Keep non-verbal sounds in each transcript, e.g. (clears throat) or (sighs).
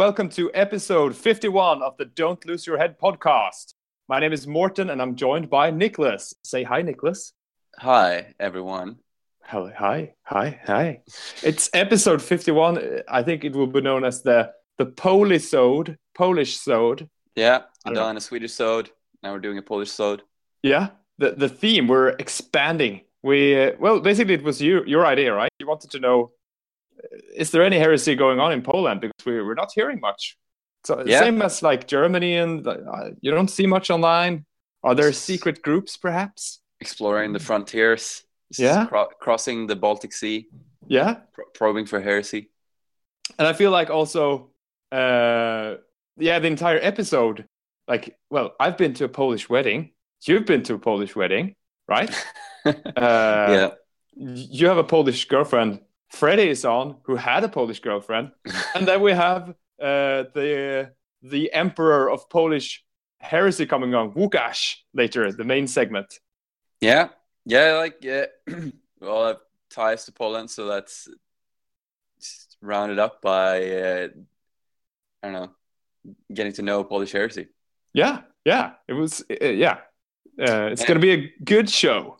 Welcome to episode 51 of the Don't Lose Your Head podcast. My name is Morten, and I'm joined by Nicholas. Say hi, Nicholas. Hi, everyone. Hello, hi, hi, hi. It's episode 51. I think it will be known as the the Polish sode, Polish sode. Yeah, I I've don't done a Swedish sode. Now we're doing a Polish sode. Yeah, the the theme we're expanding. We uh, well, basically, it was you your idea, right? You wanted to know is there any heresy going on in Poland because we we're not hearing much. So Yeah. same as like Germany, and uh, you don't see much online. Are there secret groups, perhaps? Exploring the frontiers. Yeah. cro- crossing the Baltic Sea, Yeah, pro- probing for heresy. and I feel like also, uh, yeah, the entire episode. Like, well, I've been to a Polish wedding. You've been to a Polish wedding, right? (laughs) Uh, yeah. you have a Polish girlfriend. Freddie is on, who had a Polish girlfriend, (laughs) and then we have uh, the the emperor of Polish heresy coming on, Łukasz, later, the main segment. Yeah. Yeah, like, yeah. we all have ties to Poland, so that's rounded up by, uh, I don't know, getting to know Polish heresy. Yeah, yeah, it was, uh, yeah. Uh, it's gonna be a good show.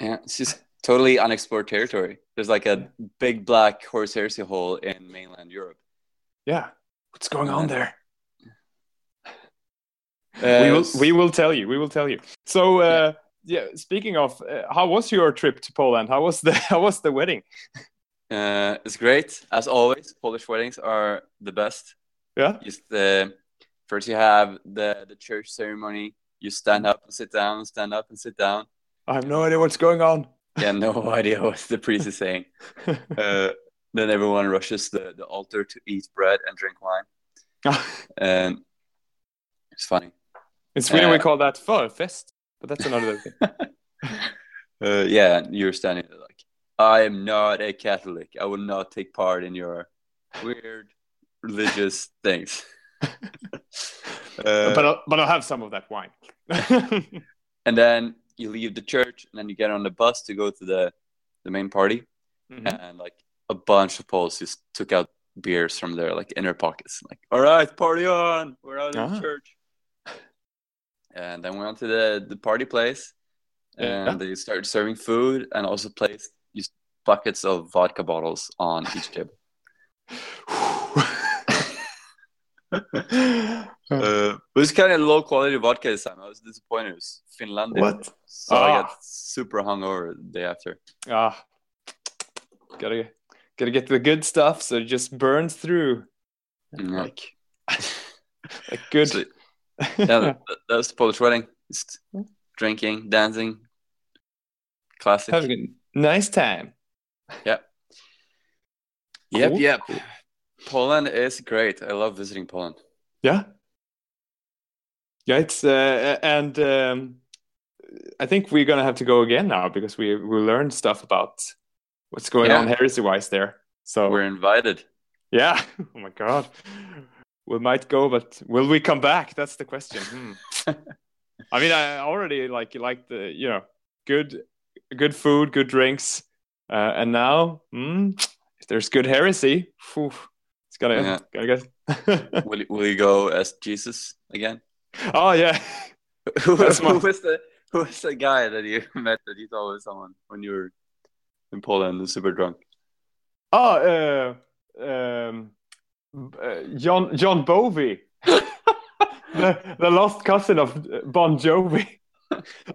Yeah, it's just totally unexplored territory. There's like a big black Horus Heresy hole in mainland Europe. Yeah, what's going on there? Uh, we will, we will tell you. We will tell you. So, uh, yeah. Speaking of, uh, how was your trip to Poland? How was the (laughs) how was the wedding? Uh, it's great as always. Polish weddings are the best. Yeah, Just uh, first you have the the church ceremony. You stand up and sit down, stand up and sit down. I have no idea what's going on. Yeah, no (laughs) idea what the priest is saying. (laughs) Uh, then everyone rushes the, the altar to eat bread and drink wine. (laughs) And it's funny. In Sweden, we Uh, call that förfest, but that's another thing. Uh, yeah, you're standing there like, I am not a Catholic. I will not take part in your weird religious things. Uh, but I'll, but I'll have some of that wine. and then you leave the church, and then you get on the bus to go to the the main party, Mhm. and like a bunch of Poles just took out beers from their like inner pockets, like, all right, party on, we're out of Ah. the church. And then we went to the the party place, and Yeah. they started serving food, and also placed just buckets of vodka bottles on each table. (laughs) (laughs) (laughs) Uh, it was kind of low quality vodka this time. I was disappointed. It was Finlandia. what? So I Ah. got super hungover the day after. Ah, gotta gotta get the good stuff, so it just burns through Yeah. like (laughs) like good. So, yeah, (laughs) that, that was the Polish wedding. Just drinking, dancing, classic. Having a nice time. Yep, Cool. yep. Poland is great. I love visiting Poland. Yeah. Yeah, it's uh, and um, I think we're gonna have to go again now because we we learned stuff about what's going Yeah. on heresy wise there. So We're invited. yeah, (laughs) oh my god, we might go, but will we come back? That's the question. Hmm. (laughs) I mean, I already like like the you know good good food, good drinks, uh, and now hmm, if there's good heresy, phew, it's gonna Yeah. gonna get. (laughs) will, will you go as Jesus again? Oh yeah. (laughs) who, That's my- who was the who was the guy that you (laughs) met that you thought was someone when you were in Poland and super drunk? Oh, uh, um, uh, John John Bovey, (laughs) the the lost cousin of Bon Jovi.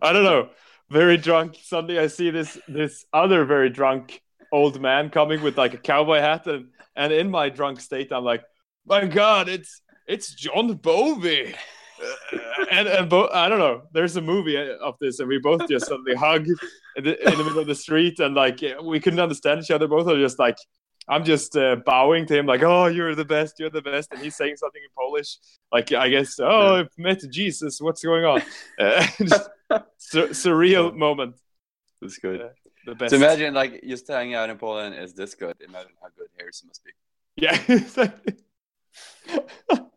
I don't know. Very drunk. Suddenly, I see this this other very drunk old man coming with like a cowboy hat, and and in my drunk state, I'm like, my God, it's it's John Bovey. Uh, (laughs) and and bo- I don't know. There's a movie of this, and we both just suddenly hug in the, in the middle of the street, and like we couldn't understand each other. Both are just like, I'm just uh, bowing to him, like, "Oh, you're the best, you're the best," and he's saying something in Polish, like, I guess, "Oh, I've met Jesus. What's going on?" Uh, (laughs) sur- surreal moment. That's good. Yeah. The best. So imagine like just hanging out in Poland is this good. Imagine how good Harrison must be. Yeah. (laughs)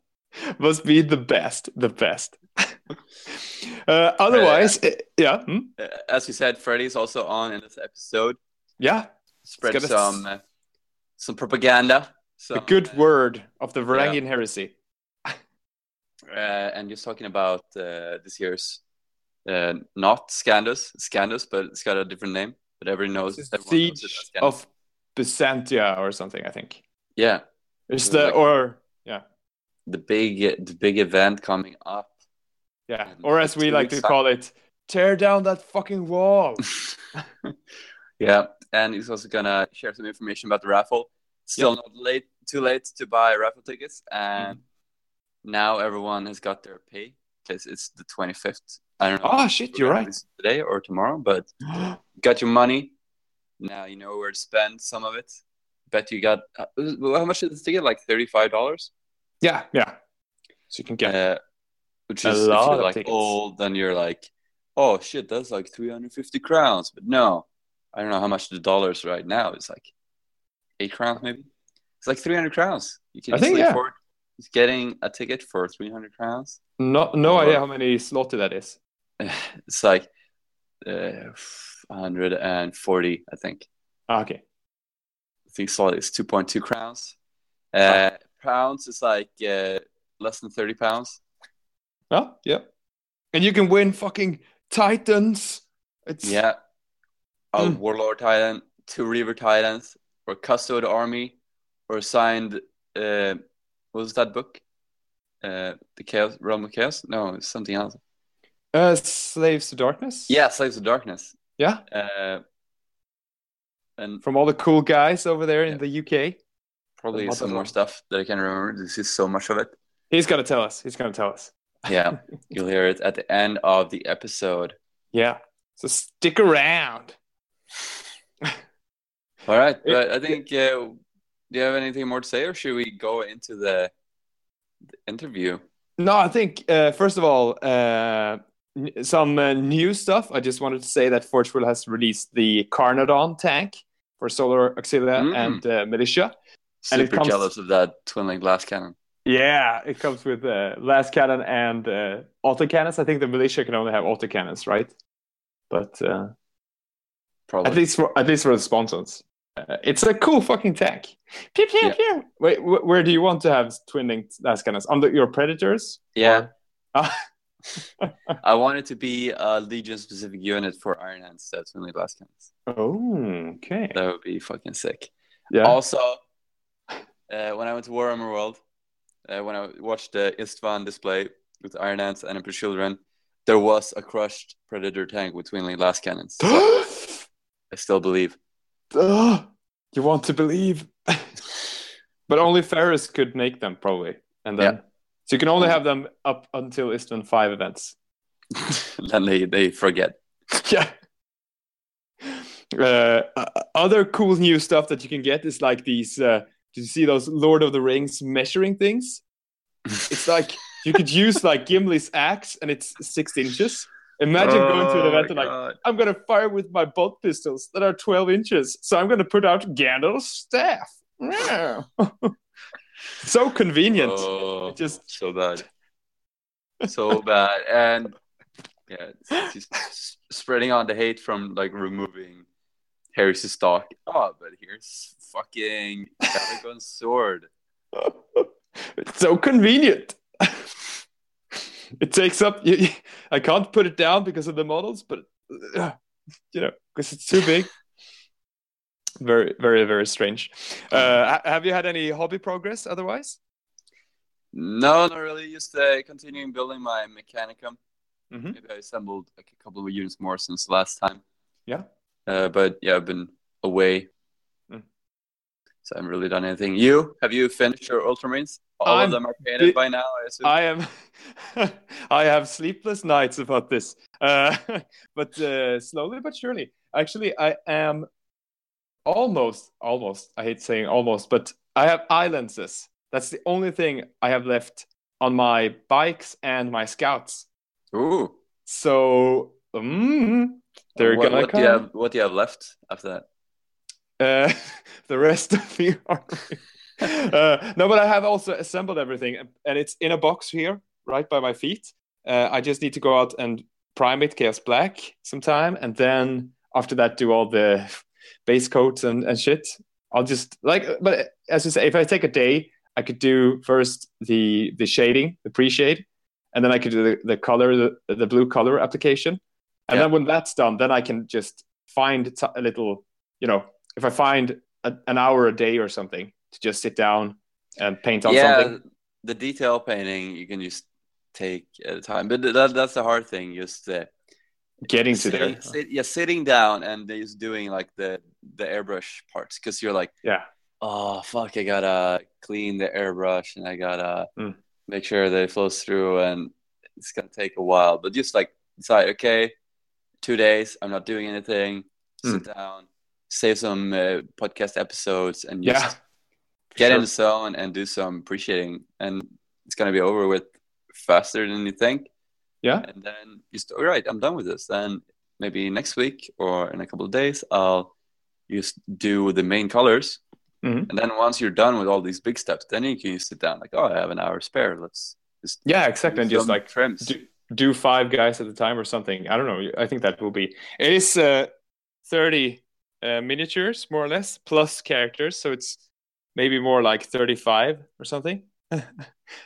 (laughs) Must be the best, the best. (laughs) uh, otherwise, uh, yeah, hmm? Uh, As you said, Freddie's also on in this episode. yeah, Spread some uh, some propaganda, So, the good word of the Varangian heresy. (laughs) uh, and just talking about uh, this year's uh, not Scandus, Scandus, but it's got a different name. But everyone knows, It's the everyone knows it siege as of Byzantia or something, I think. yeah, It's the like- or yeah, the big the big event coming up. yeah, or as we like to call it, tear down that fucking wall. (laughs) yeah, and he's also gonna share some information about the raffle. Still not late, too late to buy raffle tickets, and Mm-hmm. now everyone has got their pay because it's the twenty fifth. I don't know. Oh shit, you're right. today or tomorrow, but (gasps) got your money. Now you know where to spend some of it. Bet you got uh, how much is this ticket? Like thirty five dollars. Yeah, yeah. So you can get Uh, which A is if lot you're of like tickets. old, then you're like, oh shit, that's like 350 crowns. But no, I don't know how much the dollars right now. It's like eight crowns, maybe. It's like 300 crowns. You can I think, easily yeah. afford getting a ticket for 300 crowns. no no Or- idea how many zloty that is. (sighs) It's like uh, 140, I think. Ah, okay. I think zloty is 2.2 crowns. Uh, pounds is like uh, less than 30 pounds. Oh, yeah. And you can win fucking Titans. It's Yeah. A Mm. Warlord Titan, two Reaver Titans, or Custode Army, or signed, uh, what was that book? Uh, the Chaos, Realm of Chaos? No, it's something else. uh, Slaves to Darkness. Yeah, Slaves to Darkness. Yeah. Uh, and From all the cool guys over there in Yeah. the UK. Probably some more stuff that I can remember. This is so much of it. He's gonna tell us. He's gonna tell us. Yeah, (laughs) you'll hear it at the end of the episode. Yeah. So stick around. (laughs) All right, but I think, uh, do you have anything more to say, or should we go into the, the interview? No, I think uh, first of all, uh, n- some uh, new stuff. I just wanted to say that Forge World has released the Carnodon tank for Solar Auxilia Mm. and uh, Militia. Super comes- jealous of that twin link glass cannon. Yeah, it comes with uh, lascannon and uh, autocannons. I think the militia can only have autocannons, right? But uh, Probably. at least for at least for the sponsors, uh, it's a cool fucking tank. Pew pew Yeah. pew. Wait, wh- where do you want to have twin linked lascannons? On the, your predators? yeah. Ah. (laughs) I want it to be a Legion specific unit for Iron Hands that's twin link lascannons. Oh, okay. That would be fucking sick. Yeah. Also, uh, when I went to Warhammer World, uh, when I watched the Isstvan display with Iron Hands and Emperor Children, there was a crushed Predator tank with twin link lascannons. (gasps) So I still believe. (gasps) You want to believe, (laughs) but only Ferrus could make them probably, and then Yeah. so you can only have them up until Isstvan five events. (laughs) then they, they forget. (laughs) yeah. Uh, other cool new stuff that you can get is like these. Uh, did you see those Lord of the Rings measuring things? It's like you could use like Gimli's axe, and it's six inches. Imagine going to an Oh event and like, I'm gonna fire with my bolt pistols that are 12 inches, so I'm gonna put out Gandalf's staff. (laughs) So convenient. Oh, just so bad. So bad. And yeah, it's just spreading on the hate from like removing Harry's stock. Oh, but here's fucking Caligon sword. (laughs) it's so convenient. (laughs) it takes up. You, I can't put it down because of the models, but uh, (sighs) you know, because it's too big. Very, very, very strange. Uh, ha- have you had any hobby progress otherwise? No, not really. Just uh, continuing building my Mechanicum. Mhm. Maybe I assembled like a couple of units more since last time. Yeah. Uh, but yeah, I've been away. Mm. So I haven't really done anything. You? Have you finished your Ultramarines? All I'm of them are painted by now, I assume. I am. (laughs) I have sleepless nights about this, uh, (laughs) but uh, slowly but surely. Actually, I am almost, almost. I hate saying almost, but I have eye lenses. That's the only thing I have left on my bikes and my scouts. Ooh. So mm, they're what, gonna what come. do you have? What do you have left after that? Uh, (laughs) the rest of the armory. (laughs) uh, no, but I have also assembled everything, and it's in a box here, right by my feet. Uh, I just need to go out and prime it Chaos Black sometime, and then after that, do all the base coats and, and shit. I'll just like, but as you say, if I take a day, I could do first the the shading, the pre-shade, and then I could do the, the color, the, the blue color application, and Yeah. then when that's done, then I can just find t- a little, you know, if I find a, an hour a day or something to just sit down and paint on yeah, something. the detail painting you can just take at a time, but that that's the hard thing. Just uh, Getting to sitting, there, sit, yeah, sitting down and just doing like the the airbrush parts because you're like, yeah, oh fuck, I gotta clean the airbrush and I gotta Mm. make sure that it flows through, and it's gonna take a while. But just like decide, okay, two days, I'm not doing anything. Sit Mm. down, save some uh, podcast episodes, and just yeah, get Sure. in the zone and do some appreciating, and it's gonna be over with faster than you think. yeah, And then you just all right, I'm done with this. Then maybe next week or in a couple of days, I'll just do the main colors. Mhm. And then once you're done with all these big steps, then you can just sit down like, oh, I have an hour spare. Let's just yeah, exactly, and just like trims. do, do five guys at a time or something. I don't know. I think that will be. It is uh, thirty uh, miniatures more or less plus characters, so it's maybe more like thirty-five or something. (laughs) uh,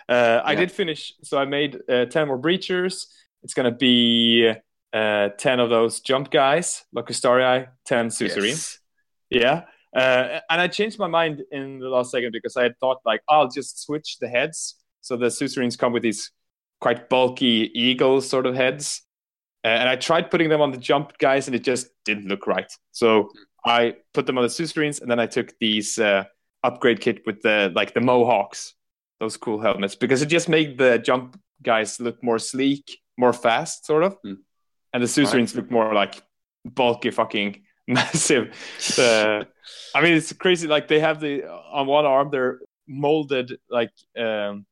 I did finish, so I made uh, ten more breachers. It's gonna be uh, ten of those jump guys, Locustarii, ten suzerains. Yes. Yeah. Uh, and I changed my mind in the last second because I had thought like, I'll just switch the heads. So the suzerains come with these quite bulky eagle sort of heads. Uh, and I tried putting them on the jump guys and it just didn't look right. So I put them on the suzerains and then I took these uh, upgrade kit with the like the mohawks, those cool helmets, because it just made the jump guys look more sleek, more fast, sort of. Hmm. And the suzerains look more like bulky fucking (laughs) massive uh, I mean, it's crazy. Like they have the on one arm, they're molded like um,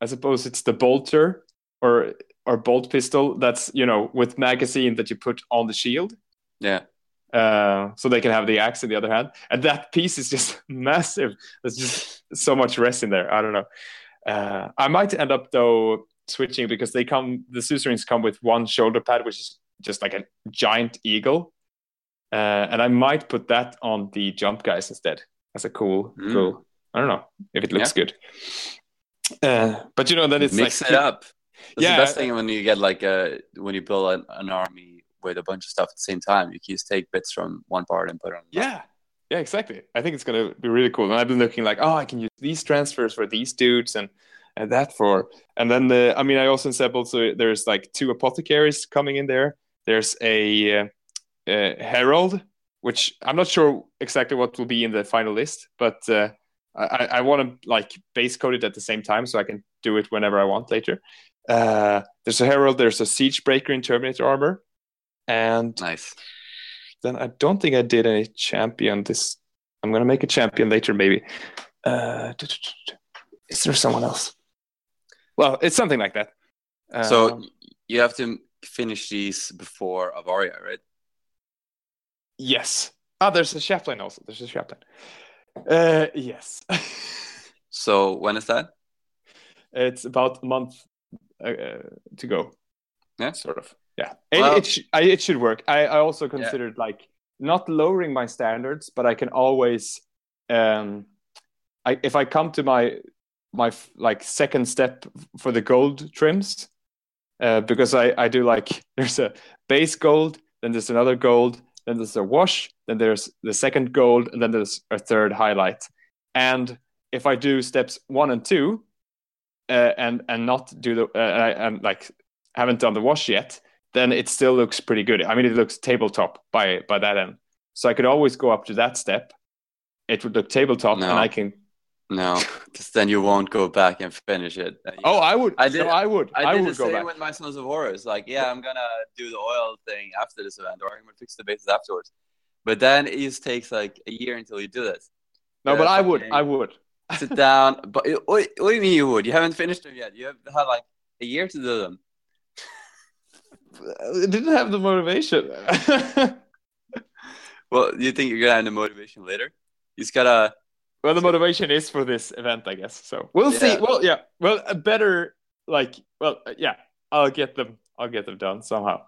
I suppose it's the bolter or or bolt pistol that's you know with magazine that you put on the shield, Yeah. uh, so they can have the axe in the other hand. And that piece is just (laughs) massive. There's just so much rest in there. I don't know. Uh, I might end up though switching because they come the suzerains come with one shoulder pad, which is just like a giant eagle. Uh, and I might put that on the jump guys instead as a cool, Mm. cool. I don't know if it looks good. Uh, but you know, then it's Mix like it up. That's Yeah. the best thing when you get like a when you build an, an army with a bunch of stuff at the same time. You can just take bits from one part and put it on. another. Yeah, yeah, exactly. I think it's gonna be really cool. And I've been looking like, oh, I can use these transfers for these dudes and and that for. And then the, I mean, I also said also there's like two apothecaries coming in there. There's a, uh, uh, herald, which I'm not sure exactly what will be in the final list, but uh, I, I want to like base code it at the same time so I can do it whenever I want later. Uh, there's a herald. There's a siege breaker in Terminator armor, and Nice. then I don't think I did any champion. This I'm gonna make a champion later, maybe. Uh, is there someone else? Well, it's something like that. so Um, you have to finish these before Avaria, right? yes. Ah, there's a chaplain also. There's a chaplain. Uh, yes. So when is that? it's about a month uh, to go. Yeah. sort of. Yeah, it, Well- it, sh- I, it should work. I, I also considered like not lowering my standards, but I can always, um, I if I come to my my f- like second step for the gold trims, uh, because I I do like (laughs) there's a base gold, then there's another gold, then there's a wash, then there's the second gold, and then there's a third highlight. And if I do steps one and two, uh, and and not do the uh, and, I, and like haven't done the wash yet, then it still looks pretty good. I mean, it looks tabletop by by that end. So I could always go up to that step. It would look tabletop, No. and I can. No, (laughs) because then you won't go back and finish it. You- Oh, I would. I I did- did. No, I would. I I, did would the go same back. with my Sons of Horus. Like, yeah, I'm gonna do the oil thing after this event, or I'm gonna fix the bases afterwards. But then it just takes like a year until you do this. No, Yeah, but I would. I (laughs) would. Sit down. But what, what do you mean you would? You haven't finished them yet. You have had like a year to do them. (laughs) I didn't have the motivation. Well, you think you're gonna have the motivation later? You just gotta. Well, the motivation is for this event, I guess. So we'll see. Well, yeah. Well, a better like. Well, uh, yeah. I'll get them. I'll get them done somehow.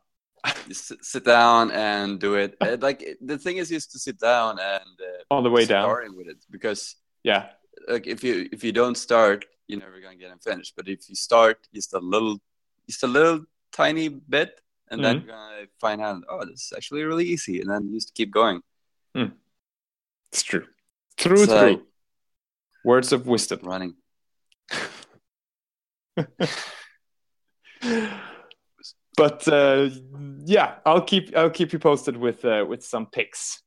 Just sit- sit down and do it. Uh, like the thing is, just to sit down and uh, on the way down. starting with it because Yeah, like if you if you don't start, you're never gonna get them finished. But if you start just a little, just a little tiny bit, and then Mhm. you're gonna find out, oh, this is actually really easy, and then you just keep going. it's true. It's true. like- Words of wisdom. Running. (laughs) but uh, yeah, I'll keep I'll keep you posted with uh, with some picks.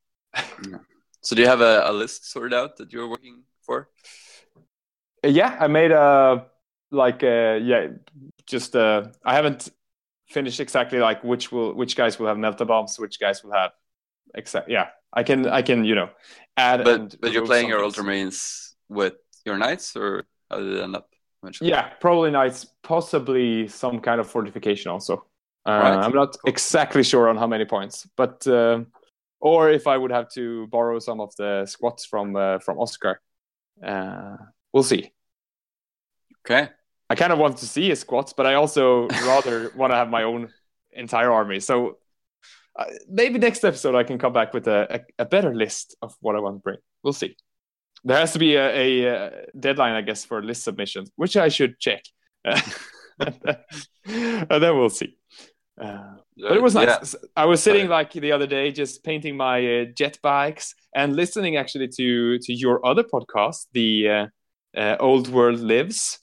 So do you have a, a list sorted out that you're working for? Yeah, I made a like uh, yeah, just uh, I haven't finished exactly like which will which guys will have melta bombs, which guys will have exact. Yeah, I can I can you know add. But but you're playing your. Ultramarines with your knights, or how did it end up? eventually? Yeah, probably knights, possibly some kind of fortification also. Uh, Right. I'm not Cool. exactly sure on how many points, but um or if I would have to borrow some of the squats from uh, from Oscar. Uh, we'll see. Okay. I kind of want to see his squats, but I also rather (laughs) want to have my own entire army. So uh, maybe next episode I can come back with a, a, a better list of what I want to bring. We'll see. There has to be a, a, uh deadline, I guess, for list submissions, which I should check. and (laughs) then we'll see. Uh, but it was nice. Yeah. I was sitting like the other day, just painting my uh, jet bikes and listening actually to to your other podcast, the uh, uh, Old World Lives.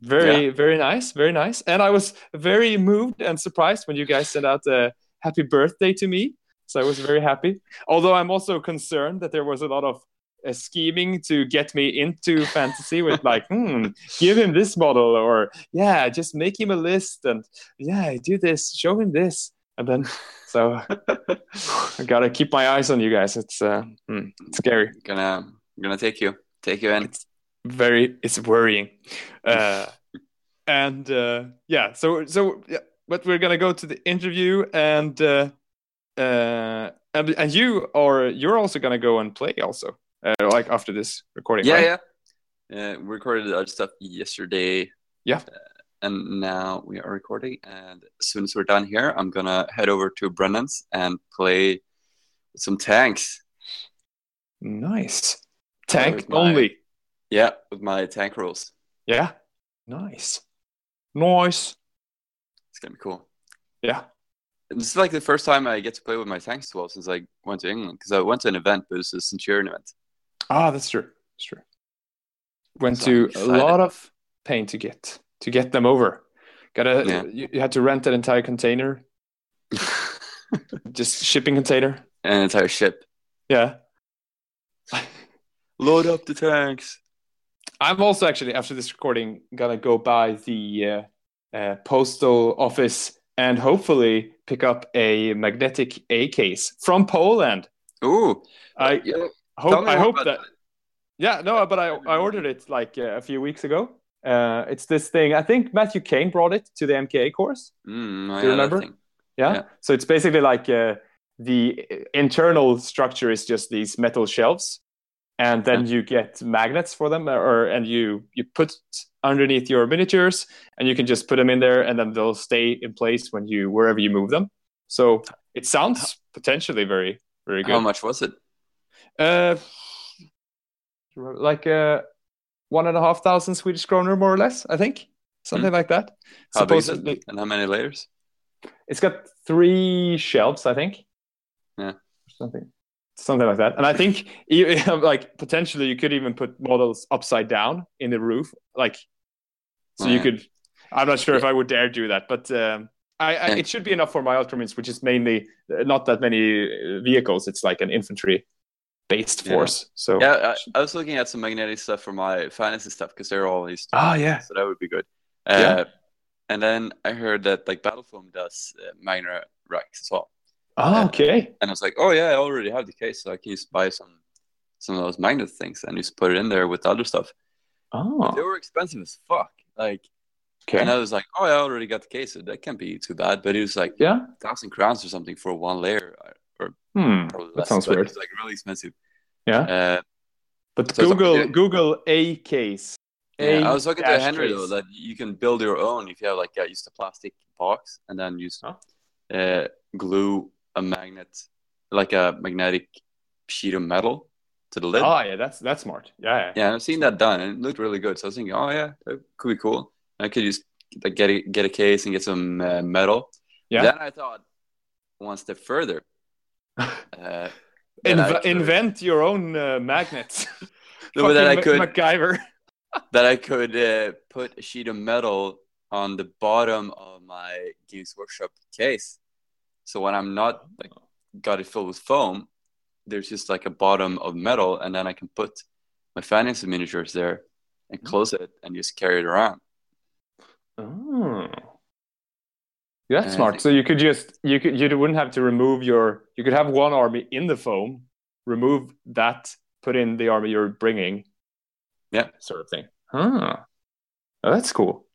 Very very nice, very nice. And I was very moved and surprised when you guys sent out a happy birthday to me. So I was very happy. Although I'm also concerned that there was a lot of uh, scheming to get me into fantasy with like, (laughs) hmm, give him this model or yeah, just make him a list and yeah, do this, show him this, and then so I gotta keep my eyes on you guys. It's uh, hmm, it's scary, gonna gonna take you take you in. It's very, it's worrying, uh, and uh, yeah. So so yeah, but we're gonna go to the interview and uh, uh, and and you are you're also gonna go and play also, uh, like after this recording. Yeah, right? yeah. Uh, we recorded our stuff yesterday. Yeah. Uh, and now we are recording. And as soon as we're done here, I'm gonna head over to Brennan's and play some tanks. Nice. Tank my- only. Yeah, with my tank rolls. Yeah. Nice. Nice. It's gonna be cool. Yeah. This is like the first time I get to play with my tanks as well since I went to England because I went to an event, but it was a Centurion event. Ah, that's true. That's true. Went So to a lot of pain to get to get them over. Gotta Yeah. you, you had to rent an entire container, (laughs) just shipping container. An entire ship. Yeah. (laughs) Load up the tanks. I'm also actually after this recording gonna go buy the uh, uh, postal office and hopefully pick up a magnetic A case from Poland. Ooh. I yeah. hope I hope that Yeah, no, but I, I ordered it like uh, a few weeks ago. Uh, it's this thing. I think Matthew Kane brought it to the MKA course. Mm, Do you remember? Yeah. Yeah. So it's basically like uh, the internal structure is just these metal shelves, and then you get magnets for them, or and you you put underneath your miniatures, and you can just put them in there, and then they'll stay in place when you wherever you move them. So it sounds potentially very very good. How much was it? Uh, like uh, one and a half thousand Swedish kroner, more or less, I think, something like that. How big Supposedly, it? And how many layers? it's got three shelves, I think. Yeah. something, something like that. And I think, (laughs) (laughs) like potentially, you could even put models upside down in the roof, like, so Oh, you could. I'm not sure if I would dare do that, but. Um, I, I, it should be enough for my Ultramarines, which is mainly uh, not that many uh, vehicles. It's like an infantry based Yeah. force. So Yeah, I, I was looking at some magnetic stuff for my fantasy stuff because they're all these. Ah, yeah. So that would be good. Yeah. Uh, and then I heard that like Battlefoam does uh, Magna Rack as well. Oh, okay. And I was like, oh yeah, I already have the case, so I can just buy some some of those magnet things and just put it in there with other stuff. Oh, They were expensive as fuck. Like, okay. and I was like, oh, I already got the case, so that can't be too bad. But it was like Yeah. thousand crowns or something for one layer, or Hmm. probably That sounds weird. It's like really expensive. Yeah. Uh, But So Google like- Google a case. Yeah, A I was talking to Henry case. though that you can build your own if you have like uh, just a plastic box and then use Oh. uh, glue a magnet, like a magnetic sheet of metal, to the lid. Oh yeah, that's that's smart. Yeah, yeah. Yeah, I've seen that done, and it looked really good. So I was thinking, oh yeah, that could be cool. I could just like get a, get a case and get some uh, metal. Yeah. Then I thought one step further. (laughs) Uh, then I Inv- could- invent your own uh, magnets. (laughs) (laughs) But then I could Mac- MacGyver. that I could uh, put a sheet of metal on the bottom of my Games Workshop case. So when I'm not oh. like got it filled with foam, there's just like a bottom of metal, and then I can put my fantasy miniatures there and hmm. close it and just carry it around. Oh. Yeah, that's And smart. think- So you could just you could you wouldn't have to remove your you could have one army in the foam, remove that, put in the army you're bringing. Yeah. sort of thing. Huh. Oh, that's cool.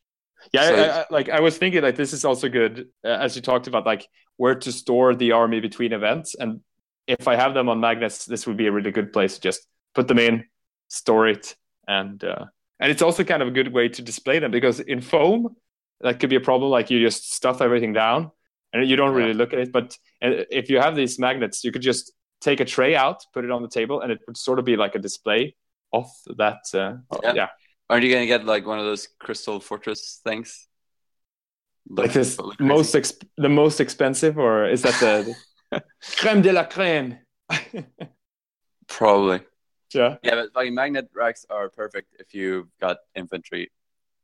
Yeah, So- I, I, like I was thinking, like this is also good uh, as you talked about, like where to store the army between events, and if I have them on magnets, this would be a really good place to just put them in, store it, and uh, and it's also kind of a good way to display them because in foam, that could be a problem. Like you just stuff everything down, and you don't really look at it. But uh, if you have these magnets, you could just take a tray out, put it on the table, and it would sort of be like a display of that. Uh, Yeah. yeah. Aren't you gonna get like one of those crystal fortress things? like this look most the most expensive or is that the, the (laughs) creme de la creme (laughs) probably. yeah Yeah, but like magnet racks are perfect if you've got infantry,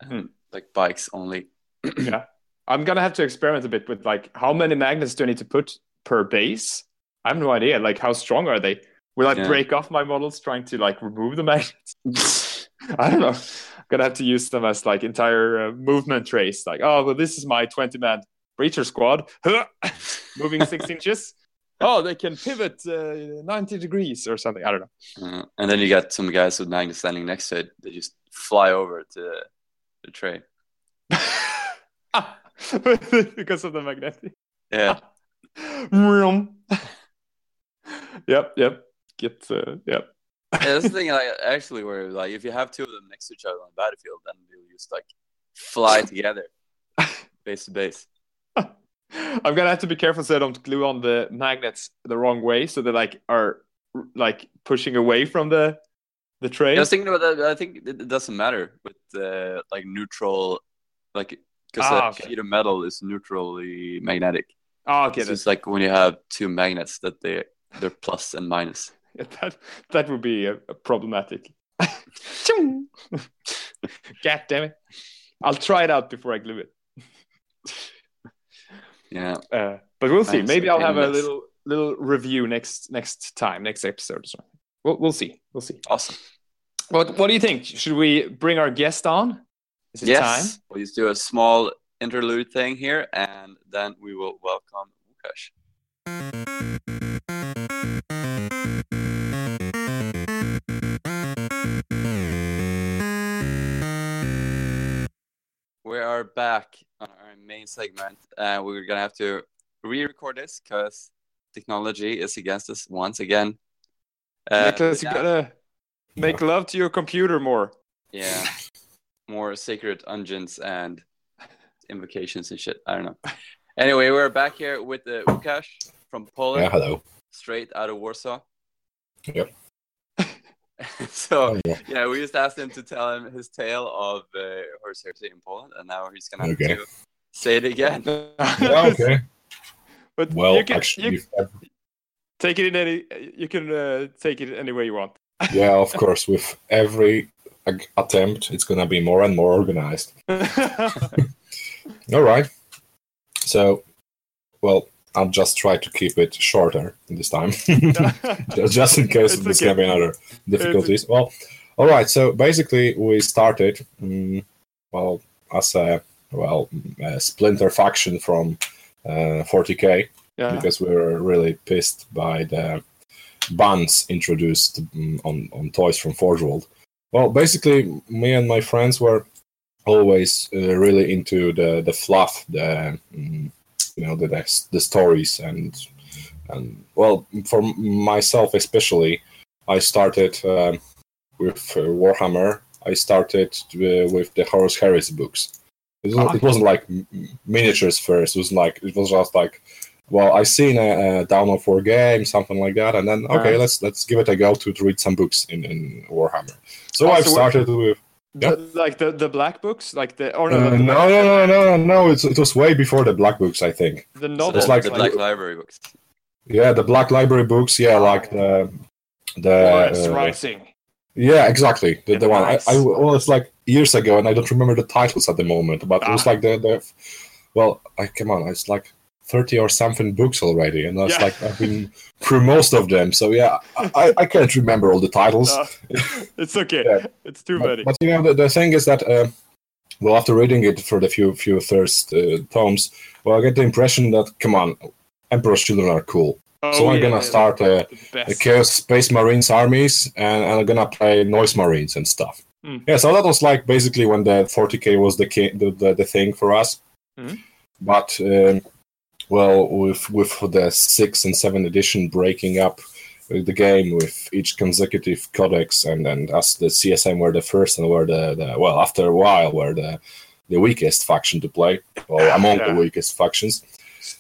Hmm. like bikes only. (clears throat) yeah i'm gonna have to experiment a bit with like how many magnets do i need to put per base i have no idea like how strong are they will i Yeah. break off my models trying to like remove the magnets (laughs) i don't know i'm gonna have to use them as like entire uh, movement trace like oh well this is my 20 man breacher squad (laughs) moving six (laughs) inches oh they can pivot uh, 90 degrees or something i don't know Uh, and then you got some guys with magnets standing next to it. They just fly over to the tray. (laughs) because of the magnetic. Yeah, yep, yep. Get uh, yep. Yeah (laughs) that's the thing. Like, actually, where like if you have two of them next to each other on the battlefield, then they'll just like fly (laughs) together, base to base. (laughs) I'm gonna have to be careful so I don't glue on the magnets the wrong way, so they like are like pushing away from the the tray. I was thinking about that. I think it, doesn't matter with uh, like neutral, like because Ah, okay. sheet of metal is neutrally magnetic. oh, okay, it's like when you have two magnets that they they're plus and minus. (laughs) that that would be uh, problematic. (laughs) God damn it! I'll try it out before I glue it. Yeah, Uh, but we'll see. Nice. Maybe I'll have a little little review next next time, next episode. something. We'll we'll see. We'll see. awesome. What what do you think? Should we bring our guest on? Is it Yes, we'll just do a small interlude thing here, and then we will welcome Łukasz. Are back on our main segment. Uh, we're gonna have to re-record this because technology is against us once again. time? Uh, Nicholas, you yeah. gotta make love to your computer more. Yeah. More sacred unguents and invocations and shit. I don't know. Anyway, we're back here with the Łukasz from Poland, Yeah, hello. straight out of Warsaw. Yep. (laughs) so, Oh, yeah. yeah, we just asked him to tell him his tale of uh, Horus Heresy in Poland, and now he's gonna have Okay. to say it again. Yeah, okay. (laughs) but Well, you can, actually, you take it in any. You can uh, take it any way you want. (laughs) yeah, of course. With every attempt, it's gonna be more and more organized. All right. So, well, I'll just try to keep it shorter this time, (laughs) just, in case It's there's okay. gonna be another difficulties. Well, all right. So basically, we started, mm, well, as a well a splinter faction from uh, 40k yeah. because we were really pissed by the bans introduced mm, on, on toys from Forge World. Well, basically, me and my friends were always uh, really into the, the fluff, the you know the the, stories and and well for myself especially, I started um with uh, Warhammer. I started uh, with the Horus Heresy books. It, was, it wasn't like miniatures first. It was like it was just like well, I seen a, a download for a game, something like that, and then okay, Right. let's let's give it a go to, to read some books in, in Warhammer. So Oh, I've so started with Yeah. The- like the the black books, like the or uh, no, no, the, no, no, no, no. It's, it was way before the Black Books, I think. the So novels, like- the Black Library books. Yeah, the Black Library books. Yeah, like the the Lawrence uh, Rising. Yeah, exactly. The, the one I, Nice. I well, it's like years ago, and I don't remember the titles at the moment. But it was Ah. like the, the well, I come on, it's like thirty or something books already, and that's Yeah. like I've been through most of them. So yeah, I, I- can't remember all the titles. Uh, (laughs) it's okay. Yeah. It's too but, many. but you know, the, the thing is that uh, well, after reading it for the few few first uh, tomes, well, I get the impression that come on, Emperor's Children are cool. so Oh, I'm yeah, gonna start uh, the the. Chaos Space Marines armies, and, and I'm gonna play Noise Marines and stuff. Mm. Yeah, so that was like basically when the 40k was the ki- the, the, the thing for us. Mhm. But um, well, with with the sixth and seventh edition breaking up the game with each consecutive codex, and and as the CSM were the first and were the, the well after a while were the the weakest faction to play, or among Yeah. the weakest factions.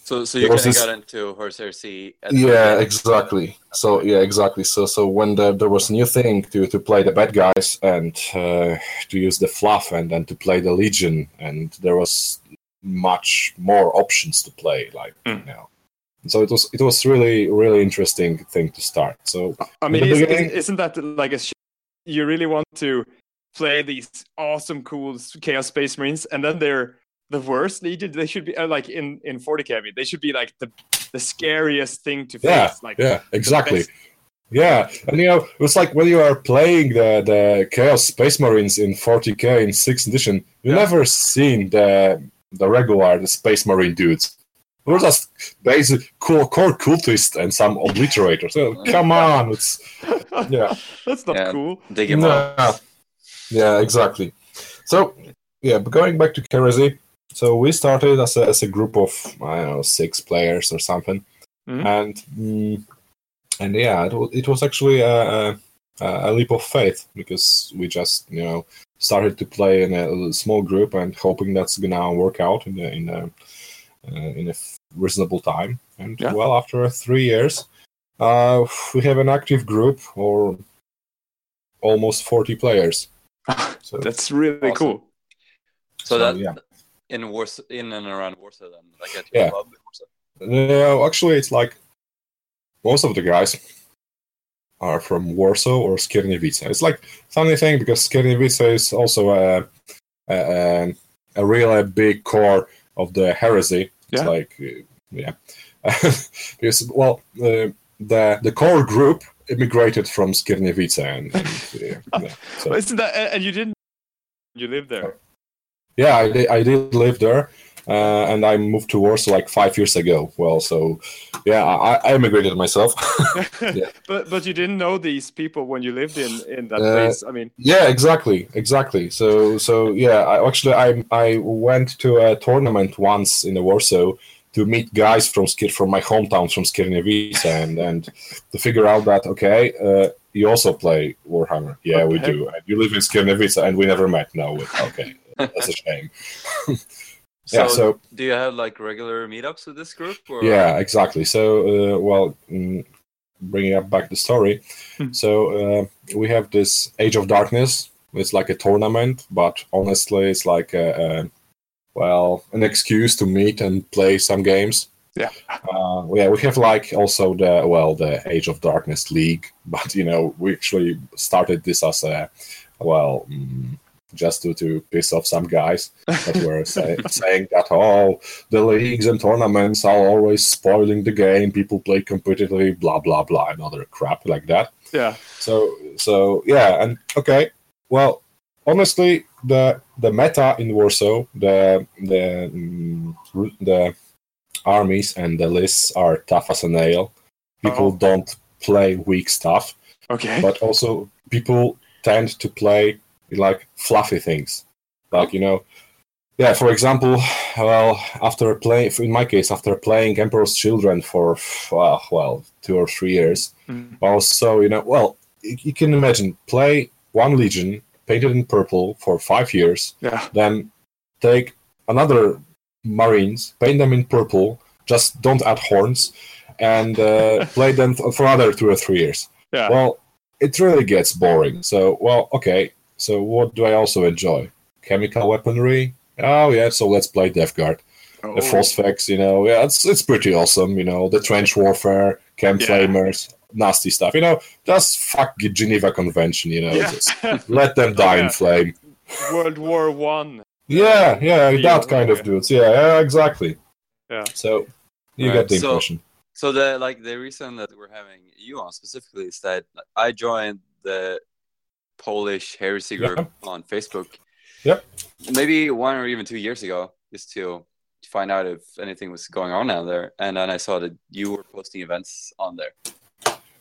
So so you kind of this- got into Horus Heresy. Yeah, exactly. So yeah, exactly. So so when the, there was a new thing to to play the bad guys and uh, to use the fluff and then to play the legion, and there was much more options to play. Like Mm. you know, so it was it was really really interesting thing to start. So I mean, In the is, beginning- is, isn't that like a sh- you really want to play these awesome, cool Chaos Space Marines, and then they're the worst Legion? They should be uh, like in in 40k. I mean, they should be like the the scariest thing to face. yeah, like yeah, exactly. Yeah, and you know, it's like when you are playing the, the Chaos Space Marines in 40k in sixth edition, you Yeah. never seen the the regular the Space Marine dudes. We're just basic cool core cultists and some obliterators. So, come (laughs) on, it's yeah. That's not Yeah. cool. Dig him No. up. Yeah, exactly. So, yeah, but going back to Heresy, so we started as a, as a group of I don't know six players or something, Mhm. and mm, and yeah, it was, it was actually a, a, a leap of faith because we just you know started to play in a, small group and hoping that's gonna work out in a, in a uh, in a f- reasonable time. And Yeah. well, after three years, uh, we have an active group or almost forty players. (laughs) So That's really Awesome. cool. So that yeah. in Warsaw, in and around Warsaw, then like at your Yeah. club. in Warsaw. No, actually, it's like most of the guys are from Warsaw or Skierniewice. It's like funny thing because Skierniewice is also a a, a, really big core of the heresy. It's Yeah. like uh, yeah, (laughs) because well uh, the the core group immigrated from Skierniewice and, and yeah, yeah. (laughs) So, But isn't that? And you didn't. You live there. yeah, I did, I did live there, uh, and I moved to Warsaw like five years ago. Well, so yeah, I, I immigrated myself. (laughs) (laughs) Yeah. But but you didn't know these people when you lived in in that Uh, place. I mean, yeah, exactly, exactly. So so yeah, I, actually I I went to a tournament once in Warsaw to meet guys from Skir from my hometown from Skierniewice and and to figure out that okay. Uh, you also play Warhammer? Yeah, we do. And you live in Skierniewice, and we never met. No, okay, that's a shame. (laughs) So, yeah, so do you have like regular meetups with this group? Or? Yeah, exactly. So, uh, well, mm, bringing up back the story. Hmm. So, uh, we have this Age of Darkness. It's like a tournament, but honestly, it's like a, a well, an excuse to meet and play some games. Yeah. Uh, yeah, we have like also the well, the Age of Darkness League, (laughs) but you know, we actually started this as a well. Just to, to piss off some guys that were (laughs) say, saying that oh the leagues and tournaments are always spoiling the game people play competitively blah blah blah and other crap like that yeah. so so yeah and okay well honestly the the meta in warsaw the the mm, the armies and the lists are tough as a nail people Oh. don't play weak stuff Okay. but also people tend to play like fluffy things like you know yeah for example well after playing in my case after playing emperor's children for well, well two or three years Mm. also you know well you you can imagine play one legion painted in purple for five years yeah. then take another marines paint them in purple just don't add horns, and uh, (laughs) play them for another two or three years. Yeah. Well, it really gets boring. So, well, okay. So, what do I also enjoy? Chemical weaponry. Oh yeah, so let's play Death Guard. Oh. The Phosphex, you know, yeah, it's it's pretty awesome. You know, the trench warfare, camp Yeah. flamers, nasty stuff. You know, just fuck the Geneva Convention. You know, Yeah. just (laughs) let them die Yeah. in flame. World War One. Yeah, yeah, Yeah, that kind yeah. of dudes. Yeah, yeah, exactly. Yeah. So you Right, get the so- impression. So the like the reason that we're having you on specifically is that I joined the Polish heresy group Yeah. on Facebook. Yep. Maybe one or even two years ago, just to find out if anything was going on down there. And then I saw that you were posting events on there.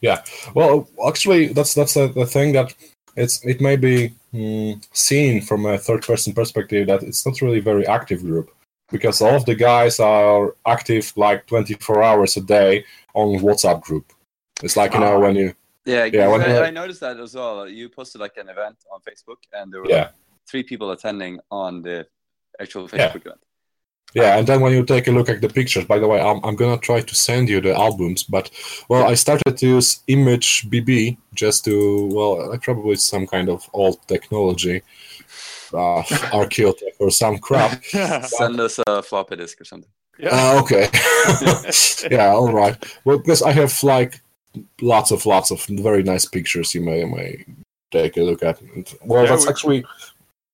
Yeah. Well, actually, that's that's the, the thing that it's it may be mm, seen from a third person perspective that it's not really a very active group because all of the guys are active like 24 hours a day on WhatsApp group. It's like you know Ah. when you Yeah, Yeah, when I, you- I noticed that as well. You posted like an event on Facebook, and there were Yeah. like, three people attending on the actual Yeah. Facebook event. yeah, and then when you take a look at the pictures. By the way, I'm I'm gonna try to send you the albums, but well, I started to use Image BB just to well, I probably some kind of old technology, uh, Archeotech or some crap. (laughs) Send us a floppy disk or something. yeah. Uh, okay. (laughs) (laughs) yeah, all right. Well, because I have like lots of lots of very nice pictures you may may take a look at. And, well, Yeah, that's we- actually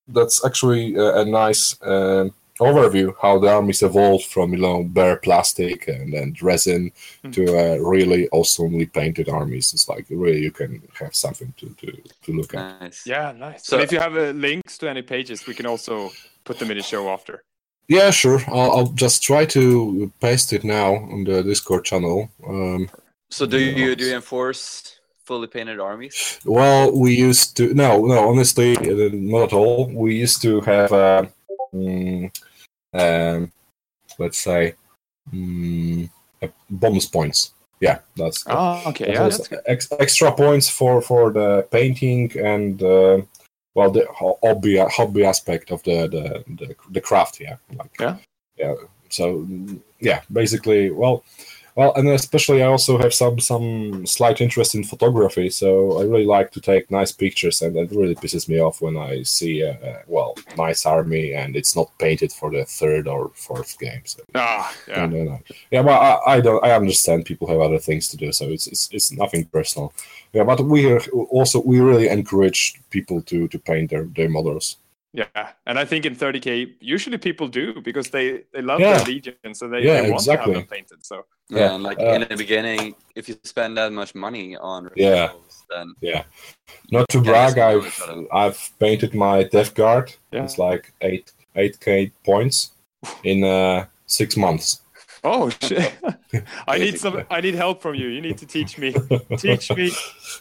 that's actually a, a nice um overview how the armies evolved from you know bare plastic and then resin Mm. to uh, really awesomely painted armies. It's like really you can have something to to, to look at. Nice. yeah, nice. So- and if you have uh, links to any pages, we can also put them in the show after. Yeah, sure. I'll, I'll just try to paste it now on the Discord channel. Um, So do you do you enforce fully painted armies? Well, we used to no, no. Honestly, uh, not at all. We used to have, uh, mm, um, let's say, mm, bonus points. Yeah, that's Oh, okay. Yeah, that's ex- extra points for for the painting and uh, well, the hobby hobby aspect of the the the, the craft. Yeah, like, Yeah. yeah. So mm, yeah, basically, well. Well, and especially I also have some some slight interest in photography, so I really like to take nice pictures, and it really pisses me off when I see a, a well nice army and it's not painted for the third or fourth game. So, Ah, yeah. and, uh, yeah, well, I, I don't I understand people have other things to do, so it's it's, it's nothing personal. Yeah, but we are also we really encourage people to to paint their their models. Yeah, and I think in 30k, usually people do because they they love Yeah. their legion, so they, Yeah, they want exactly. to have them painted. So Yeah, Yeah, and like uh, in the beginning, if you spend that much money on Yeah. removals, then Not to brag, I've. I've painted my Death Guard. Yeah. It's like eight eight k points in uh, six months. Oh shit, (laughs) I need some I need help from you. You need to teach me. (laughs) Teach me.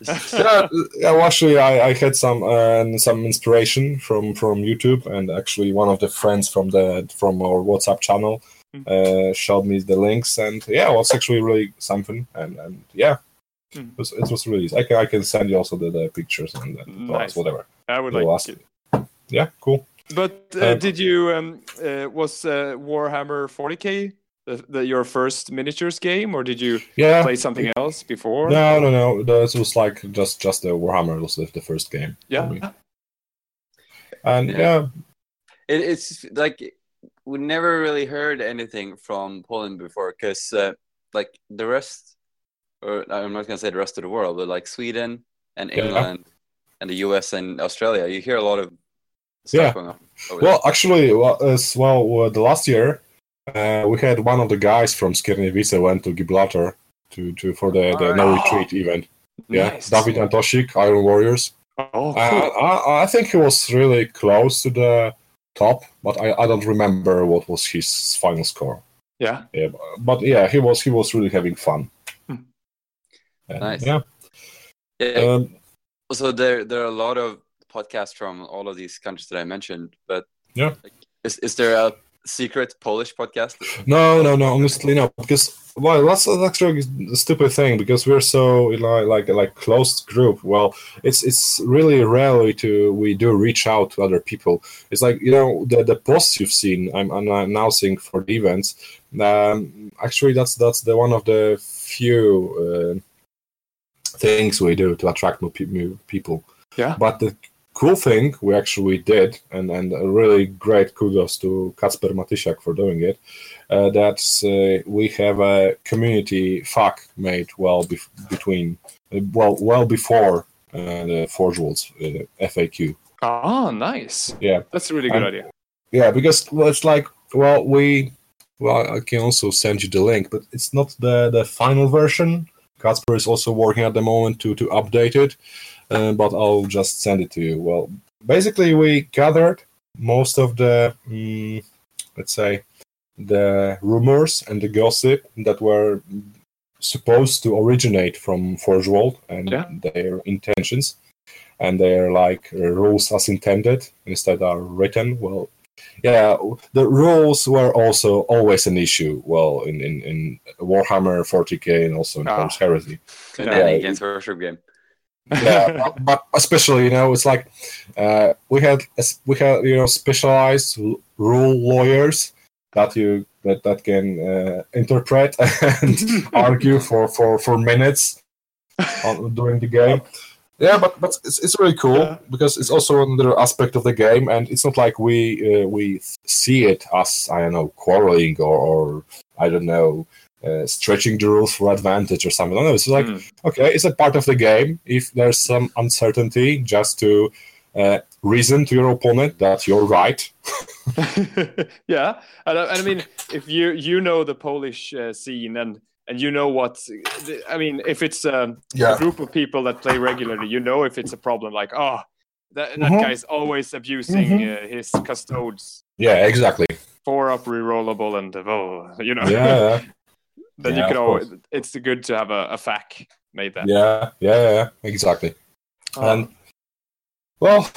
(laughs) yeah, yeah, actually, I, I had some uh, some inspiration from from YouTube, and actually, one of the friends from the from our WhatsApp channel Mm. uh, showed me the links, and yeah, it was actually really something, and and yeah, Mm. it was, it was really. I can I can send you also the, the pictures and the Nice. whatever. I would The like. last- to. Yeah, cool. But uh, Uh, did you um uh, was uh, Warhammer 40k the, the your first miniatures game, or did you Yeah. play something else before? No, no, no. This was like just just the Warhammer was the, the first game. Yeah. And Yeah. yeah, it, it's like we never really heard anything from Poland before because uh, like the rest, or I'm not gonna say the rest of the world, but like Sweden and Yeah. England and the US and Australia, you hear a lot of stuff Yeah. going on. over there. Well, actually, well, as well, uh, the last year uh, we had one of the guys from Skierniewice went to Gibraltar to, to for the, the no Oh. retreat event. Yeah, Nice. David Antoshik, Iron Warriors. Oh, Uh, cool. I, I think he was really close to the top, but I, I don't remember what was his final score. yeah. Yeah, but, but yeah, he was he was really having fun. Hmm. And, Nice. Yeah. yeah. Um, so there there are a lot of podcasts from all of these countries that I mentioned, but Yeah. like, is is there a secret Polish podcast? No, no, no. Honestly, no. Because well, that's, that's actually a stupid thing because we're so like like like closed group. Well, it's it's really rarely to we do reach out to other people. It's like you know the the posts you've seen. I'm, I'm announcing for the events. Um, actually, that's that's the one of the few uh, things we do to attract new, pe- new people. Yeah. But the cool thing we actually did, and, and a really great kudos to Kacper Matysiak for doing it, uh, that uh, we have a community FAQ made well bef- between, uh, well, well before uh, the Forge Worlds uh, FAQ. Oh, nice. Yeah. That's a really good And- idea. Yeah, because well, it's like, well, we, well, I can also send you the link, but it's not the the final version. Kacper is also working at the moment to to update it, uh, but I'll just send it to you. Well, basically, we gathered most of the, mm, let's say, the rumors and the gossip that were supposed to originate from Forge World and Yeah. their intentions and their like uh, rules as intended instead are written well yeah the rules were also always an issue well in in, in warhammer 40k and also in Ah. Horus heresy In Yeah. any Games Workshop game. Yeah but- but especially you know it's like uh, we had we had you know specialized rule lawyers that you that that can uh, interpret (laughs) and (laughs) argue for for for minutes on, during the game yeah but but it's, it's really cool Yeah. because it's also another aspect of the game and it's not like we uh, we see it as i don't know quarreling or, or i don't know uh, stretching the rules for advantage or something. No, it's like Mm. okay, it's a part of the game. If there's some uncertainty, just to uh, reason to your opponent that you're right. (laughs) (laughs) yeah, and, I- and I mean, if you you know the Polish uh, scene and and you know what, I mean, if it's um, a group of people that play regularly, you know if it's a problem. Like, oh, that, that Mhm. guy's always abusing Mhm. uh, his custodes. Yeah, exactly. Four up rerollable and oh, you know. Yeah, (laughs) then Yeah, you can of always. course. It's good to have a, a FAQ made that. yeah, yeah, yeah, exactly. Oh, And well,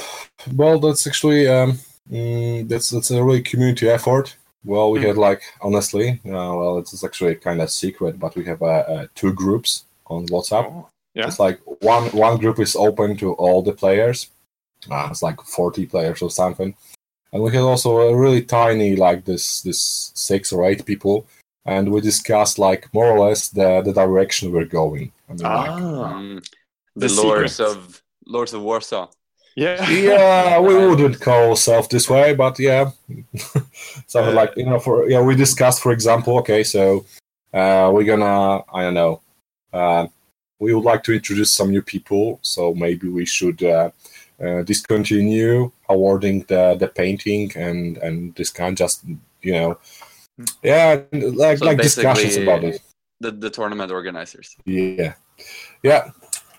well, that's actually um, mm, that's that's a really community effort. Well, we Mm. had like honestly, uh, well, it's actually kind of secret, but we have uh, uh, two groups on WhatsApp. oh, yeah. It's like one one group is open to all the players. Uh, it's like forty players or something, and we had also a really tiny like this this six or eight people, and we discussed like more or less the the direction we're going. I mean, like, Ah, Mm. The, The Lords secret. of Lords of Warsaw. yeah. (laughs) yeah, we wouldn't call ourselves this way, but yeah, (laughs) something Uh, like you know, for yeah, we discussed, for example, okay, so uh, we're gonna, I don't know, uh, we would like to introduce some new people, so maybe we should uh, uh, discontinue awarding the the painting and and this kind, just you know, yeah, like So like discussions about it. The the tournament organizers. Yeah, yeah.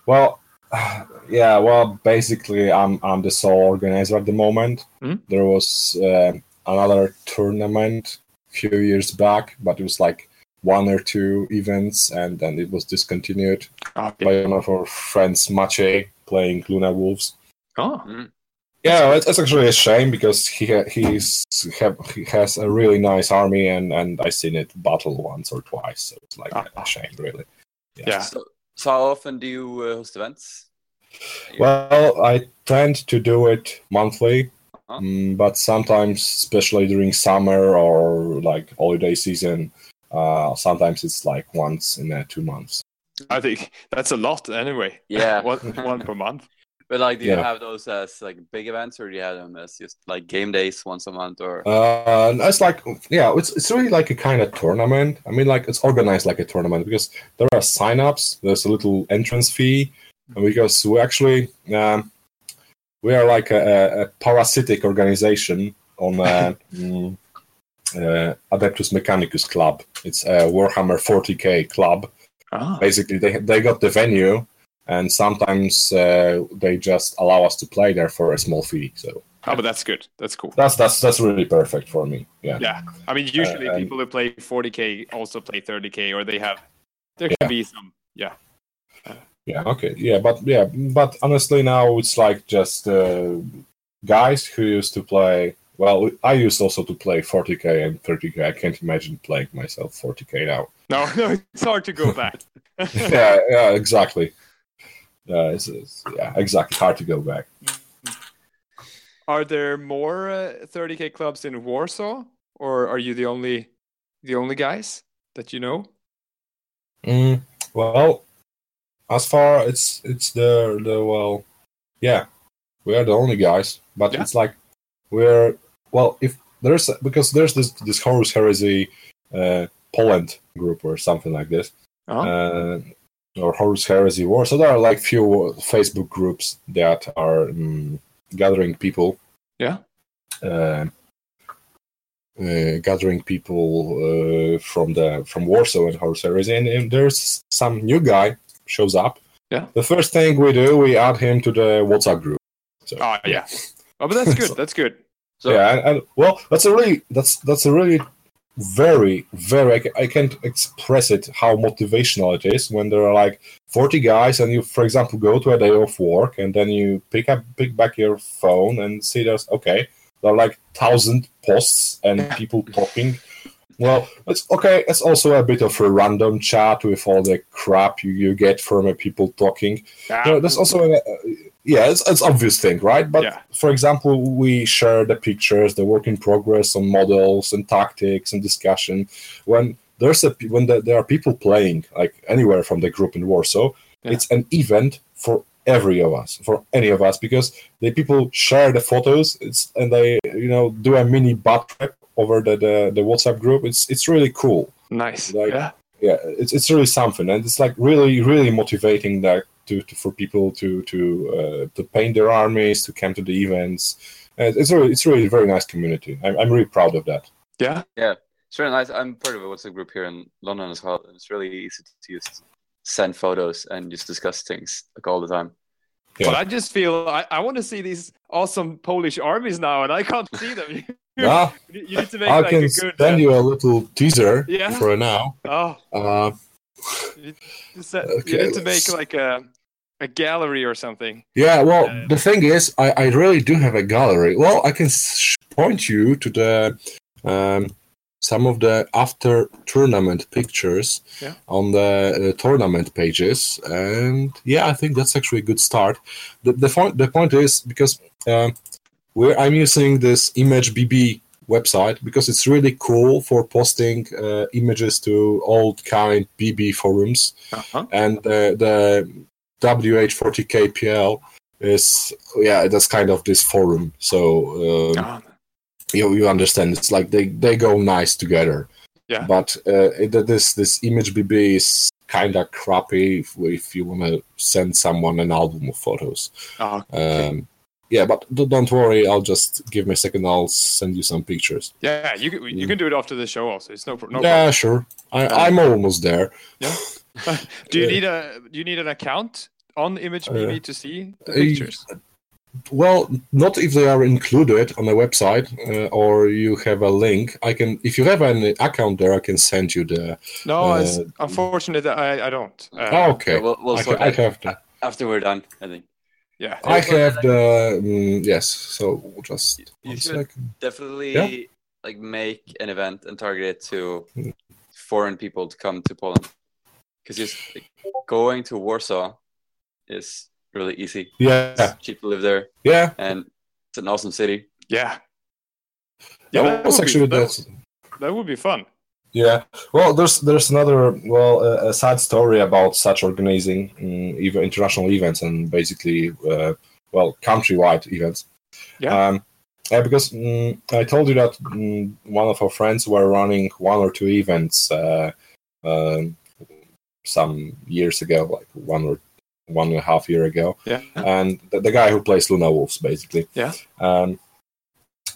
Well, (sighs) yeah. Well, basically, I'm I'm the sole organizer at the moment. Hmm? There was uh, another tournament a few years back, but it was like one or two events, and then it was discontinued Okay. by one of our friends, Maciej, playing Luna Wolves. Oh, Yeah, it's, it's actually a shame because he ha- he's have, he has a really nice army, and and I seen it battle once or twice, so it's like Ah. a shame, really. yeah. So, so how often do you uh, host events? Well, I tend to do it monthly, Uh-huh. mm, but sometimes, especially during summer or like holiday season, uh, sometimes it's like once in uh, two months. I think that's a lot anyway. (laughs) Yeah. one, one per month. But like, do you Yeah. have those as like big events, or do you have them as just like game days once a month, or? Uh, it's like, yeah, it's, it's really like a kind of tournament. I mean, like it's organized like a tournament because there are sign-ups. There's a little entrance fee, and because we actually um, we are like a, a- a parasitic organization on uh, (laughs) mm, uh, Adeptus Mechanicus Club. It's a Warhammer 40k club. Ah, Basically, they they got the venue, and sometimes uh, they just allow us to play there for a small fee. So oh, but that's good. That's cool. that's that's that's really perfect for me. Yeah. Yeah, I mean, usually Uh, people who play 40k also play 30k, or they have. There can Yeah. be some. Yeah. Yeah, okay. Yeah, but yeah, but honestly now it's like just uh, guys who used to play well, I used also to play 40k and 30k. I can't imagine playing myself 40k now. No, (laughs) no, it's hard to go back. (laughs) yeah, yeah, exactly. Yeah, it's, it's, yeah, exactly. Hard to go back. Are there more uh, 30k clubs in Warsaw, or are you the only the only guys that you know? Mm, well, as far it's it's the the well, yeah, we are the only guys, but Yeah. it's like we're well if there's because there's this this Horus Heresy uh, Poland group or something like this. Uh-huh. Or Horus Heresy War. So there are like few Facebook groups that are um, gathering people. Yeah. Uh, uh, gathering people uh, from the from Warsaw and Horus Heresy, and, and there's some new guy shows up. Yeah. The first thing we do, we add him to the WhatsApp group. So, Oh yeah. Oh, but that's (laughs) good. So- That's good. So yeah, and, and well, that's a really that's that's a really very very I, can't express it how motivational it is when there are like 40 guys and you for example go to a day of work and then you pick up pick back your phone and see there's okay there are like thousand posts and people talking well it's okay it's also a bit of a random chat with all the crap you, you get from uh, people talking Ah, you know, there's also a, yeah, it's it's obvious thing, right? But Yeah. for example, we share the pictures, the work in progress on models and tactics and discussion. When there's a when the, there are people playing like anywhere from the group in Warsaw, Yeah. it's an event for every of us, for any of us, because the people share the photos. It's and they you know do a mini butt trip over the, the the WhatsApp group. It's it's really cool nice. like- yeah. yeah it's, it's really something and it's like really really motivating that to, to for people to to uh, to paint their armies to come to the events and it's really it's really a very nice community i'm, I'm really proud of that Yeah. it's really nice. I'm part of a WhatsApp group here in London as well. and It's really easy to just send photos and just discuss things like all the time. Yeah. But I just feel I, I want to see these awesome Polish armies now, and I can't see them. (laughs) you, Ah, you need to make i like can a good. send uh, you a little teaser Yeah. for now oh, uh, you need to, set, you Okay, need to make like a a gallery or something. yeah well Uh, the thing is I, I really do have a gallery well i can sh- point you to the um, some of the after tournament pictures Yeah. on the uh, tournament pages and yeah i think that's actually a good start the, the, point, the point is because um, we're, i'm using this image bb website because it's really cool for posting uh, images to old kind bb forums Uh-huh. and uh, the WH40KPL is yeah that's kind of this forum so um, Oh, you you understand it's like they they go nice together Yeah. but uh, it, this this image BB is kind of crappy if, if you want to send someone an album of photos oh, um, yeah but don't worry I'll just give me a second I'll send you some pictures yeah, you can, you can do it after the show also. It's no pro- no yeah sure I, Uh, I'm almost there problem. (laughs) (laughs) do you uh, need a do you need an account on ImageBB Uh, to see the uh, pictures? Well, not if they are included on the website uh, or you have a link. I can, if you have an account there, I can send you the. No, it's uh, unfortunate that I, I don't. Uh, Oh, okay, Yeah, we'll we'll I, I have the. after we're done. I think Yeah. I have the. mm, yes, so just You one should- second. definitely Yeah. like make an event and target it to Mm. foreign people to come to Poland because just like, going to Warsaw is really easy. Yeah, It's cheap to live there, yeah. and it's an awesome city. Yeah. Yeah, that was would be- that- That would be fun. Yeah, well, there's there's another well a, a sad story about such organizing um, even international events and basically uh, well countrywide events. Yeah. Um, yeah, because mm I told you that mm one of our friends were running one or two events uh, um, some years ago, like one or one and a half year ago, Yeah. and the, the guy who plays Luna Wolves, basically. Yeah. Um,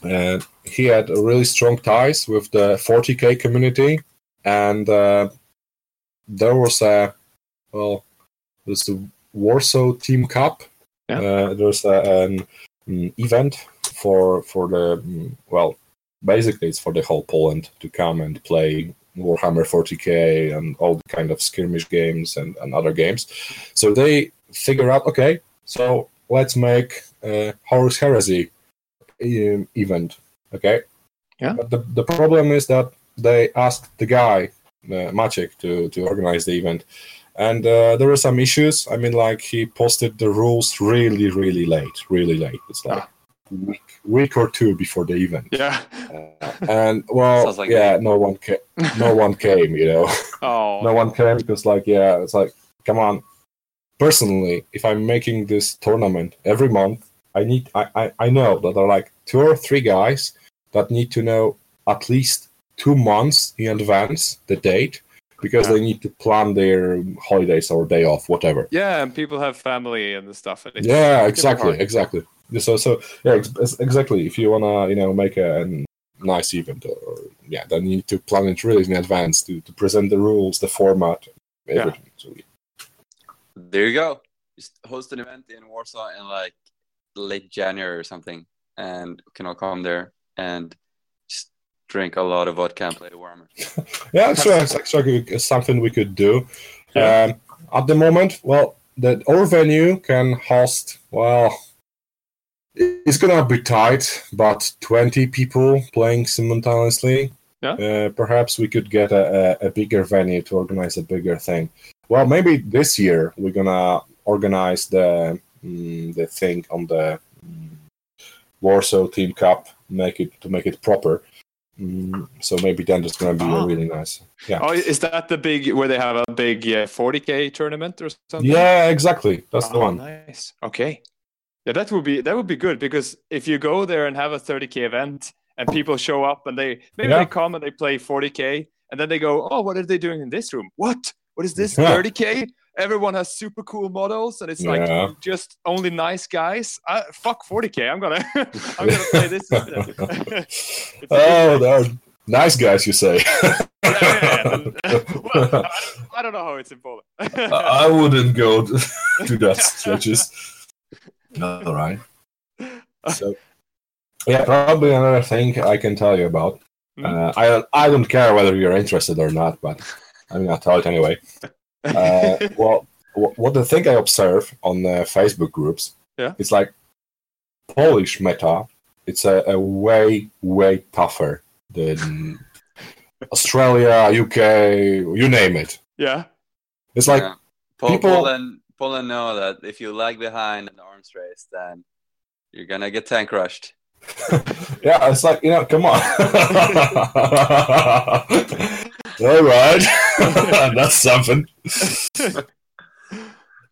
uh, he had really strong ties with the 40k community, and uh, there was a well, there's the Warsaw Team Cup. Yeah. Uh, there's a, an mm, event for for the mm, well, basically it's for the whole Poland to come and play Warhammer 40k and all the kind of skirmish games and, and other games. So they figure out, okay, so let's make a Horus Heresy um, event. Okay. Yeah. But the, the problem is that they asked the guy, uh, Maciek, to, to organize the event. And uh, there were some issues. I mean, like he posted the rules really, really late, really late. It's like week, week or two before the event. Yeah. Uh, and (laughs) well, like yeah, no one came. No (laughs) one came. You know, Oh. no one came because, like, yeah, it's like, come on. Personally, if I'm making this tournament every month, I need. I, I I know that there are like two or three guys that need to know at least two months in advance the date because Yeah. they need to plan their holidays or day off, whatever. Yeah, and people have family and stuff. And it's yeah, super exactly, exactly. So, so yeah, ex- ex- exactly. If you wanna, you know, make a, a nice event, or, or yeah, then you need to plan it really in advance to, to present the rules, the format, everything. So, There you go. Just host an event in Warsaw in like late January or something, and we can all come there and just drink a lot of vodka and play the warmer. (laughs) yeah, it's, uh, it's actually something we could do. Yeah. Um, at the moment, well, that our venue can host well. It's gonna be tight, but twenty people playing simultaneously. Yeah. Uh, perhaps we could get a, a, a bigger venue to organize a bigger thing. Well, maybe this year we're gonna organize the mm, the thing on the mm, Warsaw Team Cup, make it to make it proper. Mm, so maybe then it's gonna be Oh. a really nice. Yeah. Oh, is that the big where they have a big uh, 40k tournament or something? Yeah, exactly. That's the one. Nice. Okay. Yeah, that would be that would be good because if you go there and have a 30k event and people show up and they maybe Yeah. they come and they play 40k and then they go, oh, what are they doing in this room? What? What is this? Yeah. 30k? Everyone has super cool models and it's Yeah. like just only nice guys. Uh, fuck 40k. I'm gonna (laughs) I'm gonna play this. (laughs) (laughs) oh, big- they're nice guys, you say. yeah, yeah, yeah. well, I, I don't know how it's in Poland. I wouldn't go to, to that stretches. All right. (laughs) So, yeah, probably another thing I can tell you about. Mhm. Uh, I I don't care whether you're interested or not, but I'm gonna tell it anyway. (laughs) Uh, well, wh- what the thing I observe on uh, Facebook groups, Yeah. it's like Polish meta. It's a, a way way tougher than (laughs) Australia, UK, you name it. yeah. It's like Yeah. Pol- people- Poland, Poland know that if you lag behind in the arms race, then you're gonna get tank rushed. (laughs) yeah, it's like you know, come on. (laughs) All right, (laughs) that's something.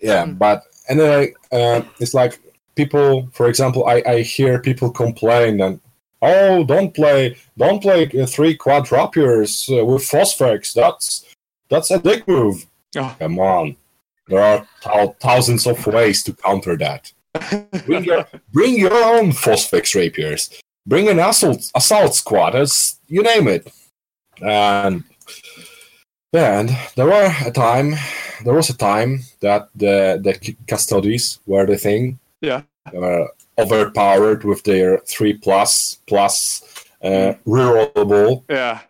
yeah, but anyway, uh, it's like people. For example, I I hear people complain and oh, don't play, don't play three quad rapiers uh, with phosphex. That's that's a dick move. Oh. Come on, there are thou- thousands of ways to counter that. Bring your, bring your own phosphex rapiers. Bring an assault assault squad, as you name it. And yeah, and there were a time, there was a time that the the custodies were the thing. Yeah. They were overpowered with their three plus plus uh, rerollable yeah.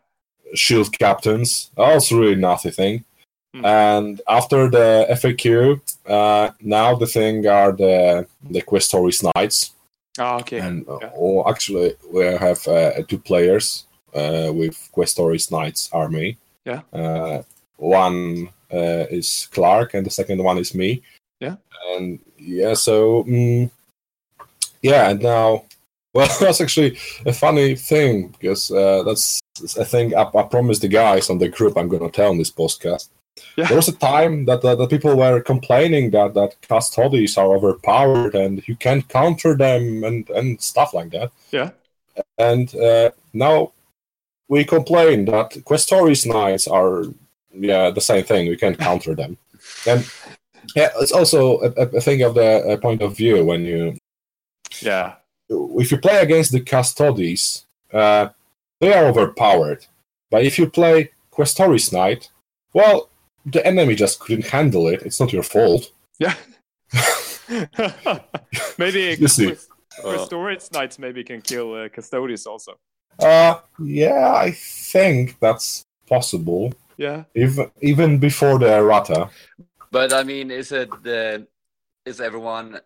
shield captains. That was really nasty thing. Hmm. And after the FAQ, uh, now the thing are the the Questoris Knights, Oh, okay. and uh, Yeah. or actually we have uh, two players uh, with Questoris Knights army. Yeah. Uh, one uh, is Clark, and the second one is me. Yeah. And yeah, so mm, yeah, and now. (laughs) Well, that's actually a funny thing because uh, that's a thing I, I promised the guys on the group I'm going to tell on this podcast. Yeah. There was a time that, that, that people were complaining that, that custodies are overpowered and you can't counter them and, and stuff like that. Yeah. And uh, now we complain that Questoris Knights are yeah the same thing. We can't counter them. (laughs) And yeah, it's also a, a- thing of the point of view when you yeah. if you play against the custodies, uh, they are overpowered. But if you play Questoris Knight, well, the enemy just couldn't handle it. It's not your fault. Yeah. (laughs) maybe You see. Quest- Questoris Knights maybe can kill uh, Custodians also. Uh, yeah, I think that's possible. Yeah. Even even before the errata. But I mean, is it the is everyone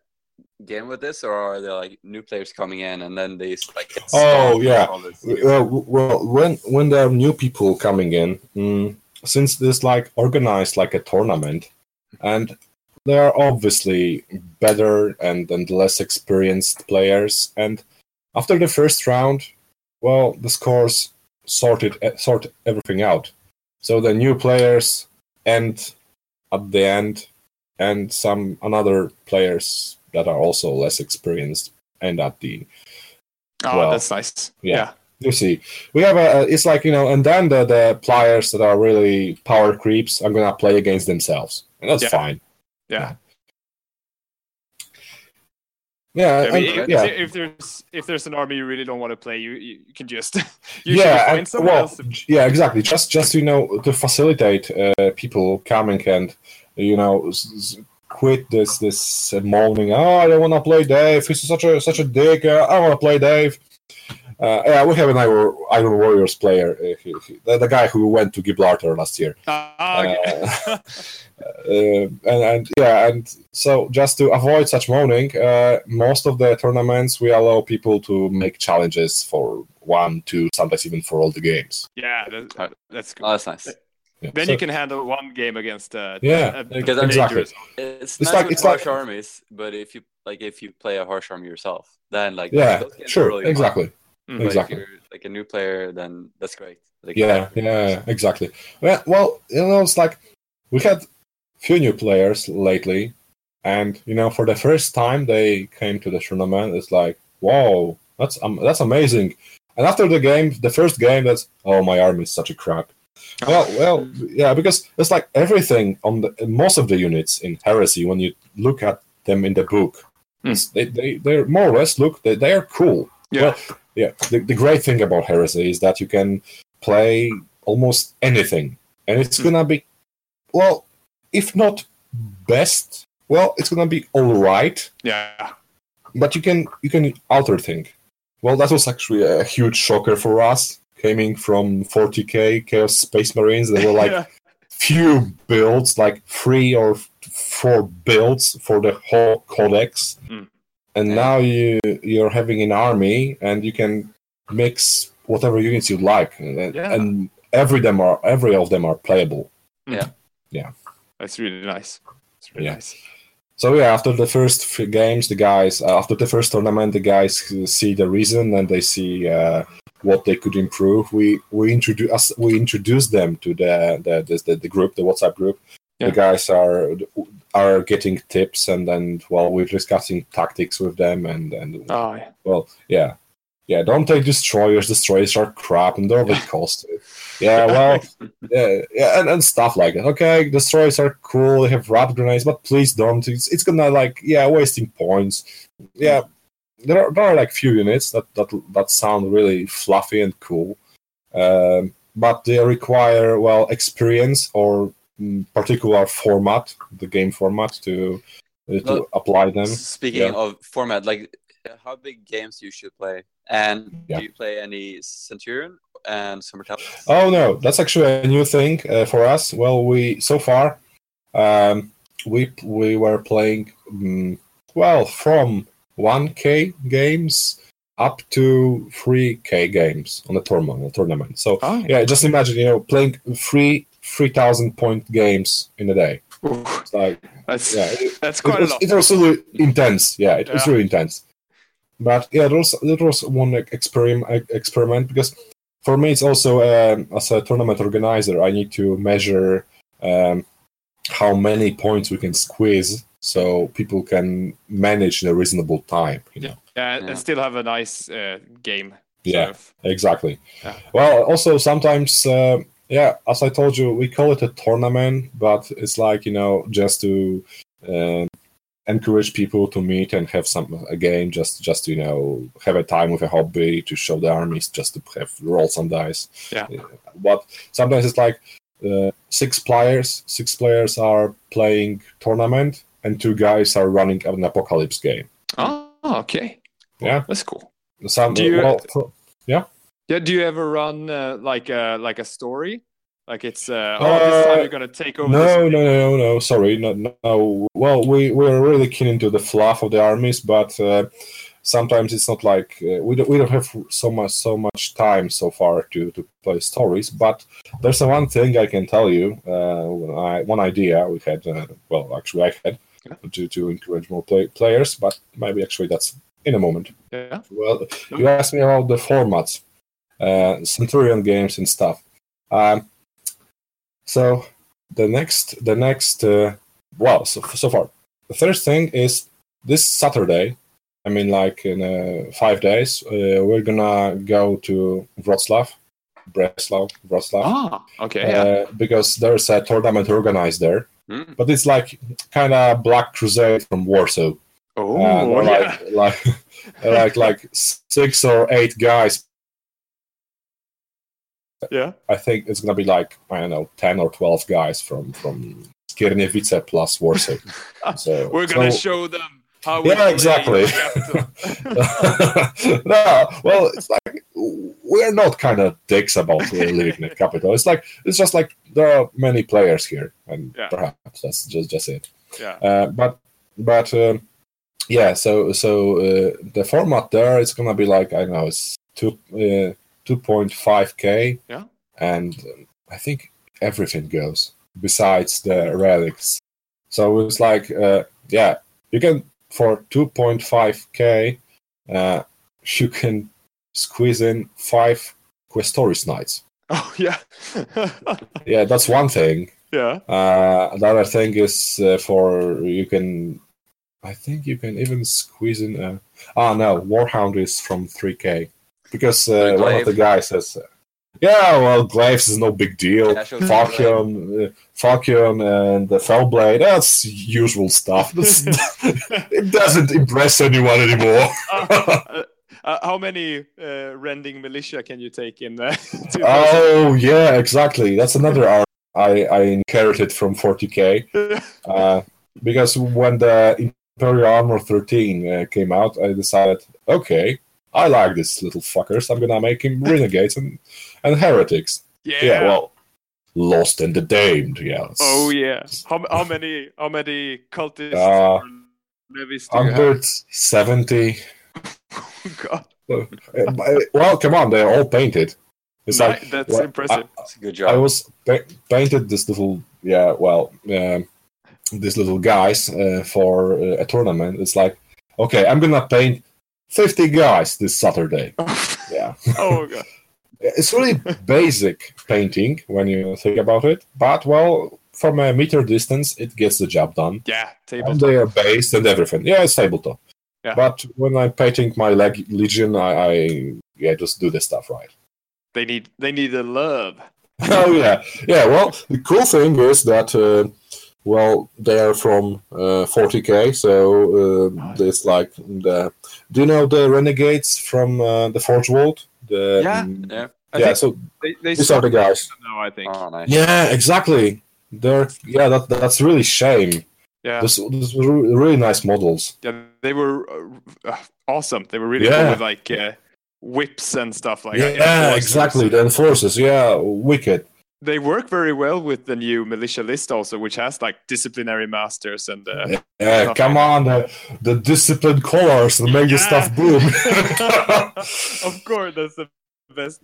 game with this, or are there like new players coming in and then they just, like? Oh, yeah. and all this? Well, well, when when there are new people coming in, mm, since this like organized like a tournament, and there are obviously better and and less experienced players, and after the first round, well, the scores sorted eh, sort everything out. So the new players end at the end, and some another players that are also less experienced end at the Oh, Well, that's nice. yeah. Yeah. You see. We have a it's like you know and then the, the players that are really power creeps are gonna play against themselves. And that's Yeah. fine. Yeah. yeah, I mean, and- if, yeah. if there's if there's an army you really don't want to play, you you, can just (laughs) yeah find and- someone well, yeah exactly. Just just you know to facilitate uh, people coming and you know quit this this uh, moaning oh i don't want to play dave. He's such a such a dick. Uh, i want to play dave uh, yeah, we have an Iron, Iron Warriors player, uh, he, he- the, the guy who went to Gibraltar last year. Ah, okay. (laughs) uh, and, and yeah, and so just to avoid such moaning, uh, most of the tournaments we allow people to make challenges for one, two, sometimes even for all the games. yeah, that, that's good. Oh, that's nice. Yeah, then so- you can handle one game against uh, Yeah, a, a because exactly. dangerous- It's, It's nice like- with it's harsh like- armies, but if you like, if you play a harsh army yourself, then like Yeah, those games are sure, really fun. Exactly. Mm. Exactly. like a new player, then that's great. Like, Yeah, yeah, exactly. Well, well, you know, it's like we had few new players lately, and you know, for the first time they came to the tournament, it's like, wow, that's um, that's amazing. And after the game, the first game, that's oh, my army is such a crap. (laughs) Well, well, yeah, because it's like everything on the most of the units in Heresy. When you look at them in the book, it's- they they they more or less look they, they are cool. Yeah. Well, yeah. The, the great thing about Heresy is that you can play almost anything, and it's Hmm. gonna be well, if not best, well, it's gonna be all right. yeah. But you can you can alter thing. Well, that was actually a huge shocker for us, coming from 40k Chaos Space Marines. There were like (laughs) yeah. few builds, like three or four builds for the whole codex, Mm. And Yeah. now you you're having an army, and you can mix whatever units you like, and, Yeah. and every them are every of them are playable. Yeah. Yeah. That's really nice. It's really Yeah. nice. So yeah, after the first f- games, the guys uh, after the first tournament, the guys see the reason and they see uh, what they could improve. We we introduce we introduce them to the the, the the the group, the WhatsApp group. Yeah. The guys are are getting tips and then well, we're discussing tactics with them and and Oh, yeah. well, yeah, yeah. Don't take destroyers. Destroyers are crap and they're very (laughs) costly. Yeah, well, yeah, yeah, and, and stuff like that. Okay, destroyers are cool. They have rad grenades, but please don't. It's, it's gonna like yeah, wasting points. Yeah, there are there are like few units that that that sound really fluffy and cool, um, but they require well experience or particular format, the game format to uh, to Well, apply them. Speaking Yeah. of format, like how big games you should play, and Yeah. do you play any Centurion and Summer Talents? Oh no, that's actually a new thing uh, for us. Well, we so far um, we we were playing um, well from 1k games up to 3k games on a tournament. tournament. So Oh, yeah, just imagine you know playing three 3000 point games in a day. It's like That's yeah, it, that's it quite was, a lot. it was really intense. Yeah, it was really intense. But yeah, there was there was one like, experiment experiment because for me it's also um, as a tournament organizer I need to measure um, how many points we can squeeze so people can manage in a reasonable time. You know. Yeah, Yeah. and still have a nice uh, game. sort Yeah. of. Exactly. Yeah. Well, also sometimes, uh, yeah, as I told you, we call it a tournament, but it's like you know just to uh, encourage people to meet and have some a game, just just you know have a time with a hobby to show the armies, just to have roll some dice. Yeah. But sometimes it's like uh, six players, six players are playing tournament, and two guys are running an apocalypse game. Oh, okay. Yeah. That's cool. Some Do you- well, so- Yeah. Do you ever run uh, like a like a story Like it's uh, oh, this time Uh, you're gonna take over. No, this no, no, no. Sorry, no, no. Well, we we're really keen into the fluff of the armies, but uh, sometimes it's not like uh, we don't we don't have so much so much time so far to to play stories. But there's a one thing I can tell you. Uh, I, one idea we had. Uh, well, actually, I had to to encourage more play, players, but maybe actually that's in a moment. Yeah. Well, you asked me about the formats, uh, Centurion games and stuff. Um, so the next, the next, uh, well, so, so far, the first thing is this Saturday. I mean, like in uh, five days, uh, we're gonna go to Wroclaw, Breslau, Wroclaw, Ah, okay. Yeah. uh, because there's a tournament organized there. Hmm. But it's like kind of Black Crusade from Warsaw. Oh, Uh, yeah. like, like, (laughs) like like six or eight guys. Yeah. I think it's gonna be like I don't know, ten or twelve guys from from Skierniewice plus Warsaw. (laughs) So We're gonna so- show them how Yeah, exactly. (laughs) no, well, it's like we're not kind of dicks about (laughs) living in the capital. It's like it's just like there are many players here, and Yeah. perhaps that's just just it. yeah. Uh, but but um, yeah, so so uh, the format there is gonna be like I don't know, it's two uh, two point five k. Yeah. and um, I think everything goes besides the relics. So it's like uh, yeah, you can for two point five k, uh, you can squeeze in five Questoris Knights. (laughs) Oh yeah. (laughs) Yeah, that's one thing. yeah. Uh, the other thing is uh, for you can, I think you can even squeeze in. A, ah, no, Warhound is from 3K because uh, The one of the guys says, uh, "Yeah, well, glaives is no big deal. Yeah, sure. Falchion, uh, Falchion, and the Fellblade, that's usual stuff. (laughs) (laughs) It doesn't impress anyone anymore." (laughs) Uh, uh, how many uh, rending militia can you take in there? oh yeah, exactly. That's another art I, I inherited from 40K. Uh, because when the Imperial Armor 13 uh, came out, I decided, okay, I like these little fuckers. I'm gonna make him renegades and, and heretics. yeah. Yeah. well, lost and the damned. Yeah. oh yeah. How, how many how many cultists Uh, or levies do you have? 170. Oh, (laughs) God. Uh, well, come on, they're all painted. It's Ni- like that's well, impressive. That's a good job. I was pa- painted this little, yeah, well, um, these little guys uh, for uh, a tournament. It's like, okay, I'm gonna paint 50 guys this Saturday. (laughs) Yeah, oh god. (laughs) it's really basic painting when you think about it, but well, from a meter distance, it gets the job done. Yeah, And they are based and everything. Yeah, it's tabletop. Yeah. But when I'm painting my leg- legion, I, I yeah just do the stuff right. They need they need the love. (laughs) oh yeah, yeah. Well, the cool thing is that uh, well they are from uh, 40k, so uh, Nice. it's like the. Do you know the renegades from uh, the Forge World? The, Yeah, mm, Yeah. I yeah. So they, they these are the guys. now. I think. Oh, nice. Yeah, exactly. They're yeah. That that's really shame. Yeah. This this were re- really nice models. Yeah, they were uh, uh, awesome. They were really Yeah. cool with like uh, whips and stuff like that. yeah, exactly. The enforcers. Yeah, wicked. They work very well with the new militia list also, which has like disciplinary masters and uh, Yeah, come like on, the, the disciplined collars the make the Yeah. stuff boom. (laughs) of course that's the best.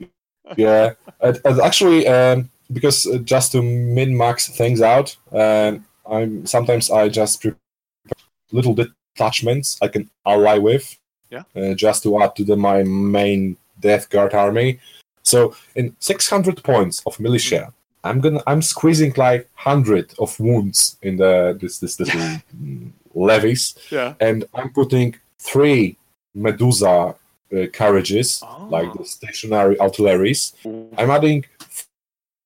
yeah, and, and actually, um, because uh, just to min max things out, um, I'm sometimes I just prepare little detachments I can ally with, Yeah. uh, just to add to the, my main Death Guard army. So in 600 points of militia, I'm gonna I'm squeezing like hundred of wounds in the this this little mm, levies, Yeah. and I'm putting three Medusa uh, carriages, Oh. like the stationary artilleries. I'm adding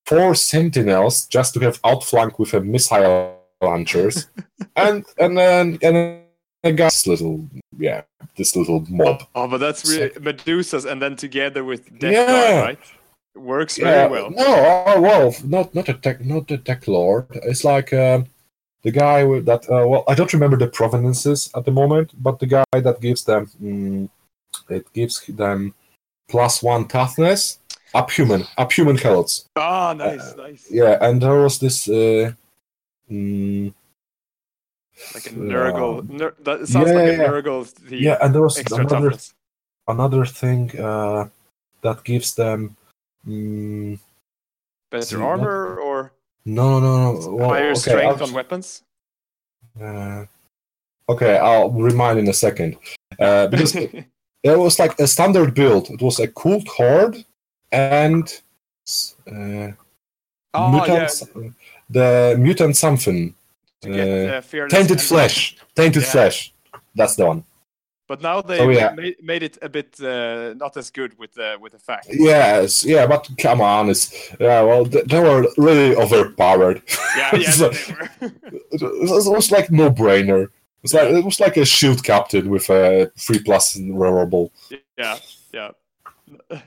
four sentinels just to have outflank with a missile launchers, (laughs) and and then and then I got this little yeah this little mob. Oh, but that's really Medusas, and then together with Death Yeah. Right? Works very well. No, oh, well, not not a tech, not a tech lord. It's like um, the guy with that. Uh, well, I don't remember the provenances at the moment, but the guy that gives them, mm, it gives them plus one toughness Abhuman, Abhuman health. Ah, nice, nice. Yeah, and there was this. Uh, mm, Like a Nurgle. Nur- that sounds yeah, like a yeah. Nurgle. The yeah, and there was another toughness. another thing uh, that gives them. Mm, Better armor or no, no, no. Well, higher okay, strength I'll- on weapons? Uh, okay, I'll remind in a second. Uh, because it (laughs) was like a standard build. It was a cooled horde and uh, oh, mutant, yeah. the mutant something. Get, uh, uh, Tainted and- flesh. Tainted Yeah. flesh. That's the one. But now they Oh, yeah. made, made it a bit uh, not as good with the with the fact. Yes, yeah, but come on, it's yeah. Well, th- they were really overpowered. Yeah, (laughs) yeah, So- (laughs) it was, like no brainer. It's like it was like a shield captain with a three plus rollable. yeah, yeah. (laughs)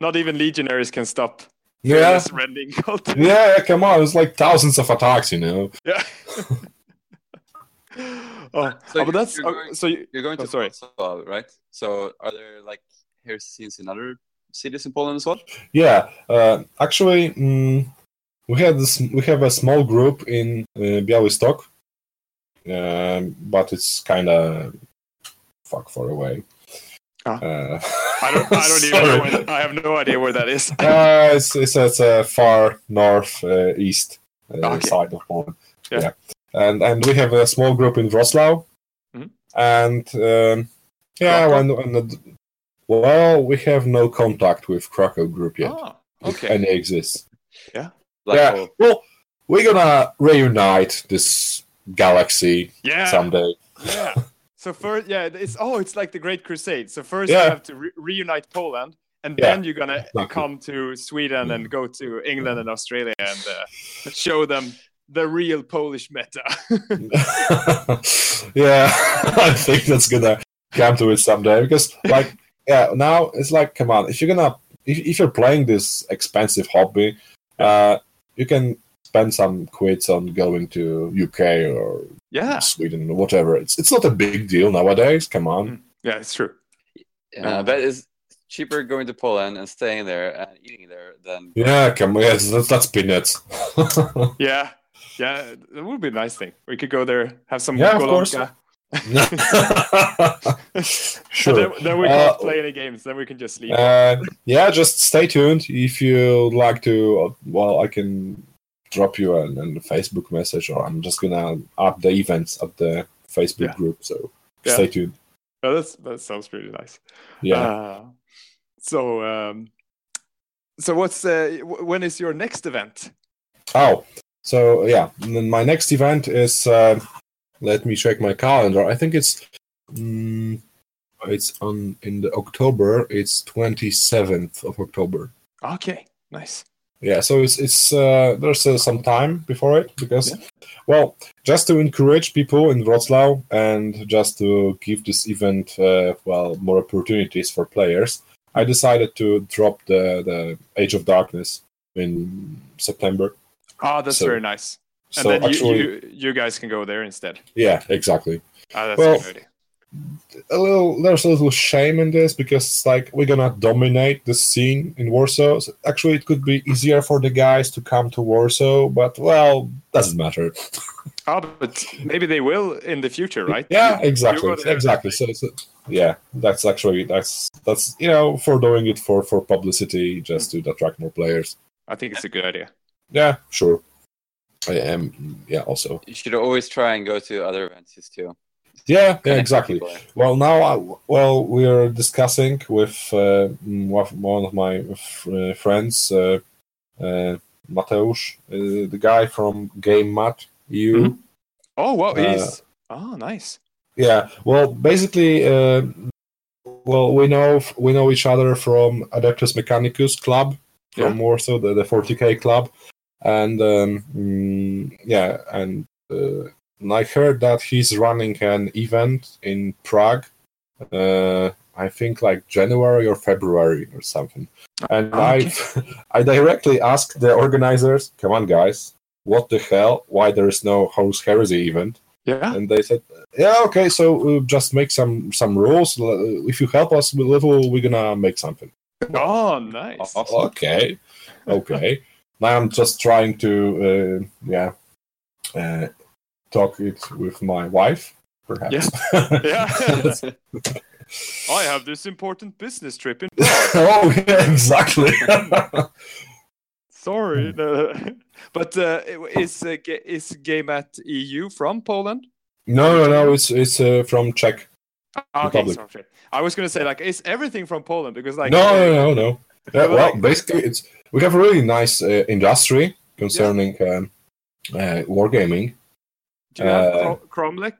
Not even legionaries can stop. Yeah, fearless rending cult. yeah. Come on, it's like thousands of attacks, you know. Yeah. (laughs) oh, So oh, but that's you're oh, going- so. You, You're going Oh, to sorry. Warsaw, right? So are there like Heresy scenes in other cities in Poland as well? Yeah, uh, actually, mm, we had this. We have a small group in uh, Białystok, um, but it's kind of fuck far away. Ah. Uh, I don't. I don't (laughs) even know. Where, I have no idea where that is. Uh, it's it's at uh, far north uh, east uh, Okay. side of Poland. Yeah. and and we have a small group in Wrocław, Mhm. and um, yeah, when, when the, well, we have no contact with Krakow group yet. Oh, if okay. any exists. Black yeah, hole. well, we're gonna reunite this galaxy Yeah. someday. Yeah. So first, yeah, it's oh, it's like the Great Crusade. So first Yeah. you have to re- reunite Poland, and Yeah, then you're gonna exactly. come to Sweden and go to England and Australia and uh, show them the real Polish meta. (laughs) yeah, (laughs) I think that's gonna come to it someday because, like, yeah, now it's like, come on, if you're gonna, if, if you're playing this expensive hobby, uh, you can spend some quids on going to UK or yeah, Sweden or whatever. It's it's not a big deal nowadays. Come on. Mm. yeah, it's true. Yeah, I bet it's cheaper going to Poland and staying there and eating there than Yeah, come on. Yes, that's, that's peanuts. (laughs) Yeah, yeah, that would be a nice thing. We could go there, have some Yeah, of course. Golonka, (laughs) (laughs) sure. then, then we Uh, can't play any games. Then we can just leave. Uh, yeah, just stay tuned. If you'd like to, uh, well, I can drop you an, an Facebook message, or I'm just gonna add the events at the Facebook Yeah. group. So Yeah. stay tuned. Oh, that's, that sounds pretty nice. Yeah. Uh, so, um, so what's uh, when is your next event? oh, so yeah, my next event is. Uh, let me check my calendar. I think it's. Mm, it's on in the October. It's 27th of October. Okay, nice. Yeah, so it's it's uh, there's uh, some time before it because, well, just to encourage people in Wrocław and just to give this event uh, well more opportunities for players, I decided to drop the the Age of Darkness in September. Ah, that's So- very nice. And so then you, actually, you you guys can go there instead. yeah, exactly. Ah, that's Well, a good idea. a little there's a little shame in this because it's like we're gonna dominate the scene in Warsaw. So actually, it could be easier for the guys to come to Warsaw, but well, doesn't matter. Ah, (laughs) but maybe they will in the future, right? Yeah, exactly, you go there exactly. So, so yeah, that's actually that's that's you know for doing it for for publicity, just to attract more players. I think it's a good idea. Yeah, sure. I am. Yeah, also. you should always try and go to other events just to Yeah, yeah, exactly. people. Well, now, I, well, we are discussing with uh, one of my uh, friends, uh, uh, Mateusz, uh, the guy from Game Mat EU. Mhm. Oh, wow, Uh, he's oh nice. Yeah. Well, basically, uh, well, we know we know each other from Adeptus Mechanicus Club from Warsaw, the, the 40k club, and um, mm, yeah, and uh, and I heard that he's running an event in Prague. Uh, I think like January or February or something. And Ah, okay. I (laughs) I directly asked the organizers, "Come on, guys, what the hell? Why there is no Horus Heresy event?" Yeah. and they said, "Yeah, okay, so we'll just make some some rules. If you help us with little, we're gonna make something." Oh, nice. Oh, okay, okay. now I'm just trying to, uh, yeah, uh, talk it with my wife, perhaps. Yeah. (laughs) (laughs) I have this important business trip in (laughs) oh, yeah, exactly. Sorry, no. but uh, is uh, is Game Mat EU from Poland? no, no, no. It's it's uh, from Czech. Ah, Okay, sorry. I was gonna say like it's everything from Poland because like no, no, no, no. Yeah, well, like- basically, it's we have a really nice uh, industry concerning um, uh, wargaming. Do you have uh, Cro- Kromlech?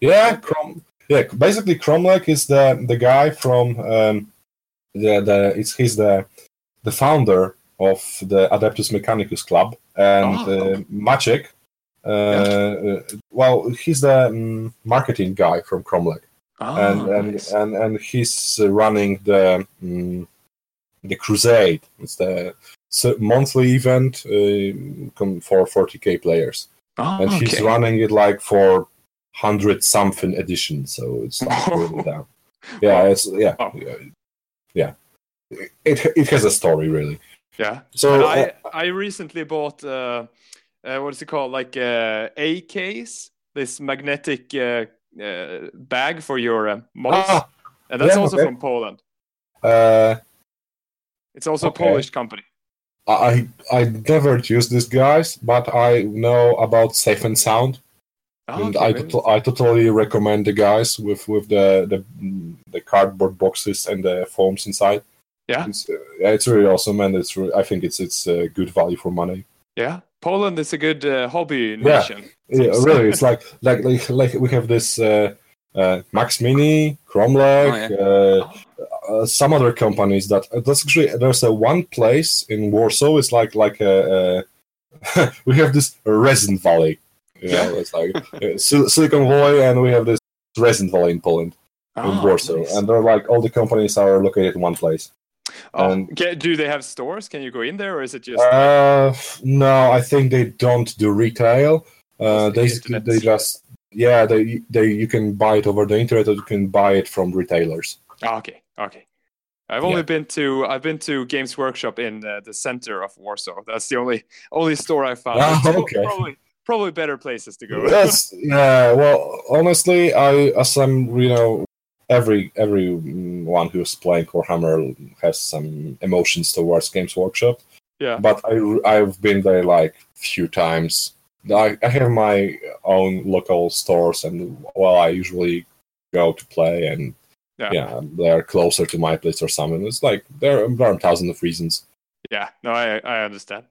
Yeah, Krom. Yeah, basically, Kromlech is the the guy from um, the the it's he's the the founder of the Adeptus Mechanicus Club and Oh, uh, Maciek. Uh, uh, well, he's the um, marketing guy from Kromlech, Oh, and and, nice. and and he's uh, running the um, the Crusade. It's the monthly event uh, for 40k players Oh, and he's running it like for hundred something edition, so it's like (laughs) really down. Yeah, it's yeah, Oh. yeah. It it has a story really. Yeah. So And uh, I I recently bought uh, uh what is it called like uh, a case this magnetic uh, uh, bag for your uh, models ah, and that's yeah, also okay. from Poland. uh, It's also Okay. a Polish company. I I never used these guys, but I know about Safe and Sound, Oh, and okay, I very tot- I totally recommend the guys with with the the the cardboard boxes and the foams inside. Yeah. it's, uh, yeah, it's really awesome, and it's re- I think it's it's uh, good value for money. Yeah, Poland is a good uh, hobby nation. Yeah, Seems- really, it's like like like like we have this uh, uh, Max Mini, Kromlech, Oh, uh, uh, some other companies that uh, that's actually there's a one place in Warsaw. It's like like a, uh (laughs) we have this Resin Valley. You Yeah. know, it's like uh, Sil- Silicon Valley, and we have this Resin Valley in Poland, in Oh, Warsaw, nice. and they're like all the companies are located in one place. Oh, ca- do they have stores? Can you go in there, or is it just? Uh, no, I think they don't do retail. Uh, the they they just yeah they they you can buy it over the internet or you can buy it from retailers. Ah, okay, okay. I've only been to I've been to Games Workshop in uh, the center of Warsaw. That's the only only store I found. Okay. Probably probably better places to go. Yes, (laughs) yeah. Well, honestly, I as I'm you know every everyone who's playing Warhammer has some emotions towards Games Workshop. Yeah. But I I've been there like few times. I, I have my own local stores, and well, I usually go to play, and Yeah. yeah, they're closer to my place or something. It's like there, there are thousands of reasons. yeah, no, I I understand.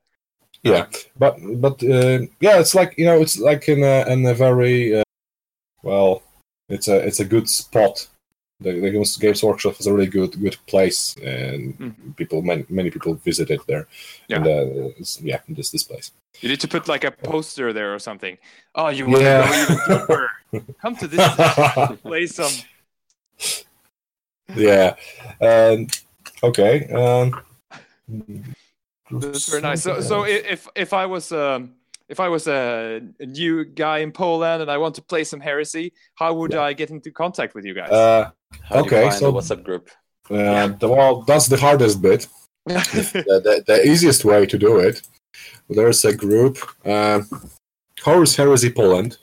Yeah, but but uh, yeah, it's like you know, it's like in a in a very uh, well, it's a it's a good spot. The, the Games, Games Workshop is a really good good place, and Mhm. people many many people visit it there. Yeah. and, uh, it's, yeah, this this place. You need to put like a poster there or something. Oh, you want Yeah. to go even deeper? (laughs) Come to this. Place, play (laughs) some. Yeah, and okay. Um, That's very nice. So, so if if I was um if I was a, a new guy in Poland and I want to play some heresy, how would I get into contact with you guys? uh, How do Okay, you find so- the WhatsApp group? uh, the- well, that's the hardest bit. the, the, the easiest way to do it there's a group uh, horus heresy poland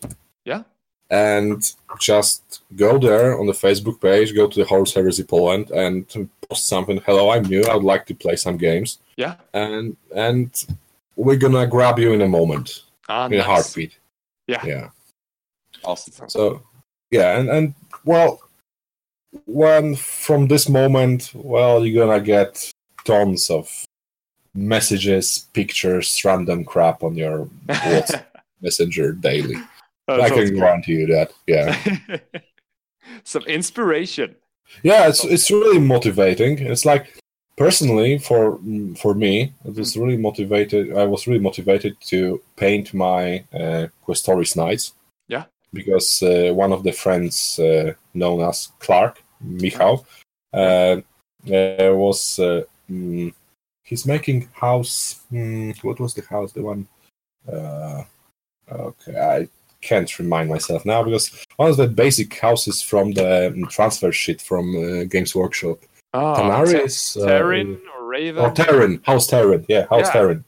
Yeah. And just go there on the facebook page go to the Horus heresy poland and post something hello i'm new i'd like to play some games yeah. and and we're gonna grab you in a moment Ah, in a heartbeat Yeah. yeah Awesome. so yeah and and well when from this moment well you're gonna get tons of messages pictures random crap on your (laughs) messenger daily That i can guarantee you that yeah. (laughs) Some inspiration. yeah it's it's really motivating. It's like personally for for me it was really motivated i was really motivated to paint my uh, questoris knights Yeah. because uh, one of the friends uh, known as clark michał uh, uh, was uh, mm, he's making house mm, what was the house the one uh, okay i can't remind myself now because one of the basic houses from the um, transfer sheet from uh, Games Workshop Oh, Taranis. uh, or Raven. or Terryn. House Terryn. Yeah, House Yeah. Terryn.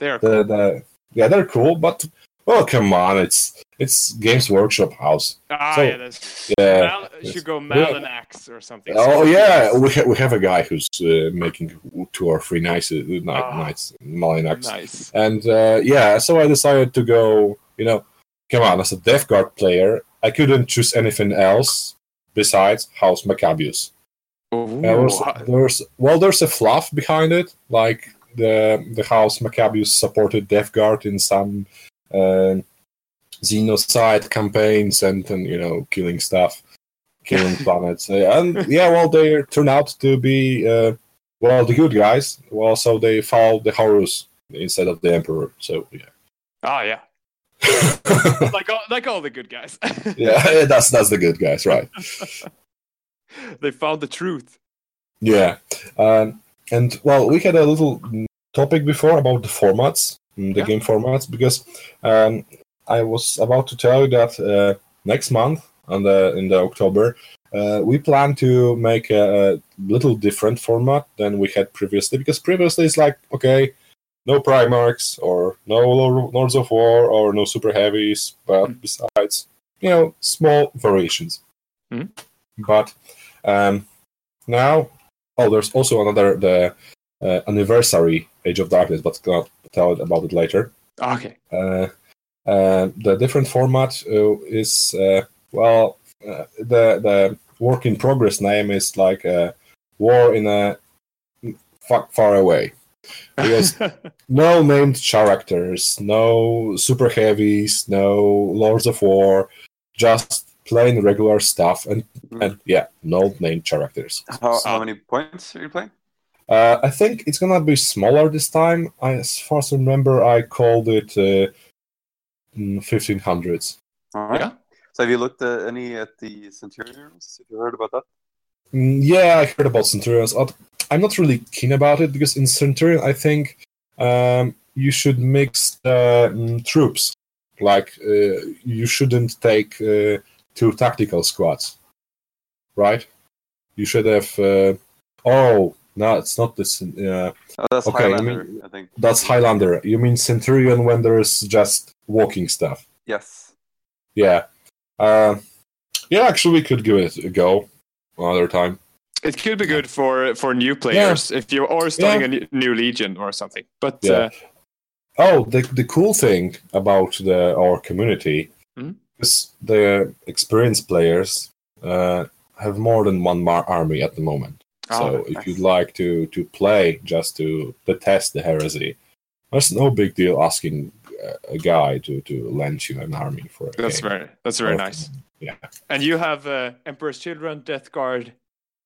They're The, the, yeah, they're cool, but oh come on, it's it's Games Workshop House. ah, so- yeah, that's, Yeah. Mal- yes. should go Yeah. Or something. Oh yeah, we ha- we have a guy who's uh, making two or three knights uh, knight, Ah. knights Malinax. nice. And uh, yeah, so I decided to go. You know, come on, as a Death Guard player, I couldn't choose anything else besides House Makabius. Ooh, There was, there's well, there's a fluff behind it, like the the House Makabius supported Death Guard in some uh, genocide campaigns and, and you know killing stuff, killing (laughs) planets, Uh, and yeah, well, they turn out to be uh, well the good guys. Well, so they followed the Horus instead of the Emperor. So yeah. Ah, yeah. Like all, like all the good guys. (laughs) yeah, that's that's the good guys, right? (laughs) they found the truth. Yeah, um, and well, we had a little topic before about the formats, mm, the Yeah. game formats, because um, I was about to tell you that uh, next month, on the in the October, uh, we plan to make a, a little different format than we had previously. Because previously it's like okay, no Primarchs or no Lords of War or no super heavies, but Mm. besides, you know, small variations. Mm. But um, now Oh, there's also another the uh, anniversary Age of Darkness, but I'll tell it about it later. Okay. Uh, uh, the different format uh, is uh, well, uh, the the work in progress name is like War in a far, far away. Because (laughs) no named characters, no super heavies, no Lords of War, just plain regular stuff, and and yeah, no named characters. How, So- how many points are you playing? Uh, I think it's gonna be smaller this time. I, as far as I remember, I called it uh, fifteen hundreds. All right. Yeah. So have you looked at any at the Centurions? Have you heard about that? Mm, yeah, I heard about Centurions. I'm not really keen about it because in Centurion, I think um, you should mix the mm, troops. Like uh, you shouldn't take uh, two tactical squads, right? You should have. Uh, oh, no, it's not this. Uh, Oh, that's Okay, Highlander, mean- I think. that's Highlander. You mean Centurion when there's just walking stuff? Yes. Yeah. Uh, yeah, actually, we could give it a go another time. It could be good for for new players if you are starting a new- legion or something. But Yeah. uh, Oh, the the cool thing about the our community Mhm. is the experienced players uh, have more than one mar- army at the moment. so oh, if you'd like to to play just to, to test the heresy, there's no big deal asking a guy to to lend you an army for a that's game. very that's very Or- nice. Yeah. And you have uh, Emperor's Children, Death Guard,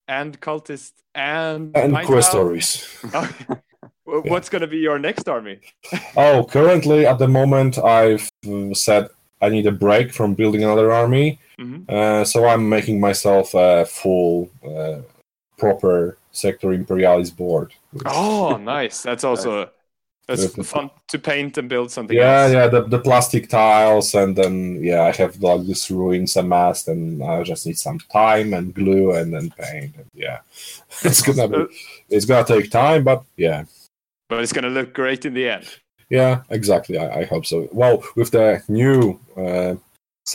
and Cultist, and And Night quest Owl. stories. (laughs) What's going to be your next army? (laughs) Oh, currently at the moment, I've uh, said I need a break from building another army, Mhm. uh, so I'm making myself a full, uh, proper Sector Imperialis board. Oh, nice. That's also that's Yeah. fun to paint and build something Yeah, else. yeah, the, the plastic tiles, and then yeah, I have like this ruins amassed, and I just need some time and glue and then paint. And, yeah, (laughs) it's gonna be, (laughs) it's gonna take time, but yeah, But it's to look great in the end. Yeah, exactly. I, I hope so. Well, with the new uh,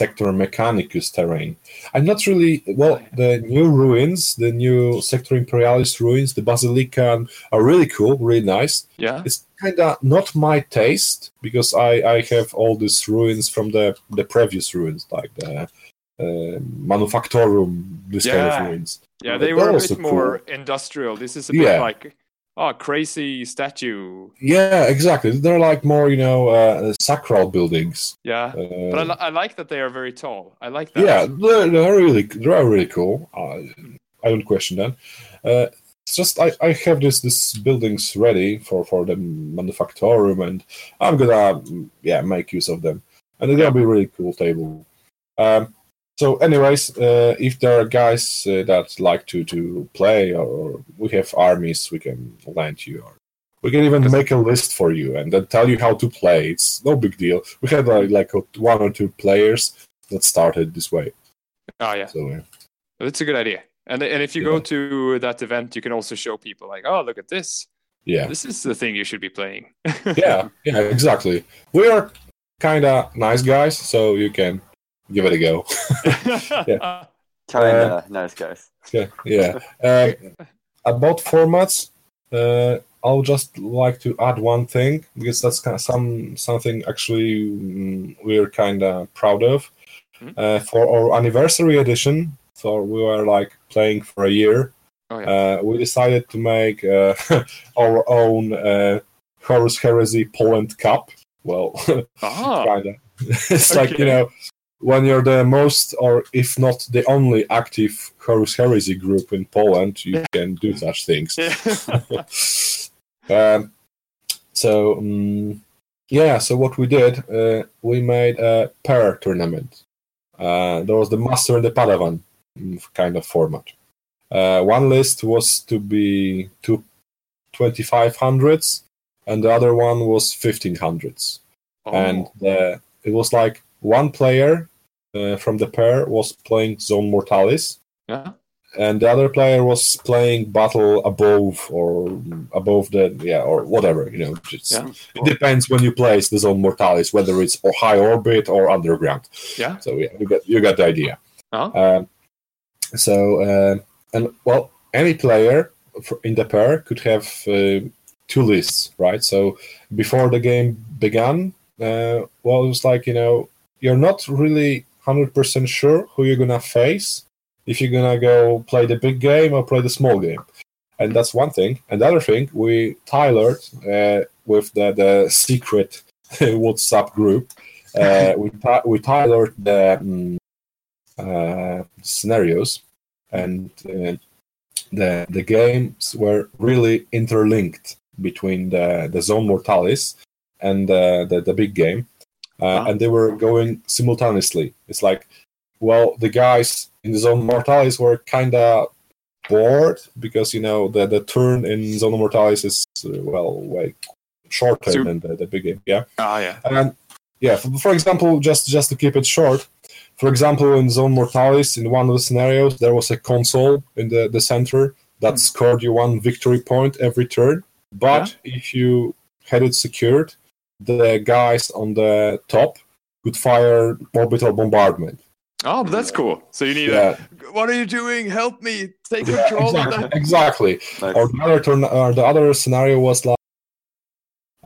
Sector Mechanicus terrain, I'm not really well. The new ruins, the new Sector Imperialis ruins, the Basilica are really cool, really nice. Yeah. It's kind of not my taste because I I have all these ruins from the the previous ruins, like the uh, Manufactorum, this kind of ruins. Yeah, they they're were a bit more industrial. This is a bit Yeah. like oh, crazy statue. Yeah, exactly. They're like more, you know, uh, sacral buildings. Yeah. Uh, But I, li- I like that they are very tall. I like that. Yeah, they're, they're really they're really cool. Uh, I don't question that. Uh, it's just I, I have this this buildings ready for for the manufactorum, and I'm gonna mm, yeah make use of them, and they're gonna be really cool table. Um, so, anyways, uh, if there are guys uh, that like to to play, or we have armies, we can lend you, or we can even make a list for you and then tell you how to play. It's no big deal. We had like, like one or two players that started this way. Oh, yeah. So yeah. That's a good idea. And and if you Yeah. go to that event, you can also show people like, oh, look at this. Yeah, This is the thing you should be playing. yeah, (laughs) yeah, exactly. We are kind of nice guys, so you can give it a go. (laughs) yeah. Kind of nice guys. yeah, yeah. Uh, about formats, uh, I'll just like to add one thing because that's kind of some something actually mm, we're kind of proud of. Mhm. Uh, for our anniversary edition, so we were like playing for a year. Oh yeah. Uh, we decided to make uh, (laughs) our own uh, Horus Heresy Poland Cup. Well, (laughs) Ah. kind of. it's like you know when you're the most or if not the only active Horus Heresy group in Poland, you can do such things. Yeah. (laughs) um, so um, yeah, so what we did, uh, we made a pair tournament. Uh, there was the Master and the Padawan mm, kind of format. Uh, one list was to be two 2500s, and the other one was 1500s and Oh. the, it was like one player uh, from the pair was playing Zone Mortalis, yeah. and the other player was playing Battle above or above the yeah or whatever you know. Yeah. It depends when you place the Zone Mortalis, whether it's or high orbit or underground. Yeah. So yeah, you got you got the idea. Uh-huh. Um, so uh, and well, any player in the pair could have uh, two lists, right? So before the game began, uh, well, it was like you know you're not really hundred percent sure who you're gonna face if you're gonna go play the big game or play the small game, and that's one thing. And the other thing, we tailored uh, with the the secret (laughs) WhatsApp group. Uh, we we tailored the mm, uh, scenarios, and uh, the the games were really interlinked between the the Zone Mortalis and uh, the the big game, uh, Ah. and they were going simultaneously. It's like, well, the guys in the Zone Mortalis were kind of bored because you know the the turn in Zone Mortalis is uh, well way shorter Sup- than the, the big game. Yeah. Ah, yeah. And yeah, for, for example, just just to keep it short, for example, in Zone Mortalis, in one of the scenarios, there was a console in the, the center that scored you one victory point every turn. But if you had it secured, the guys on the top could fire orbital bombardment. Oh, that's cool. So you need Yeah, a, what are you doing? Help me. Take control of exactly. that. exactly. Nice. Or the other turn, or the other scenario was like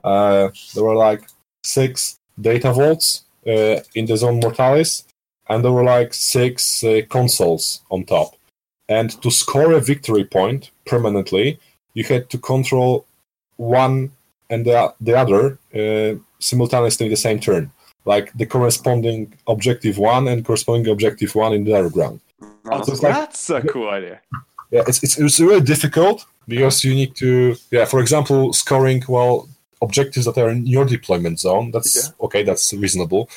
uh, there were like six data vaults uh, in the zone mortalis, and there were like six uh, consoles on top. And to score a victory point permanently, you had to control one and the, the other uh, simultaneously in the same turn, like the corresponding objective one and corresponding objective one in the other ground. Oh, so it's like- That's a cool idea. Yeah, it's, it's it's really difficult because you need to yeah, for example, scoring well objectives that are in your deployment zone. That's Yeah. okay, that's reasonable.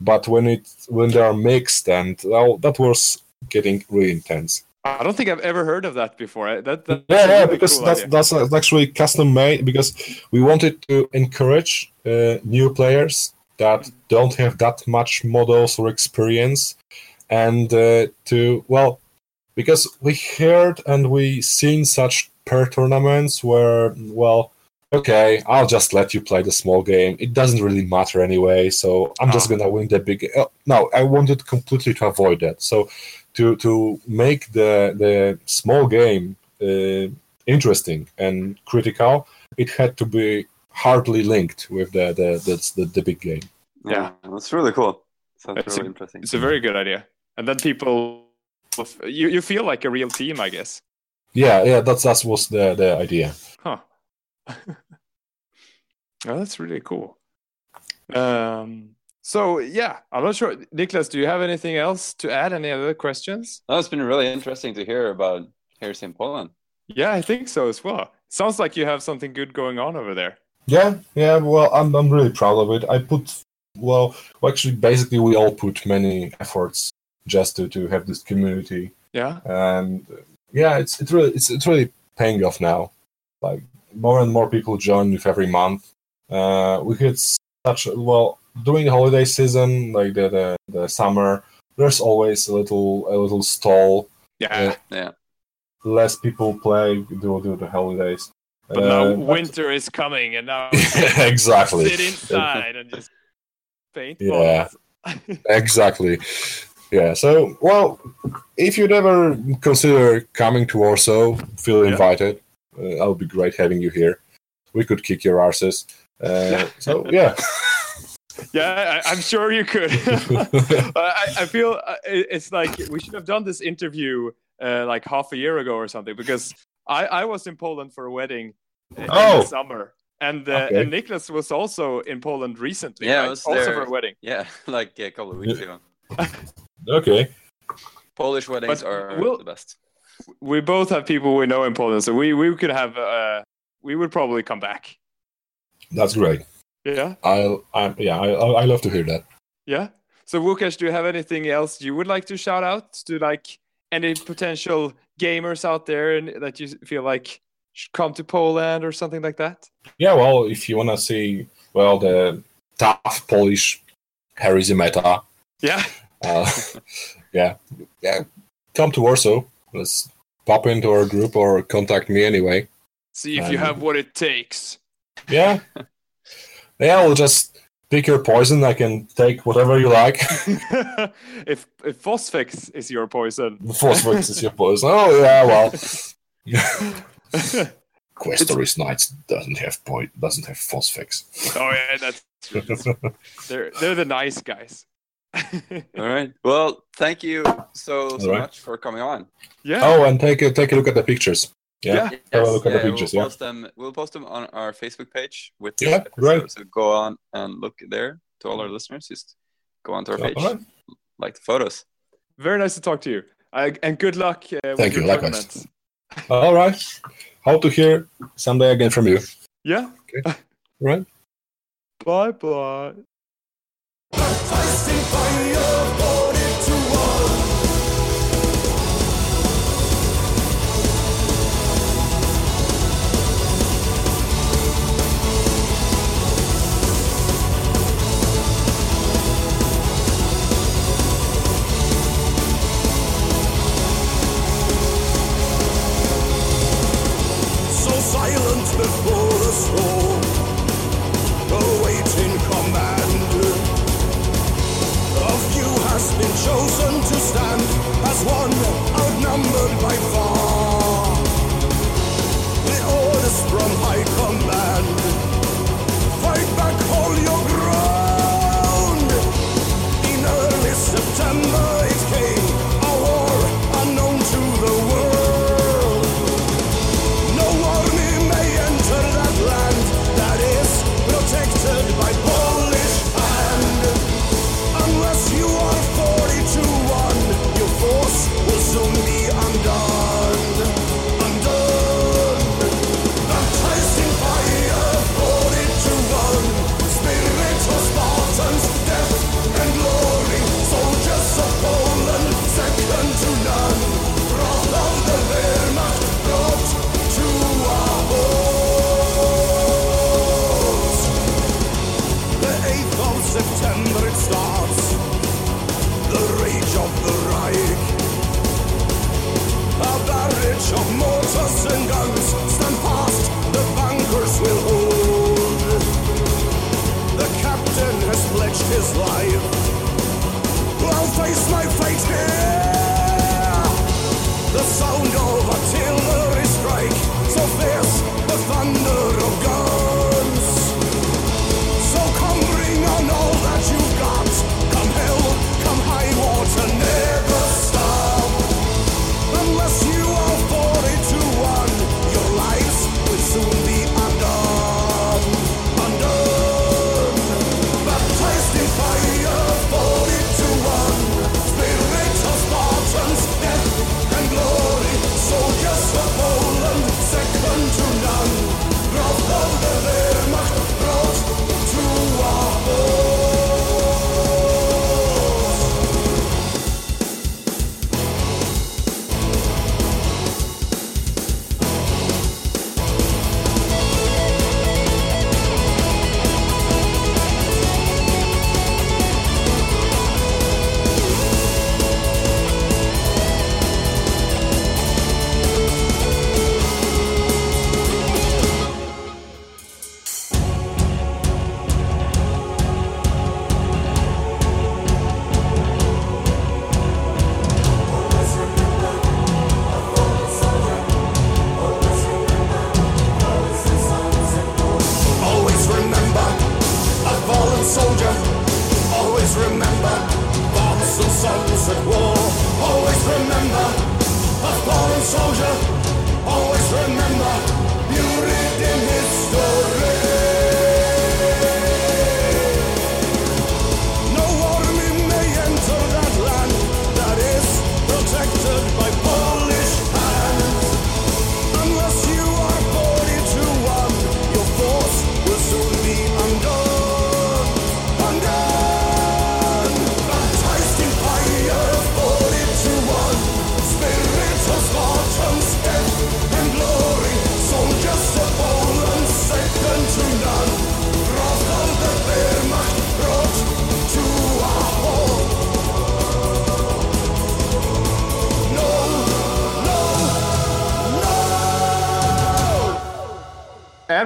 But when it when they are mixed and well, that was getting really intense. I don't think I've ever heard of that before. That, Yeah, yeah, because cool that's idea. that's uh, actually custom made because we wanted to encourage uh, new players that don't have that much models or experience, and uh, to well, because we heard and we seen such per tournaments where well, okay, I'll just let you play the small game. It doesn't really matter anyway, so I'm just Ah. gonna win the big. Uh, no, I wanted completely to avoid that. So to to make the the small game uh, interesting and critical, it had to be hardly linked with the the the, the, the big game. Yeah. that's really cool. Sounds It's really a- interesting. It's a very good idea. And then people, you, you feel like a real team, I guess. Yeah, yeah, that's that was the the idea. Huh. (laughs) oh, that's really cool. Um, so yeah, I'm not sure. Niklas, do you have anything else to add? Any other questions? No, it's been really interesting to hear about Heresy in Poland. Yeah, I think so as well. Sounds like you have something good going on over there. Yeah, yeah. Well, I'm I'm really proud of it. I put well, well, actually, basically, we all put many efforts just to to have this community, Yeah. and uh, yeah, it's it's really it's it's really paying off now. Like more and more people join with every month. Uh, we had such well during the holiday season, like the the, the summer. There's always a little a little stall Yeah. Yeah. less people play due to the holidays. But now Uh, winter is coming, and now (laughs) exactly. sit inside and just paint Yeah. (laughs) Exactly. Yeah. So, well, if you'd ever consider coming to Warsaw, feel Yeah. invited. Uh, that would be great having you here. We could kick your asses. Uh, Yeah. (laughs) So, yeah. yeah, I, I'm sure you could. (laughs) I, I feel uh, it's like we should have done this interview uh, like half a year ago or something because I, I was in Poland for a wedding in Oh. the summer. And, uh, Okay. and Nicholas was also in Poland recently, Yeah, right? was also there. for a wedding. Yeah, (laughs) like a couple of weeks ago. okay. Polish weddings But are we'll- the best. We both have people we know in Poland, so we, we could have uh, we would probably come back. That's great. Yeah, I'll, I'm, yeah, I, I I love to hear that. yeah. So Łukasz, do you have anything else you would like to shout out to like any potential gamers out there and that you feel like should come to Poland or something like that? Yeah, well, if you want to see, well, the tough Polish Heresy meta, Yeah, uh, (laughs) yeah, yeah, come to Warsaw. Let's pop into our group or contact me anyway. see if you Um, have what it takes. Yeah, yeah, we'll just pick your poison. I can take whatever you like. (laughs) (laughs) if if Phosphex is your poison. Phosphorus is your (laughs) poison. Oh yeah, well, Questoris Knights doesn't have point, doesn't have Phosphex. oh yeah, that's true. they're they're the nice guys. All right. Well, thank you so so All right. much for coming on. yeah. Oh, and take a take a look at the pictures. Yeah, Yeah. have look at the yeah, pictures. We'll Yeah, post them. We'll post them on our Facebook page with Yeah, this great. episode. So go on and look there to all our listeners. Just go onto our page, right. like the photos. Very nice to talk to you. Uh, and good luck uh, with Thank your you, likewise. tournaments. All right. Hope to hear someday again from you. Yeah. (laughs) Right. Bye bye. Before the storm, awaiting command. Has been chosen to stand as one life. I'll face my fate here.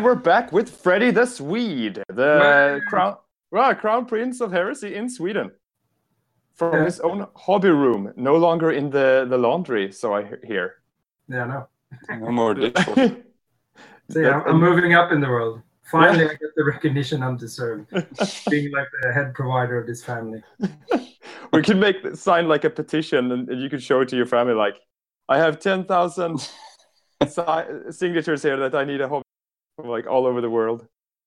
And we're back with Freddie the Swede, the crown, well, crown prince of heresy in Sweden, from Yeah. his own hobby room, no longer in the, the laundry. So I hear. Yeah, no. No more (laughs) dishwasher. So yeah, I'm moving up in the world. Finally, I get the recognition I'm deserved, being like the head provider of this family. (laughs) we could make sign like a petition, and, and you could show it to your family. Like, I have ten thousand (laughs) si- signatures here that I need a hobby, from, like all over the world.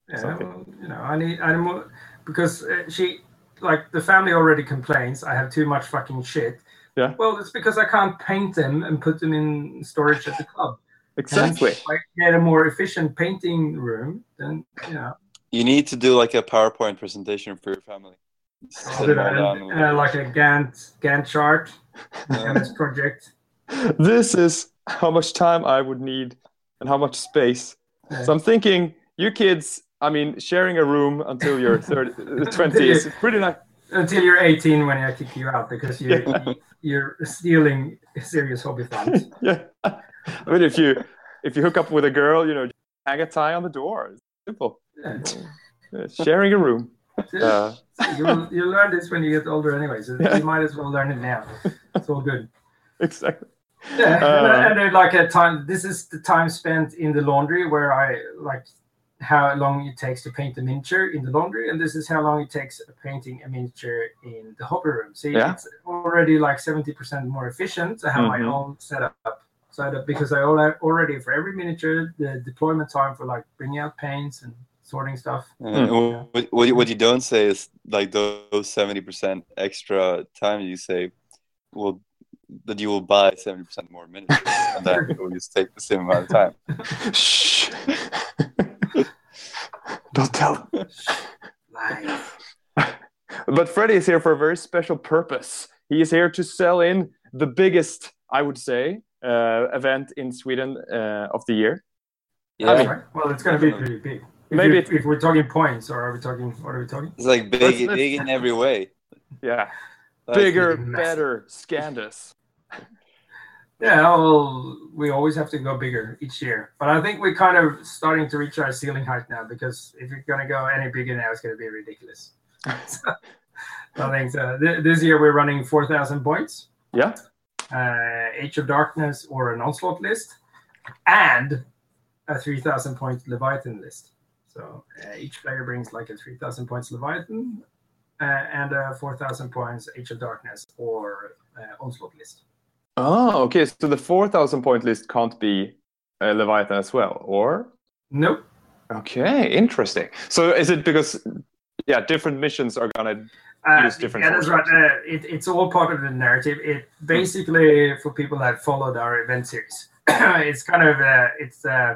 Yeah, well, you know, I need, I need more because uh, she, like, the family already complains I have too much fucking shit. Yeah. Well, it's because I can't paint them and put them in storage at the club. Exactly. If I get a more efficient painting room, then you know, You need to do like a PowerPoint presentation for your family. I'll Sit do them all that, and, uh, like a Gantt Gantt chart, Yeah. MS project. (laughs) this is how much time I would need and how much space. Yeah. So I'm thinking, you kids, I mean, sharing a room until you're (laughs) 30, uh, 20 is pretty nice. Until you're 18 when I kick you out because you you're stealing serious hobby funds. (laughs) Yeah. I mean, if you if you hook up with a girl, you know, hang a tie on the door. It's simple. Yeah. Sharing a room. Uh, you'll, you'll learn this when you get older anyway, so (laughs) Yeah. you might as well learn it now. It's all good. exactly. Yeah, and, Uh, and then like a time. This is the time spent in the laundry where I like how long it takes to paint a miniature in the laundry, and this is how long it takes painting a miniature in the hobby room. See, Yeah. it's already like seventy percent more efficient to have Mhm. my own setup. So that because I already for every miniature the deployment time for like bringing out paints and sorting stuff. And Hmm. what, what, you- what you don't say is like those seventy percent extra time you save will that you will buy seventy percent more minutes and then (laughs) it will just take the same amount of time. Shh. Don't tell. Life. But Freddie is here for a very special purpose. He is here to sell in the biggest, I would say, uh, event in Sweden uh, of the year. That's right. Well, it's going to be pretty big. If Maybe you- it- if we're talking points, or are we talking? What are we talking? It's like big, Let's- let's- big in every way. Yeah, Like, bigger, better, Scandus. (laughs) Yeah, well, we always have to go bigger each year. But I think we're kind of starting to reach our ceiling height now because if you're going to go any bigger now, it's going to be ridiculous. So, (laughs) I think so. Th- this year we're running 4,000 points, Yeah, uh, Age of Darkness or an Onslaught list, and a 3,000 point Leviathan list. So uh, each player brings like a 3,000 points Leviathan uh, and a 4,000 points Age of Darkness or uh, Onslaught list. Oh, okay. So the 4,000 point list can't be uh, Leviathan as well, or? Nope. Okay, interesting. So is it because, yeah, different missions are gonna. Uh, use different yeah, that's right. Uh, it, it's all part of the narrative. It basically for people that followed our event series, (coughs) it's kind of uh, it's uh,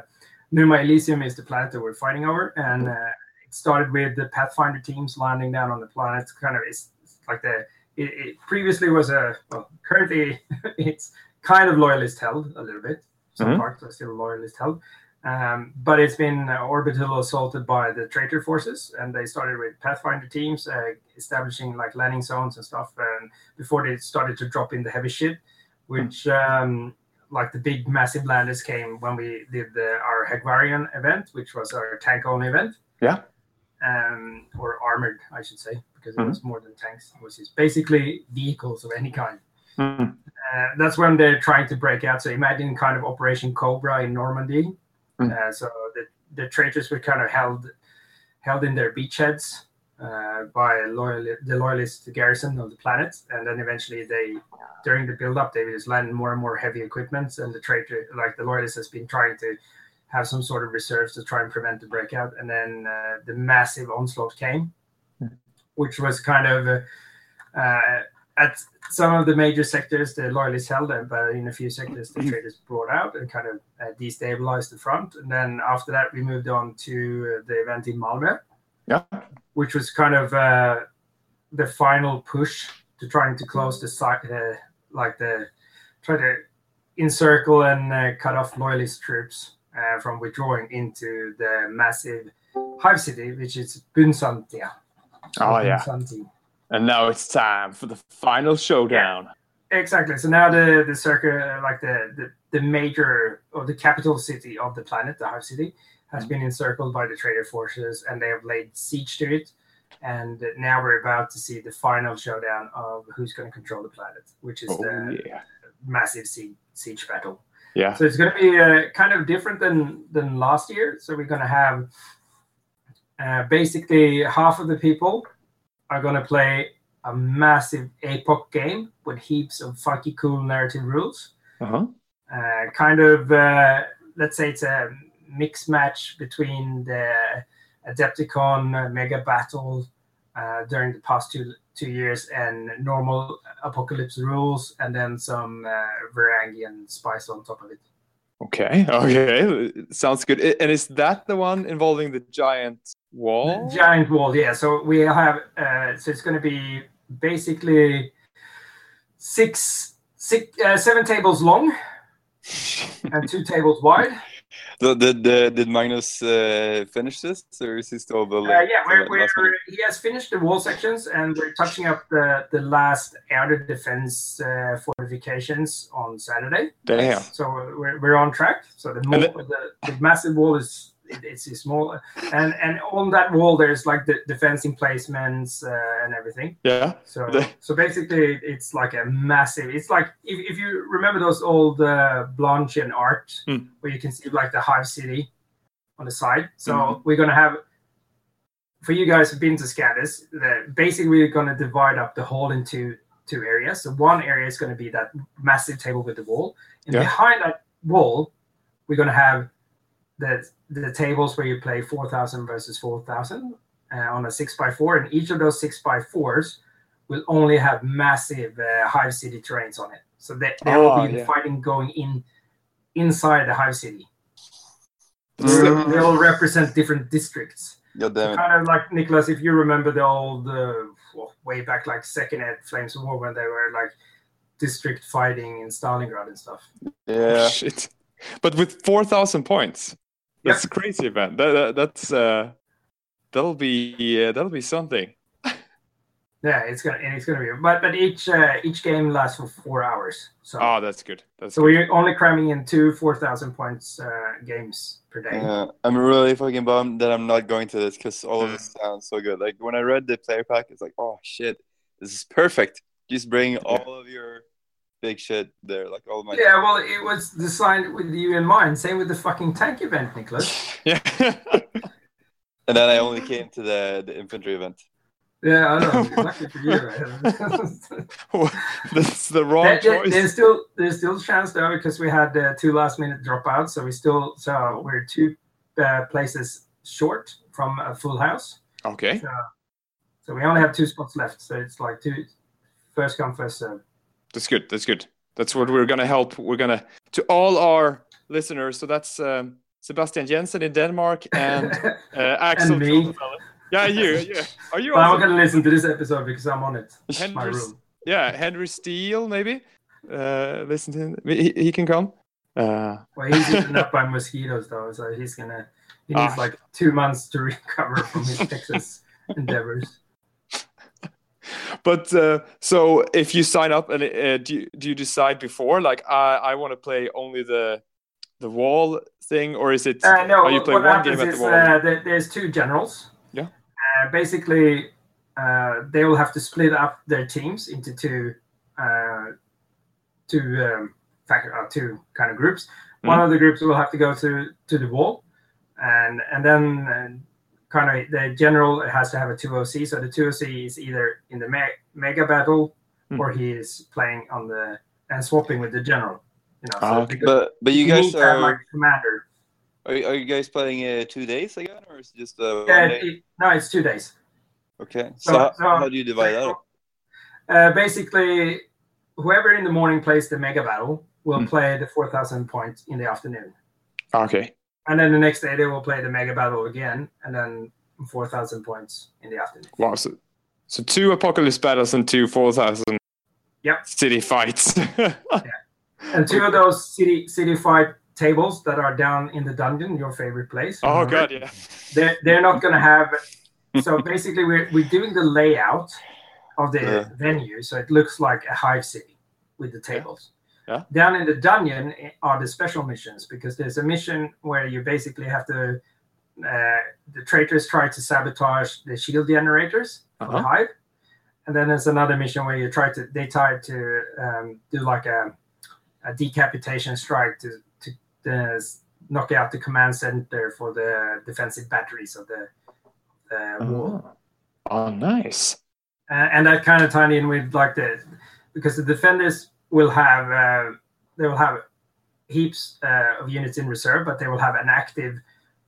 Numa Elysium is the planet that we're fighting over, and uh, it started with the Pathfinder teams landing down on the planet. Kind of it's, it's like the it, it previously was a well currently (laughs) it's kind of loyalist held a little bit. Some Mhm. parts are still loyalist held. Um, but it's been uh, orbital assaulted by the traitor forces, and they started with Pathfinder teams, uh, establishing like landing zones and stuff. And before they started to drop in the heavy shit, which um, like the big massive landers came when we did the, our Hegvarian event, which was our tank only event. Yeah. Um, or armored, I should say, because it Mhm. was more than tanks. It was just basically vehicles of any kind. Hmm. Uh, that's when they're trying to break out. So imagine kind of Operation Cobra in Normandy. Mm. Uh, so the, the traitors were kind of held held in their beachheads uh, by loyal, the loyalist garrison of the planet, and then eventually they, during the build-up, they just land more and more heavy equipment, and the traitor, like the loyalist, has been trying to have some sort of reserves to try and prevent the breakout, and then uh, the massive onslaught came, which was kind of uh, at some of the major sectors, the loyalists held them, but in a few sectors, the traders brought out and kind of uh, destabilized the front. And then after that, we moved on to uh, the event in Malmö, Yeah. which was kind of uh, the final push to trying to close the site, uh, like the try to encircle and uh, cut off loyalist troops uh, from withdrawing into the massive hive city, which is Bunsantia. Oh, yeah. Bunsanti. And now it's time for the final showdown. Exactly. So now the the circle, like the, the the major or the capital city of the planet, the Hive City, has been encircled by the traitor forces, and they have laid siege to it. And now we're about to see the final showdown of who's going to control the planet, which is Oh the yeah, massive siege, siege battle. yeah. So it's going to be uh, kind of different than than last year. So we're going to have uh, basically half of the people are going to play a massive APOC game with heaps of funky, cool narrative rules. Uh-huh. Uh, kind of, uh, let's say it's a mix match between the Adepticon Mega Battle uh, during the past two two years and normal Apocalypse rules, and then some uh, Varangian spice on top of it. Okay, (laughs) okay. Sounds good. And is that the one involving the giant wall? Giant wall, yeah. So we have, uh, so it's going to be basically six, six, uh, seven tables long (laughs) and two tables wide. So did did, did Magnus uh, finish this, or is he still building? Uh, yeah, we're, the we're, he has finished the wall sections and we're touching up the, the last outer defense uh, fortifications on Saturday. Damn. So we're, we're on track. So the, And the, the massive wall is it, it's small, and and on that wall there's like the defense emplacements uh, and everything. Yeah. So The- so basically it's like a massive. It's like if, if you remember those old uh, Blanchian art Hmm. where you can see like the Hive City on the side. So Mhm. we're gonna have. For you guys who've been to Scandus, the, basically we're going to divide up the hall into two areas. So one area is going to be that massive table with the wall, and Yeah. behind that wall, we're going to have the the tables where you play four thousand versus four thousand uh, on a six by four, and each of those six by fours will only have massive uh, Hive City terrains on it. So they, there Oh, will be yeah. fighting going in inside the Hive City. That's They the- will- they will represent different districts God damn it. kind of like Nicholas, if you remember the old uh, way back, like Second Ed Flames of War, when they were like district fighting in Stalingrad and stuff. Yeah. (laughs) Shit. But with four thousand points, that's crazy, man. That, that that's uh, that'll be uh, that'll be something. (laughs) Yeah, it's gonna and it's gonna be, but but each uh, each game lasts for four hours. So Oh, that's good. That's so good. we're only cramming in two four thousand points uh, games per day. Yeah, I'm really fucking bummed that I'm not going to this because all of this sounds so good. Like when I read the player pack, it's like, oh shit, this is perfect. Just bring all of your big shit there, like all my. Yeah, well, it was designed with you in mind. Same with the fucking tank event, Nicholas. (laughs) Yeah. And then I only came to the the infantry event. Yeah, I know. (laughs) Lucky for you. right? that's the wrong There- choice. there's still there's still a chance though because we had uh, two last minute dropouts, so we still so we're two uh, places short from a full house. Okay. So we only have two spots left. So it's like two first come first serve. That's good. That's good. That's what we're gonna help. We're gonna to all our listeners. So that's um, Sebastian Jensen in Denmark and (laughs) uh, Axel. And me. Yeah, you. (laughs) Yeah. Are you I'm gonna listen to this episode because I'm on it. My room. yeah, Henry Steele maybe. Uh, listen to him. He, he can come. Uh, Well, he's eaten up by mosquitoes though, so he's gonna he needs Ah. like two months to (laughs) recover from his Texas endeavors. But uh, so if you sign up and uh, do you, do you decide before like I I want to play only the the wall thing or is it Uh, no, you play one game at the is wall? uh, there, there's two generals. Yeah. Uh, basically, uh, they will have to split up their teams into two, uh, two, um, uh, two kind of groups. One Mhm. of the groups will have to go to to the wall, and and then uh, kind of the general has to have a two OC. So the two OC is either in the me- mega battle Hmm. or he is playing on the and swapping with the general. You know, so okay. But but you you guys need to have are like a commander. are, you- are you guys playing uh, two days again, or is it just uh, Yeah, one day? it, no, it's two days. Okay. So, So- how, so- how do you divide that up? Uh, basically, whoever in the morning plays the mega battle will Hmm. play the 4,000 points in the afternoon. Okay. And then the next day they will play the mega battle again, and then 4,000 points in the afternoon. Wow. So, so two apocalypse battles and two four thousand. Yep. City fights. (laughs) And two of those city city fight tables that are down in the dungeon, your favorite place. oh remember? god, yeah. They're, they're not going to have. So basically, we're, we're doing the layout of the Yeah. venue so it looks like a hive city with the tables. Yeah. Down in the dungeon are the special missions because there's a mission where you basically have to. Uh, the traitors try to sabotage the shield generators for the Uh-huh. hive, and then there's another mission where you try to they try to um, do like a, a decapitation strike to to uh, knock out the command center for the defensive batteries of the uh, wall Oh. oh, nice. uh, and that kind of tied in with like the because the defenders will have uh, they will have heaps uh, of units in reserve, but they will have an active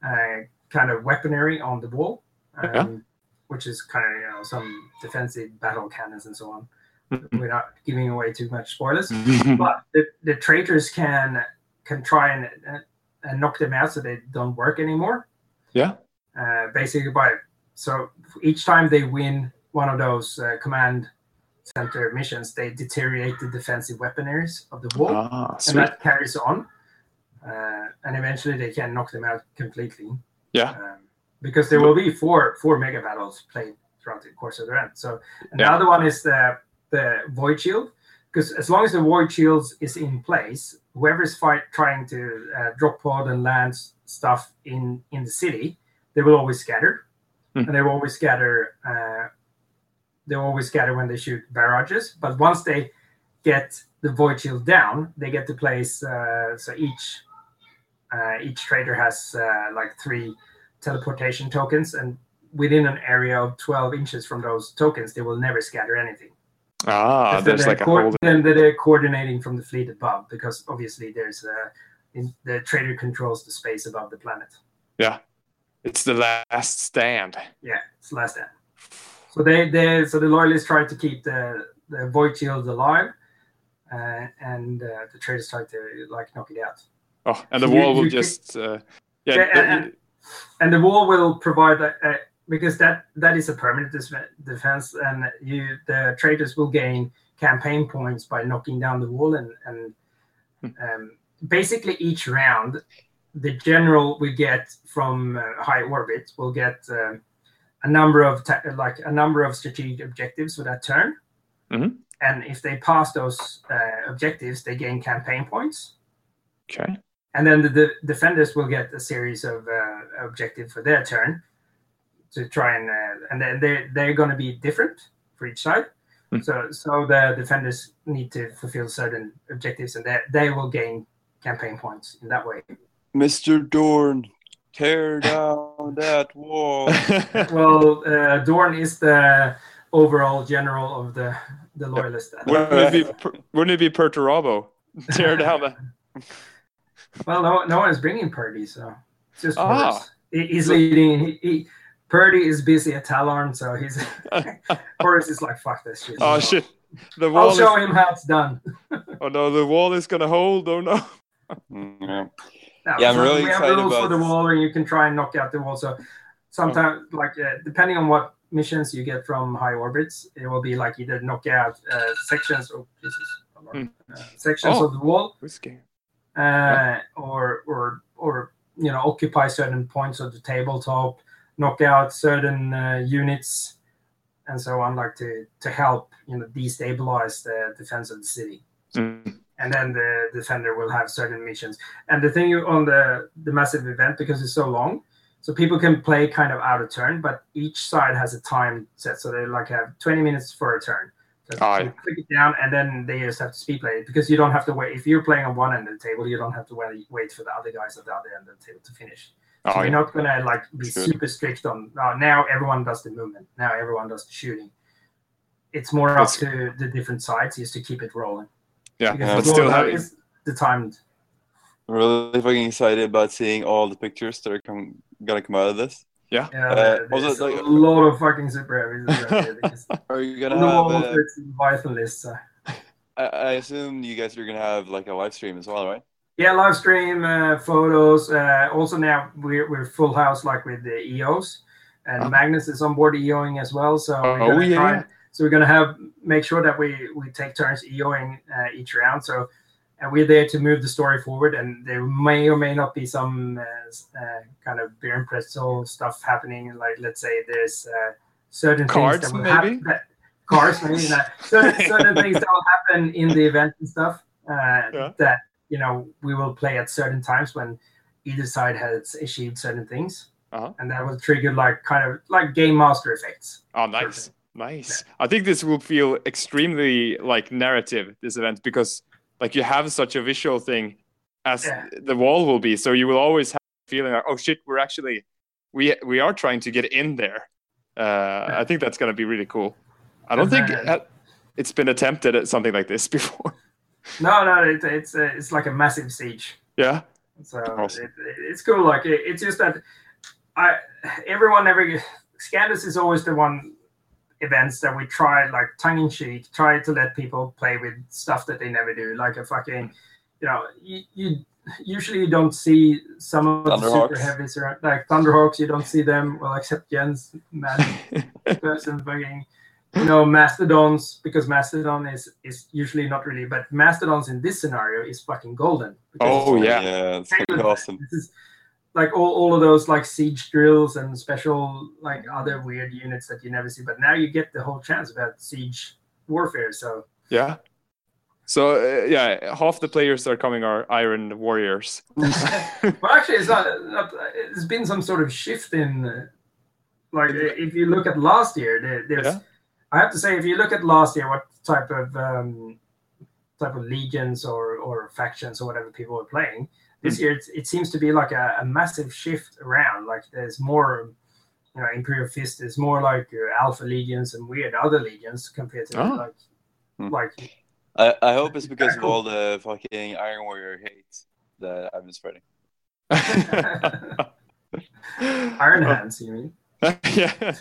uh, kind of weaponry on the wall, um, Yeah. which is kind of you know some defensive battle cannons and so on. Mhm. Without giving away too much spoilers, but the, the traitors can can try and, uh, and knock them out so they don't work anymore. Yeah. Uh, basically, by so each time they win one of those uh, command center missions, they deteriorate the defensive weaponaries of the wall, ah, and that carries on. Uh, and eventually, they can knock them out completely. Yeah. Um, because there will be four four mega battles played throughout the course of the round. So and the other one is the the void shield because as long as the void shield is in place, whoever's fight trying to uh, drop pod and land stuff in in the city, they will always scatter, Hmm. and they will always scatter. Uh, they always scatter when they shoot barrages. But once they get the void shield down, they get to place. Uh, so each uh, each trader has uh, like three teleportation tokens, and within an area of 12 inches from those tokens, they will never scatter anything. Ah, there's they're like a coor- whole. Then they're coordinating from the fleet above, because obviously there's a in, the trader controls the space above the planet. Yeah, it's the last stand. Yeah, it's last end. So they, they so the loyalists try to keep the the void shields alive, uh, and uh, the traders try to like knock it out. Oh, and the So you- wall will you can- just. Uh, yeah. Yeah, the- and- and the wall will provide a, a, because that that is a permanent dis- defense, and you the traders will gain campaign points by knocking down the wall, and and um, basically each round, the general we get from uh, high orbit will get um, a number of ta- like a number of strategic objectives for that turn, Mhm. and if they pass those uh, objectives, they gain campaign points okay. and then the, the defenders will get a series of uh, objectives for their turn to try and uh, and then they they're going to be different for each side. Hmm. So so the defenders need to fulfill certain objectives, and they they will gain campaign points in that way. Mr. Dorn, tear down that wall. (laughs) Well, uh, Dorn is the overall general of the the loyalist. wouldn't it be? Per, wouldn't it be Perturabo? (laughs) Tear down the. Well, no, no one is bringing Purdy, so it's just Ah. Horus. He, he's leading. He, he, Purdy is busy at Tallarn, so he's (laughs) Horus is like, "Fuck this shit." oh shit! The wall. I'll show Is, him how it's done. oh no, the wall is gonna hold. Oh no. Yeah. No, Yeah, I'm so really we have excited rules for the wall, and you can try and knock out the wall. So sometimes, like uh, depending on what missions you get from high orbits, it will be like either knock out uh, sections or pieces, Hmm. uh, sections Oh. of the wall, Whiskey. uh, or or or you know occupy certain points of the tabletop, knock out certain uh, units, and so on, like to to help you know destabilize the defense of the city. Mm. And then the defender will have certain missions. And the thing on the the massive event because it's so long, so people can play kind of out of turn, but each side has a time set, so they like have 20 minutes for a turn. So you click it down, and then they just have to speed play it because you don't have to wait. If you're playing on one end of the table, you don't have to wait, wait for the other guys at the other end of the table to finish. Oh, so Oh you're not gonna like be Good. super strict on oh, now everyone does the movement, now everyone does the shooting. It's more That's- up to the different sides just to keep it rolling. Yeah, Because but still rollout having- is the timed. I'm really fucking excited about seeing all the pictures that are come, gonna come out of this. Yeah, Uh, there's also, like- a lot of fucking super heavies. out (laughs) Are you gonna the wall have? of Uh, its Leviathan list. So. I, I assume you guys are gonna have like a live stream as well, right? Yeah, live stream uh, photos. Uh, also now we're we're full house like with the EOS, and Oh. Magnus is on board EOing as well. So we're Oh, gonna yeah, try. So we're gonna have make sure that we we take turns EOing uh, each round. So. And we're there to move the story forward, and there may or may not be some uh, uh, kind of beer and pretzel stuff happening. Like, let's say there's uh, certain Cards, things that will maybe? happen. That, cards, maybe. That, certain, (laughs) certain things that will happen in the event and stuff. uh, Yeah. that you know we will play at certain times when either side has achieved certain things, Uh-huh. and that will trigger like kind of like game master effects. Oh, nice, nice. I think this will feel extremely like narrative this event because like you have such a visual thing as Yeah. the wall will be, so you will always have a feeling like, oh shit, we're actually we we are trying to get in there. Uh, I think that's gonna be really cool. I don't And think then- it's been attempted at something like this (laughs) before. No, no, it, it's uh, it's like a massive siege. yeah. So Awesome. it, it's cool. Like it, it's just that I everyone every Scandus is always the one events that we try like tongue in cheek, try to let people play with stuff that they never do, like a fucking you know you, you usually you don't see some of the super Thunderhawks. heavies around like Thunderhawks. You don't see them well except Jens, man, (laughs) person fucking you know mastodons because mastodon is is usually not really but mastodons in this scenario is fucking golden Oh, it's yeah. yeah, it's gonna be Taylor- awesome. this is like all, all of those like siege drills and special like other weird units that you never see but now you get the whole chance about siege warfare so Yeah. So uh, yeah, half the players that are coming are Iron Warriors. (laughs) (laughs) well actually it's not, not there's been some sort of shift in uh, like if you look at last year there, there's Yeah. i have to say if you look at last year what type of um type of legions or or factions or whatever people were playing this year it's, it seems to be like a, a massive shift around like there's more you know imperial fist is more like uh, alpha legions and weird other legions compared to Oh. like Hmm. like I, I hope it's because of (laughs) all the fucking Iron Warrior hate that I've been spreading. (laughs) iron hands you mean (laughs) yeah.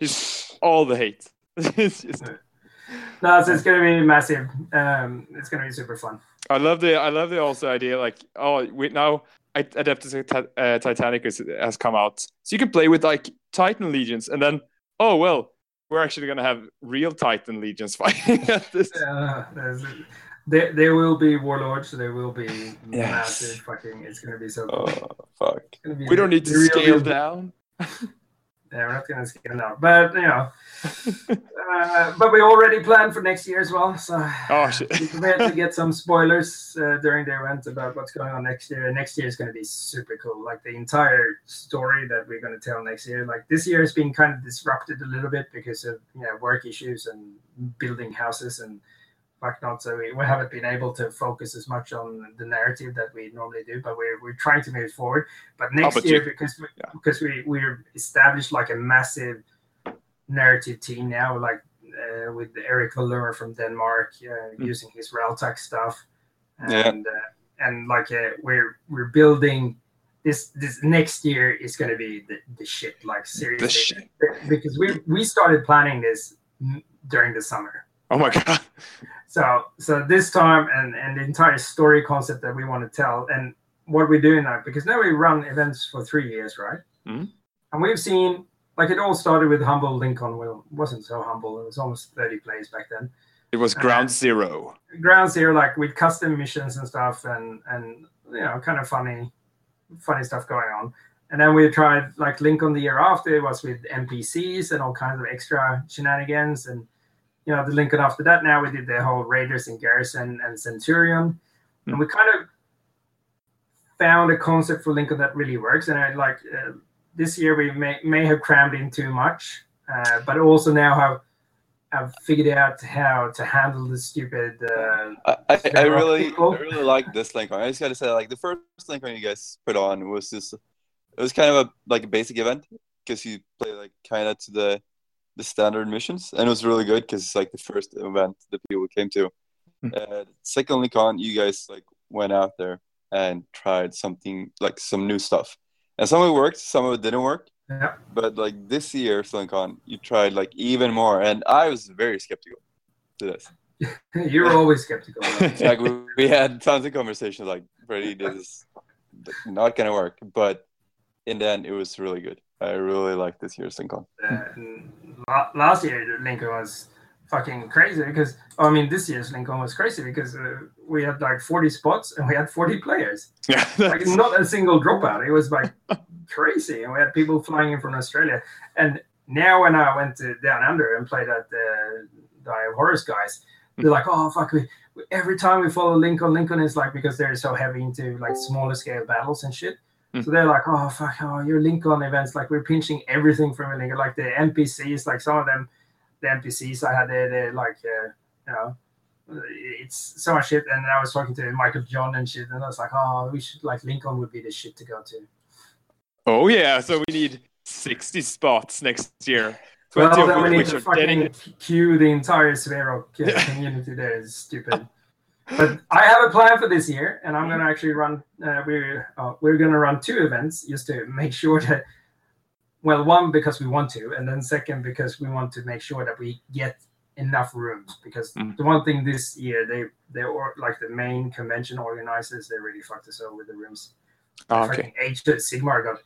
Just all the hate. it's just, no so it's gonna be massive um it's gonna be super fun I love the I love the also idea like oh we now I- Adeptus uh, Titanicus has come out, so you can play with like Titan legions, and then oh well, we're actually gonna have real Titan legions (laughs) fighting at this. there's- there, there will be warlords there will be Yes. massive fucking it's gonna be so cool. Oh (laughs) fuck. It's gonna be We don't need to scale deal. down. (laughs) Yeah, we're not going to scale now, but you know, uh, but we already planned for next year as well. So Oh (laughs) shit! we prepared to get some spoilers uh, during the event about what's going on next year. And next year is going to be super cool. Like the entire story that we're going to tell next year. Like this year has been kind of disrupted a little bit because of you know work issues and building houses and whatnot. So we, we haven't been able to focus as much on the narrative that we normally do. But we're we're trying to move forward. But next but year you- because we, yeah. because we we're established like a massive narrative team now, like uh, with Eric Valur from Denmark uh, Mm. using his Realtech stuff, Yeah. and uh, and like uh, we're we're building this this next year is going to be the, the shit like seriously shit. because we we started planning this mm, during the summer. Oh my (laughs) god! So so this time and and the entire story concept that we want to tell and what we're doing now because now we run events for three years, right? Mhm. And we've seen like it all started with humble LinCon. Well, it wasn't so humble. It was almost thirty plays back then. It was ground zero. Ground Zero, like with custom missions and stuff, and and you know, kind of funny, funny stuff going on. And then we tried like LinCon the year after it was with NPCs and all kinds of extra shenanigans. And you know, the LinCon after that, now we did the whole Raiders and Garrison and Centurion, and we kind of found a concept for LinCon that really works. And I like uh, this year we may may have crammed in too much, uh, but also now have have figured out how to handle the stupid. Uh, I, I, I really people- I really like this LinCon. I just gotta say, like the first LinCon you guys put on was just it was kind of a like a basic event because you play like kind of to the the standard missions, and it was really good because it's like the first event that people came to. Hmm. Uh, second LinCon, you guys like went out there and tried something like some new stuff, and some of it worked, some of it didn't work. yeah. But like this year, SlinkCon, you tried like even more, and I was very skeptical to this. (laughs) You're always skeptical. (laughs) like we, we had tons of conversations like Freddie this is not gonna work but in the end it was really good i really like this year's and la- last year LinCon was fucking crazy because I mean this year's LinCon was crazy because uh, we had like 40 spots and we had 40 players. Yeah, (laughs) Like not a single dropout. It was like crazy, and we had people flying in from Australia. And now when I went to down under and played at the the of Horus guys, they're like, "Oh fuck, we every time we follow LinCon, LinCon is like because they're so heavy into like smaller scale battles and shit. Mm. So they're like, oh fuck, oh your LinCon events, like we're pinching everything from a LinCon, like the NPCs, like some of them, the NPCs I had, they they're like, uh, you know, it's so much shit. And I was talking to Michael John and shit, and I was like, oh, we should like LinCon would be the shit to go to. Oh yeah, so we need 60 spots next year. 20 Well, then we need to fucking queue the entire Sverok community there. It's stupid. (laughs) But I have a plan for this year, and I'm gonna actually run. Uh, we're uh, we're gonna run two events just to make sure that. Well, one because we want to, and then second because we want to make sure that we get enough rooms. Because Mm. the one thing this year, they they or like the main convention organizers, they really fucked us over with the rooms. Oh, Fucking okay. Age of Sigmar got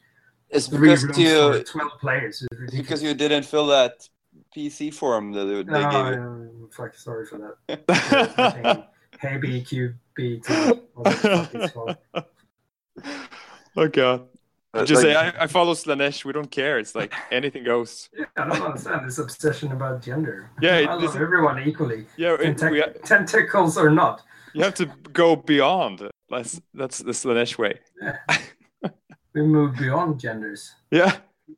It's three because rooms you for twelve players. Because you didn't fill that PC form that they, they No, gave you. I'm fuck, sorry for that. (laughs) Hey BQB. What the fuck it's called. oh god. Uh, Just say I, I follow Slaanesh. We don't care. It's like (laughs) anything goes. Yeah, I don't understand this obsession about gender. Yeah, it- I love everyone equally, Yeah, it, Tentac- we, tentacles or not. you have to go beyond. That's that's the Slaanesh way. We move beyond genders. (laughs) Yeah,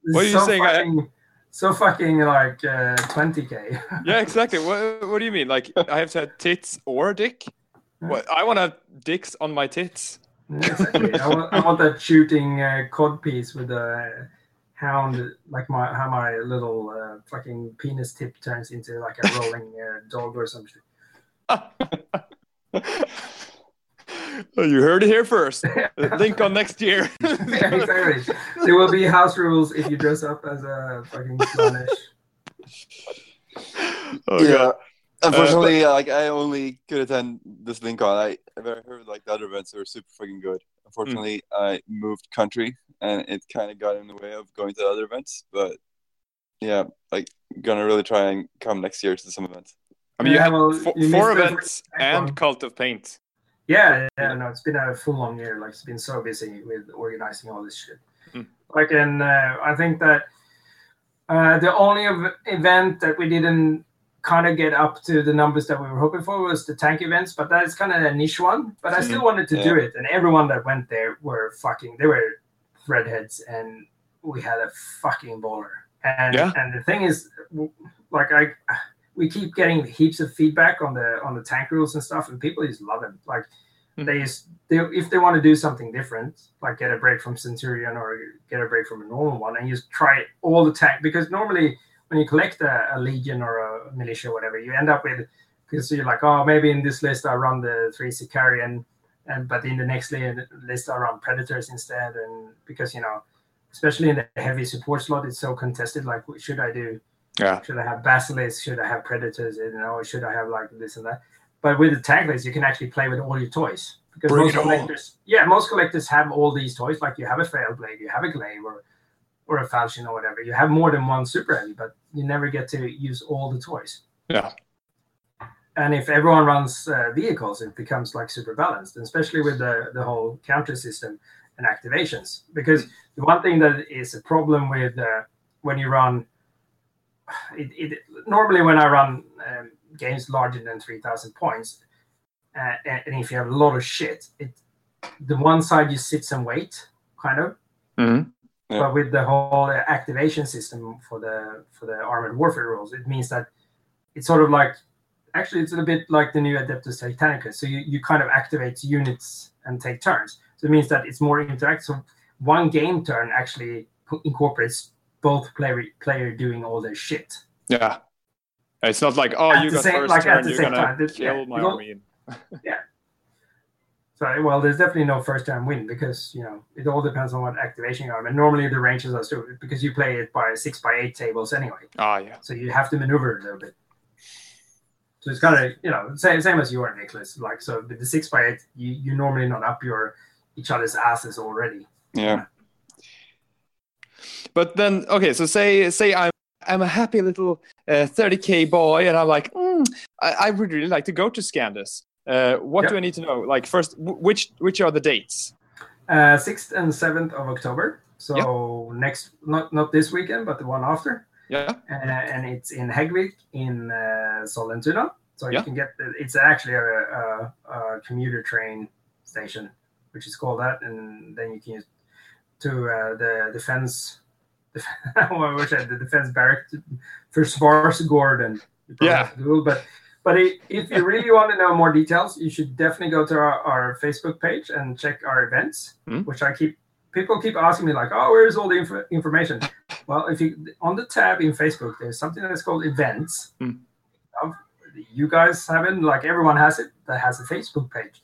This What is are you so saying? I- so fucking like uh, 20k. yeah, (laughs) exactly. What what do you mean? Like I have to have tits or dick? What I want to have dicks on my tits. Yeah, exactly. I, want, I want that shooting uh, cod piece with a hound, like my how my little uh, fucking penis tip turns into like a (laughs) rolling uh, dog or something. (laughs) Oh, you heard it here first. (laughs) LinCon next year. yeah, exactly. There will be house rules if you dress up as a fucking Spanish. oh, yeah. God. Unfortunately, like I only could attend this LinCon. I I heard like the other events were super fucking good. Unfortunately, I moved country and it kind of got in the way of going to other events. But yeah, like gonna really try and come next year to some events. I mean, you Yeah, have well, fo- you four events and one. Cult of Paint. Yeah, yeah, no, it's been a full long year. Like it's been so busy with organizing all this shit. Mm. Like, and uh, I think that uh, the only ev- event that we didn't kind of get up to the numbers that we were hoping for was the tank events, but that is kind of a niche one. But I still wanted to do it, and everyone that went there were fucking. They were threadheads, and we had a fucking baller. And Yeah. and the thing is, like I we keep getting heaps of feedback on the on the tank rules and stuff, and people just love it. Like Mhm. they just they, if they want to do something different, like get a break from Centurion or get a break from a normal one, and just try all the tank because normally when you collect a, a legion or a militia or whatever, you end up with because you're like, oh, maybe in this list I run the three Sicarian, and but in the next list I run Predators instead, and because you know, especially in the heavy support slot, it's so contested. Like, should I do Yeah. should I have Basilisk? Should I have Predators? You know, should I have like this and that? But with the tag list, you can actually play with all your toys because Bring most it on. collectors, yeah, most collectors have all these toys. Like you have a Fellblade, you have a Glaive, or or a Falchion or whatever. You have more than one super heavy, but you never get to use all the toys. Yeah. And if everyone runs uh, vehicles, it becomes like super balanced, and especially with the the whole counter system and activations. Because the one thing that is a problem with uh, when you run (sighs) it, it normally when I run um, games larger than three thousand points, uh, and, and if you have a lot of shit, it the one side you sit and wait, kind of. Mhm. Yeah. But with the whole activation system for the for the armored warfare rules, it means that it's sort of like actually it's a bit like the new Adeptus Titanicus. So you, you kind of activate units and take turns. So it means that it's more interactive. So one game turn actually incorporates both player player doing all their shit. Yeah. It's not like, oh, At you got same- first like, turn, you're gonna time, kill yeah, my army. (laughs) So well, there's definitely no first time win because you know it all depends on what activation you are. And normally the ranges are still because you play it by six by eight tables anyway, Ah, yeah. so you have to maneuver a little bit. So it's kind of you know same same as you are, Nicholas. Like so, with the six by eight, you you normally not up your each other's asses already. Yeah. But then, okay, so say say I'm I'm a happy little uh, 30k boy, and I'm like, mm, I, I would really like to go to Scandus. Uh, what Yeah. do I need to know? Like, first, which which are the dates? Uh, Sixth and seventh of October. So next, not not this weekend, but the one after. Yeah. uh, and it's in Häggvik in uh, Sollentuna. So Yeah. you can get the, it's actually a, a, a commuter train station, which is called that, and then you can use to uh, the defense. I wish I had the defense barrack for Svarsgården. Yeah. have but but i- if you really want to know more details, you should definitely go to our, our Facebook page and check our events, Hmm. which I keep people keep asking me like, oh, where's all the inf- information? Well, if you on the tab in Facebook, there's something that's called events. Um, You guys haven't like everyone has it that has a Facebook page,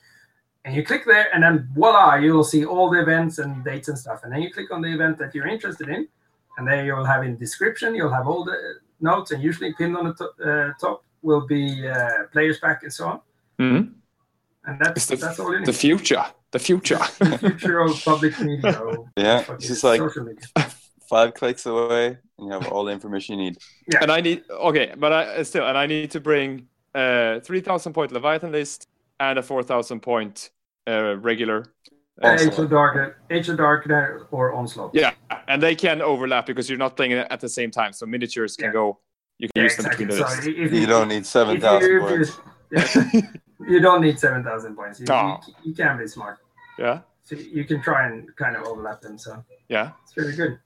and you click there, and then voila, you will see all the events and dates and stuff. And then you click on the event that you're interested in, and there you'll have in description, you'll have all the notes, and usually pinned on the to- uh, top will be uh, players back and so on. Mhm. And that's the, that's all you need. the future. The future. the future of public media. (laughs) Yeah, it's just like- media. (laughs) Five clicks away, and you have all the information you need. Yeah. and I need okay, but I still and I need to bring uh three thousand point Leviathan list and a four thousand point uh regular. Uh, Also- Age of Dark, Age of Darkness or Onslaught. Yeah, and they can overlap because you're not playing it at the same time. So miniatures can Yeah. go. You can Yeah, use them exactly. between the So lists. if You don't need seven if you- thousand if you- points. yeah, (laughs) you don't need seven thousand points. You, No. you, you can be smart. Yeah, So you can try and kind of overlap them. So yeah. it's really good.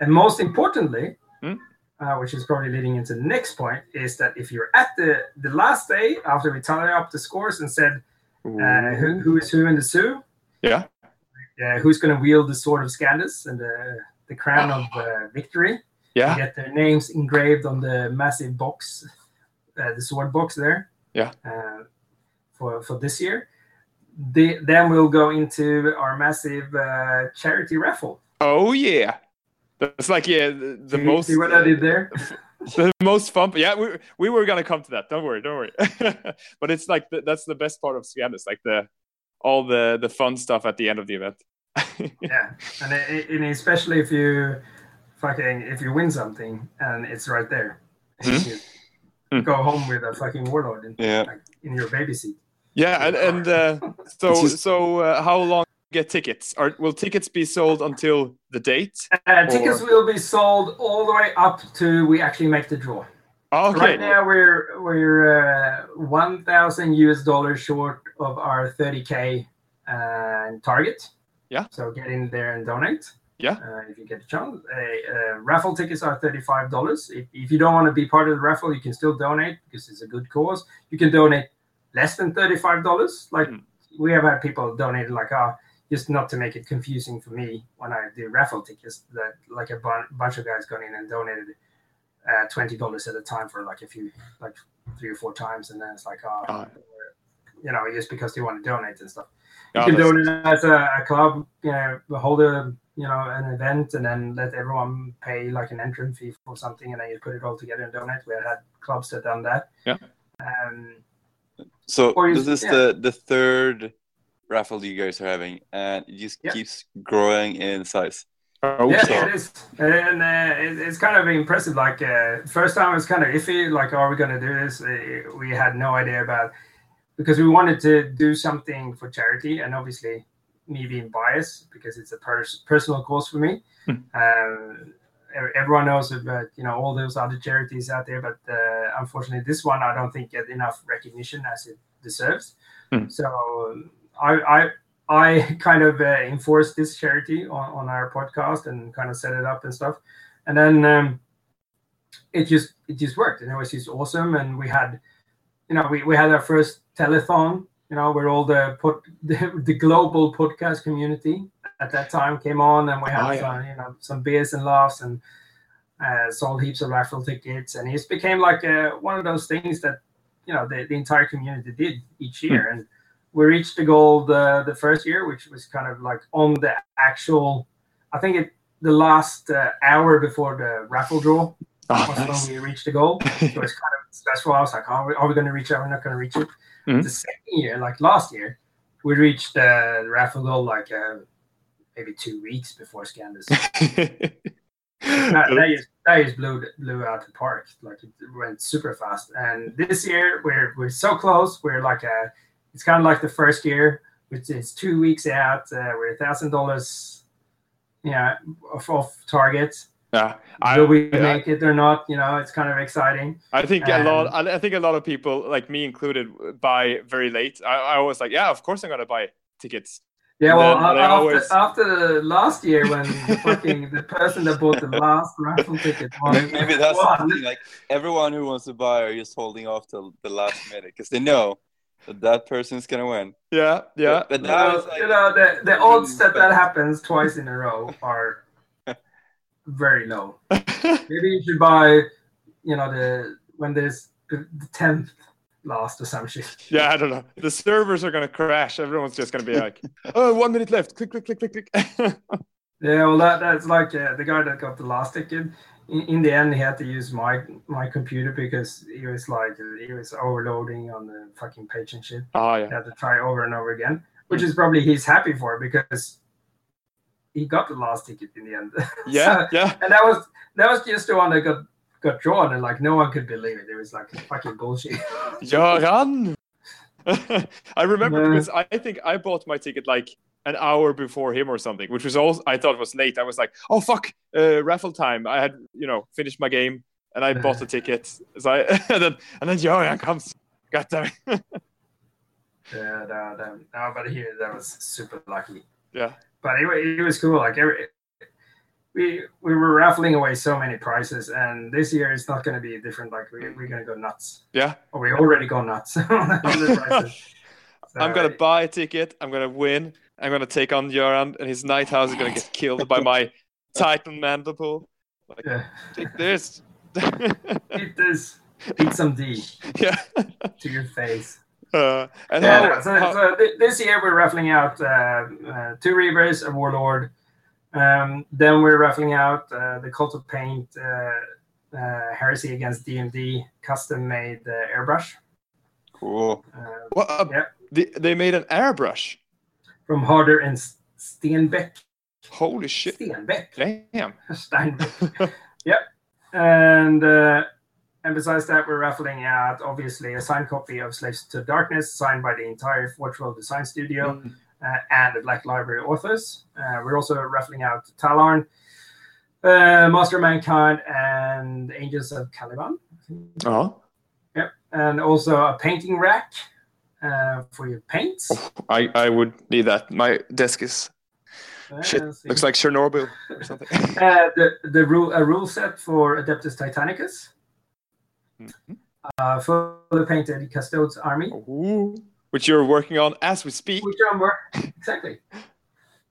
And most importantly, Hmm? uh, which is probably leading into the next point, is that if you're at the the last day after we tally up the scores and said uh, who, who is who in the zoo, Yeah. uh, who's going to wield the sword of Scandus and the the crown of uh, victory, Yeah, get their names engraved on the massive box, uh, the sword box there. Yeah. Uh, for for this year, the, then we'll go into our massive uh, charity raffle. Oh yeah. That's like yeah the, the most See what I did there? (laughs) the most fun. Yeah, we we were gonna come to that. Don't worry, don't worry. (laughs) but it's like the, that's the best part of Scandus, like the all the the fun stuff at the end of the event. (laughs) yeah, and, it, and especially if you fucking if you win something and it's right there, Hmm. (laughs) you Hmm. go home with a fucking warlord in, Yeah. like, in your baby seat. yeah, and and uh, (laughs) so so uh, how long get tickets? Are will tickets be sold until the date? Uh, tickets Or- will be sold all the way up to we actually make the draw. Okay. Right now we're we're uh, one thousand US dollars short of our thirty k uh, target. Yeah. So get in there and donate. Yeah. Uh, if you get a chance, uh, uh, raffle tickets are thirty five dollars. If, if you don't want to be part of the raffle, you can still donate because it's a good cause. You can donate less than thirty five dollars. Like Mm. we have had people donate like ah. just not to make it confusing for me when I do raffle tickets, that like a bun- bunch of guys gone in and donated uh, twenty dollars at a time for like a few, like three or four times, and then it's like, oh, Ah. you know, just because they want to donate and stuff. You can donate as a, a club, you know, hold a you know an event, and then let everyone pay like an entrance fee for something, and then you put it all together and donate. We had clubs that done that. Yeah. Um, So Or you- this is yeah. the the third raffle you guys are having, and it just Yeah. keeps growing in size. Oh, yeah, so- it is, and uh, it, it's kind of impressive. Like uh, first time it was kind of iffy. Like, are we going to do this? Uh, we had no idea about because we wanted to do something for charity, and obviously me being biased because it's a pers- personal cause for me. Um, e- everyone knows about you know all those other charities out there, but uh, unfortunately, this one I don't think get enough recognition as it deserves. Hmm. So I, I I (laughs) kind of uh, enforced this charity on, on our podcast and kind of set it up and stuff, and then um, it just it just worked and it was just awesome. And we had, you know, we, we had our first telethon, you know, where all the pod, (laughs) the, the global podcast community at that time came on, and we had Oh, yeah. some, you know some beers and laughs and uh, sold heaps of raffle tickets, and it became like uh, one of those things that you know the, the entire community did each year. And we reached the goal the, the first year which was kind of like on the actual i think it the last uh, hour before the raffle draw Oh, nice. when we reached the goal (laughs) so it's kind of stressful i was like are we, are we going to reach it we're not going to reach it Mhm. the second year like last year we reached uh, the raffle goal like uh, maybe two weeks before scandus (laughs) that, that just that just blew blew out the park. Like it went super fast. And this year we're we're so close. We're like a it's kind of like the first year, which is two weeks out. Uh, we're a thousand dollars, yeah, off, off target. Yeah, I, Will we I, make it or not? You know, it's kind of exciting. I think a lot. I I think a lot of people, like me included, buy very late. I, I was like, yeah, of course I'm gonna buy tickets. Yeah, And well, then- I after, always- after the last year when the fucking the person that bought the last raffle ticket won, Maybe, maybe that's the thing. Like everyone who wants to buy are just holding off till the last minute because they know that that person's gonna win. Yeah, yeah. But, but You now know, like you know the, the odds that that happens twice in a row are very low. (laughs) Maybe you should buy, you know, the when there's the tenth last or some shit. yeah, I don't know. The servers are gonna crash. Everyone's just gonna be like, oh, one minute left. Click, click, click, click, click. (laughs) Yeah, well, that that's like uh, the guy that got the last ticket. In, in the end, he had to use my my computer because he was like he was overloading on the fucking page and shit. oh He yeah. had to try over and over again, which is probably he's happy for because he got the last ticket in the end. (laughs) Yeah, yeah. and that was that was just the one that got got drawn, and like no one could believe it. It was like fucking bullshit. (laughs) Göran. (laughs) I remember Yeah. because I think I bought my ticket like an hour before him or something, which was also I thought was late. I was like, oh fuck, uh, raffle time. I had you know finished my game and I bought the ticket. So I, and then and then Göran comes. God damn it. yeah, no, no, no, but he that was super lucky. yeah. But it, it was cool. Like every, we we were raffling away so many prizes, and this year it's not going to be different. Like we, we're going to go nuts. Yeah. Or we already go nuts (laughs) prizes. (laughs) I'm gonna buy a ticket. I'm gonna win. I'm gonna take on Göran, and his knight house is gonna get killed by my (laughs) Titan mandible. Yeah, Take this. eat this. Eat some D yeah. to your face. Uh, and Yeah, how, so, how- so thi- this year we're raffling out uh, uh, two Reavers, a Warlord. Um, then we're raffling out uh, the Cult of Paint uh, uh, Heresy Against DMD custom made uh, airbrush. cool. Uh, what, uh, Yeah. they, they made an airbrush. from Harder and S- Steenbeck. Holy shit! Steenbeck. Damn. (laughs) Steinbeck. yep. And uh, and besides that, we're raffling out obviously a signed copy of Slaves to Darkness, signed by the entire Forge World Design Studio Mm. uh, and the Black Library authors. Uh, we're also raffling out Tallarn, uh, Master of Mankind, and Angels of Caliban. Oh, Yep. And also a painting rack uh, for your paints. I I would need that. My desk is Uh, shit. Looks like Chernobyl or something. (laughs) Uh, the the rule a rule set for Adeptus Titanicus, Mhm. uh, fully painted Custodes army, Ooh. Which you're working on as we speak. which I'm work exactly.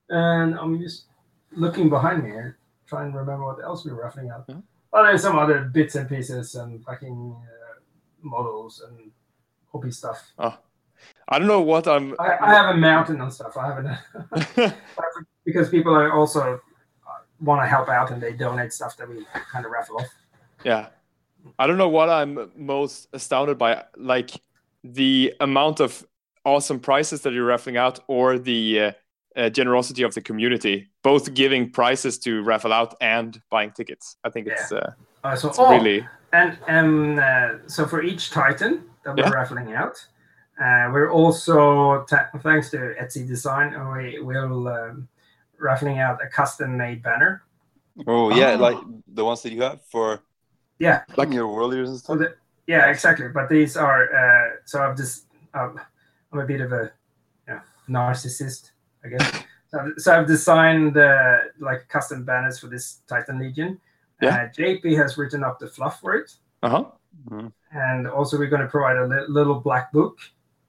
And I'm just looking behind me here, trying to remember what else we were roughing out. Yeah. Well, there's some other bits and pieces and fucking uh, models and hobby stuff. Oh. I don't know what I'm. I, I have a mountain and stuff. I haven't (laughs) (laughs) because people are also want to help out and they donate stuff that we kind of raffle off. Yeah. I don't know what I'm most astounded by, like the amount of awesome prizes that you're raffling out or the uh, uh, generosity of the community, both giving prizes to raffle out and buying tickets. I think it's, uh, Uh, so it's oh, really. And um, uh, so for each Titan that we're Yeah. raffling out, uh, we're also ta- thanks to Etsy Design, uh, we will um, raffling out a custom-made banner. Oh yeah, Oh. like the ones that you have for Yeah, like your world leaders and so stuff. the, yeah, exactly. But these are uh, so I've just um, I'm a bit of a you know, narcissist, I guess. (laughs) so, I've, so I've designed uh, like custom banners for this Titan Legion. Yeah. Uh, JP has written up the fluff for it. Uh huh. and also we're going to provide a li- little black book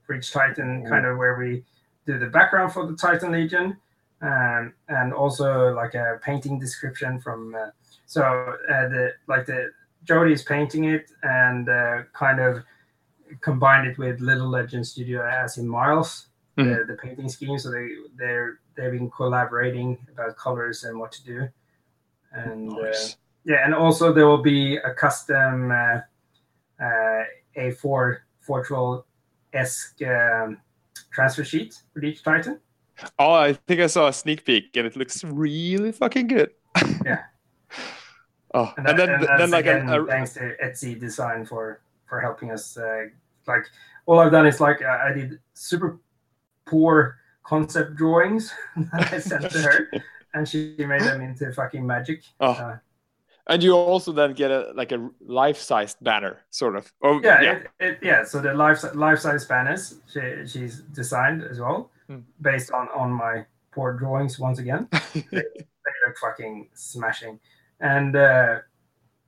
for each titan kind of where we do the background for the titan legion um, and also like a painting description from uh, so uh, the like the jody is painting it and uh, kind of combined it with little legend studio as in miles the, the painting scheme so they they're they've been collaborating about colors and what to do and uh, yeah, and also there will be a custom uh, uh, A4 Fortrol esque um, transfer sheet for each Titan. Oh, I think I saw a sneak peek and it looks really fucking good. (laughs) Yeah. Oh, And, and, that, then, and then like again a, a, thanks to Etsy Design for for helping us. Uh, like all I've done is like uh, I did super poor concept drawings (laughs) that I sent to her, (laughs) and she made them into fucking magic. Oh. Uh, And you also then get a like a life-sized banner, sort of. Oh yeah, yeah. It, it, yeah. So the life life size banners she, she's designed as well, Hmm. based on on my poor drawings once again. (laughs) they look fucking smashing, and uh,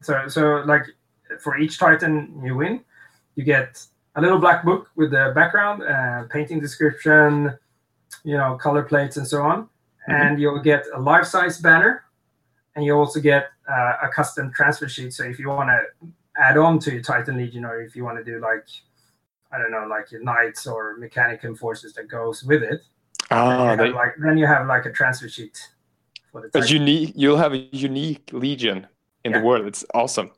so so like for each Titan you win, you get a little black book with the background, uh, painting description, you know, color plates and so on, and you'll get a life size banner, and you also get uh, a custom transfer sheet. So if you want to add on to your Titan Legion, or if you want to do like I don't know, like your knights or mechanical forces that goes with it, then, ah, they, like then you have like a transfer sheet for the a Titan. unique. You'll have a unique legion in the world. It's awesome.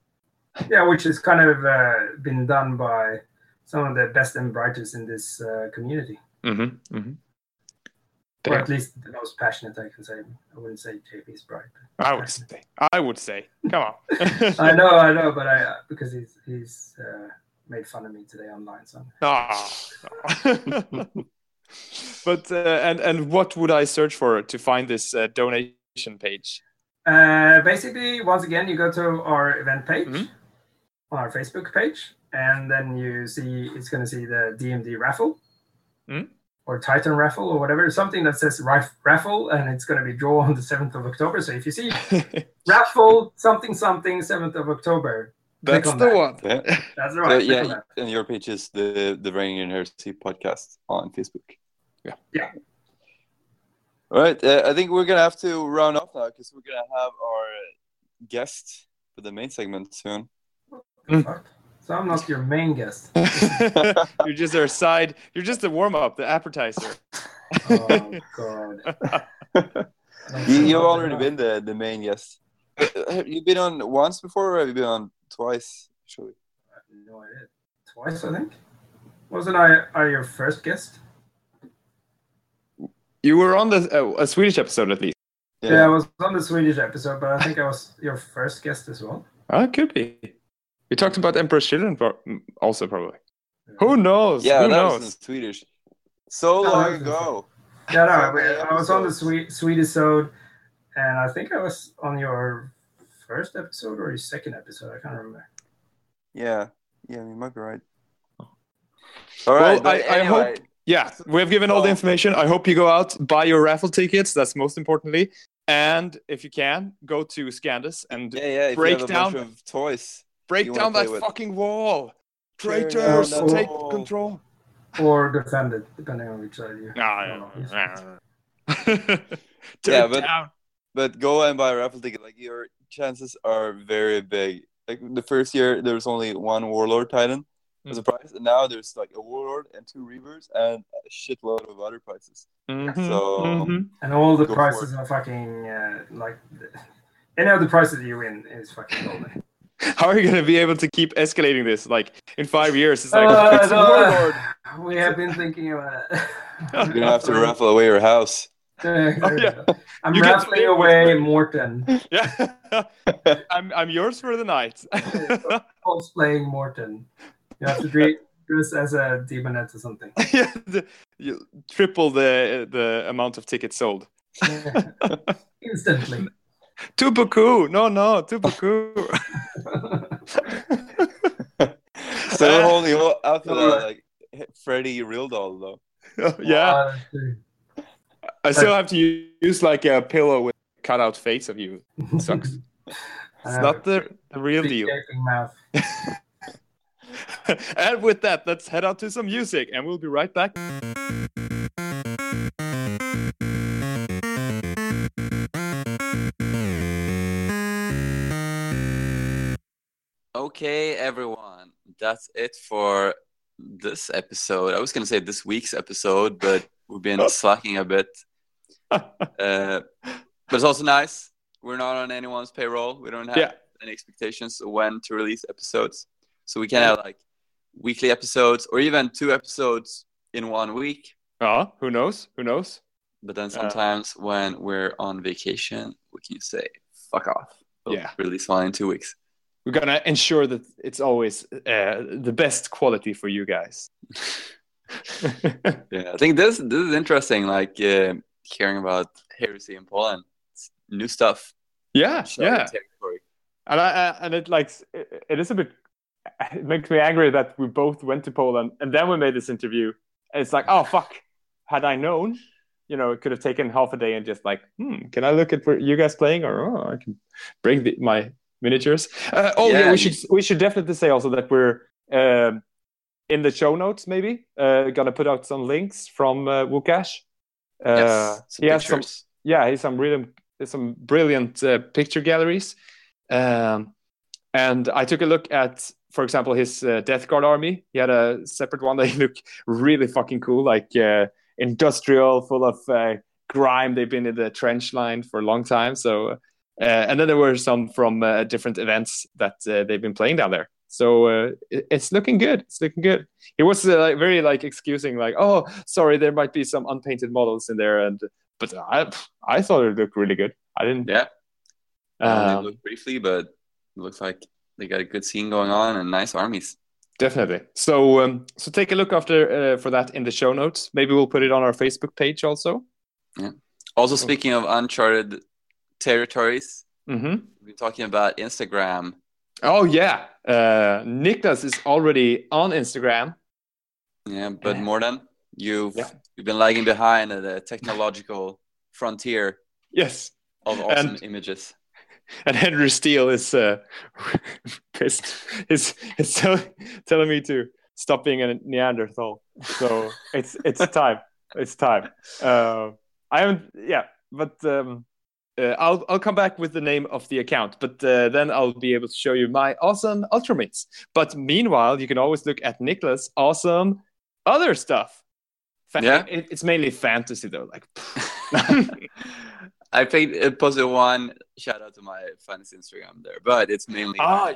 Yeah, which has kind of uh, been done by some of the best and brightest in this uh, community, Mm-hmm. Mm-hmm. or at least the most passionate. I can say. I wouldn't say JP is bright. I would say. I would say. Come on. (laughs) (laughs) I know, I know, but I uh, because he's he's uh, made fun of me today online. So Ah. (laughs) but uh, and and what would I search for to find this uh, donation page? uh, basically, once again, you go to our event page Mhm. on our Facebook page, and then you see it's going to see the DMD raffle. Mhm. Or Titan raffle or whatever, something that says raffle, and it's going to be draw on the seventh of October. So if you see (laughs) raffle something something seventh of October, That's on the that. one. Yeah. that's So, right. click on yeah, that. and your page is the the Reigning Heresy podcast on Facebook. Yeah. Yeah. All right. Uh, I think we're gonna have to round off now because we're gonna have our guest for the main segment soon. Mm. So I'm not your main guest. (laughs) you're just our side. You're just the warm up, the appetizer. Oh god. (laughs) You, you've already been the the main guest. Uh, Have you been on once before, or have you been on twice? Actually. No idea. Twice, I think. Wasn't I, I your first guest? You were on the uh, a Swedish episode at least. Yeah. I was on the Swedish episode, but I think I was your first guest as well. Oh, it could be. We talked about Emperor's Children pro- also probably. Who knows? Yeah, Who that knows? was in Swedish. So Oh, long that was in ago. Yeah, no, So I, many (laughs) I was on the episodes. Swe- Swedish episode, and I think I was on your first episode or your second episode. I can't remember. Yeah, yeah, you might be right. All Well, right, but I- I hope- Yeah, we have given all the Oh. information. I hope you go out, buy your raffle tickets. That's most importantly. And if you can, go to Scandus and yeah, yeah. Break you have a down- of toys, break down that with. fucking wall. Tear Traitors, down the take wall. control. Or defend it, depending on which side you. No, Oh, Tear Yeah, it (laughs) but- down. but go and buy a raffle ticket. Like your chances are very big. Like the first year, there was only one warlord titan as a prize, and now there's like a warlord and two reavers and a shitload of other prizes. Mhm, So- mhm. And all the prices are fucking uh, like (laughs) any of the prices you win is fucking golden. How are you going to be able to keep escalating this? Like in five years, it's like Uh, it's a no, warlord. we have been thinking about it. You're gonna have to raffle away your house. (laughs) Uh, Oh, yeah. I'm You get to raffling away Morton. (laughs) Yeah, I'm I'm yours for the night. Cosplaying Morton. You have to dre- dress as a daemonette or something. (laughs) yeah, the, you triple the the amount of tickets sold. (laughs) Instantly. Tupacu, no, no, Tupacu. (laughs) So we're holding you out for that, like Freddy real doll though. yeah, Uh. I still have to use like a pillow with a cutout face of you. It Sucks. It's Uh, not the, the real big deal. (laughs) and with that, let's head out to some music, and we'll be right back. Okay, everyone, that's it for this episode. I was gonna say this week's episode, but we've been (laughs) slacking a bit. (laughs) Uh, but it's also nice. We're not on anyone's payroll. We don't have Yeah. any expectations when to release episodes, so we can have like weekly episodes or even two episodes in one week. Oh, who knows? Who knows? But then Uh, sometimes when we're on vacation, we can say "fuck off." We'll Yeah. release one in two weeks. We're gonna ensure that it's always uh, the best quality for you guys. (laughs) (laughs) Yeah, I think this this is interesting. Like uh, hearing about heresy in Poland, it's new stuff. yeah, yeah, territory. and I, I and it like it, it is a bit. (laughs) It makes me angry that we both went to Poland and then we made this interview. And it's like, oh fuck! Had I known, you know, it could have taken half a day and just like, hmm, can I look at where you guys playing, or oh, I can bring the, my miniatures. Uh, oh yeah, Yeah, we should we should definitely say also that we're um, in the show notes. Maybe uh, gonna put out some links from uh, Łukasz. Uh, yes, some he has some yeah, he's some really some brilliant uh, picture galleries. Um, and I took a look at, for example, his uh, Death Guard army. He had a separate one (laughs) that looked really fucking cool, like uh, industrial, full of uh, grime. They've been in the trench line for a long time. So, uh, and then there were some from uh, different events that uh, they've been playing down there. So uh, it's looking good. It's looking good. He was uh, like, very like excusing, like, "Oh, sorry, there might be some unpainted models in there," and but I I thought it looked really good. I didn't. Yeah. I Um, looked briefly, but it looks like they got a good scene going on and nice armies. definitely. So um, so take a look after uh, for that in the show notes. Maybe we'll put it on our Facebook page also. Yeah. Also, speaking of uncharted territories, mm-hmm. we're talking about Instagram. Oh yeah, uh, Niklas is already on Instagram. Yeah, but than you've Yeah. you've been lagging behind at the technological (laughs) frontier Yes, of awesome And- images. And Henry Steele is uh, (laughs) pissed. Is is tell, telling me to stop being a Neanderthal. So it's it's time. It's time. Uh, I haven't. Yeah, but um, uh, I'll I'll come back with the name of the account. But uh, then I'll be able to show you my awesome Ultramarines. But meanwhile, you can always look at Niklas' awesome other stuff. Fa- Yeah. it- it's mainly fantasy though. Like. (laughs) (laughs) I played uh, Puzzle One. Shout out to my fantasy Instagram there, but it's mainly Ah,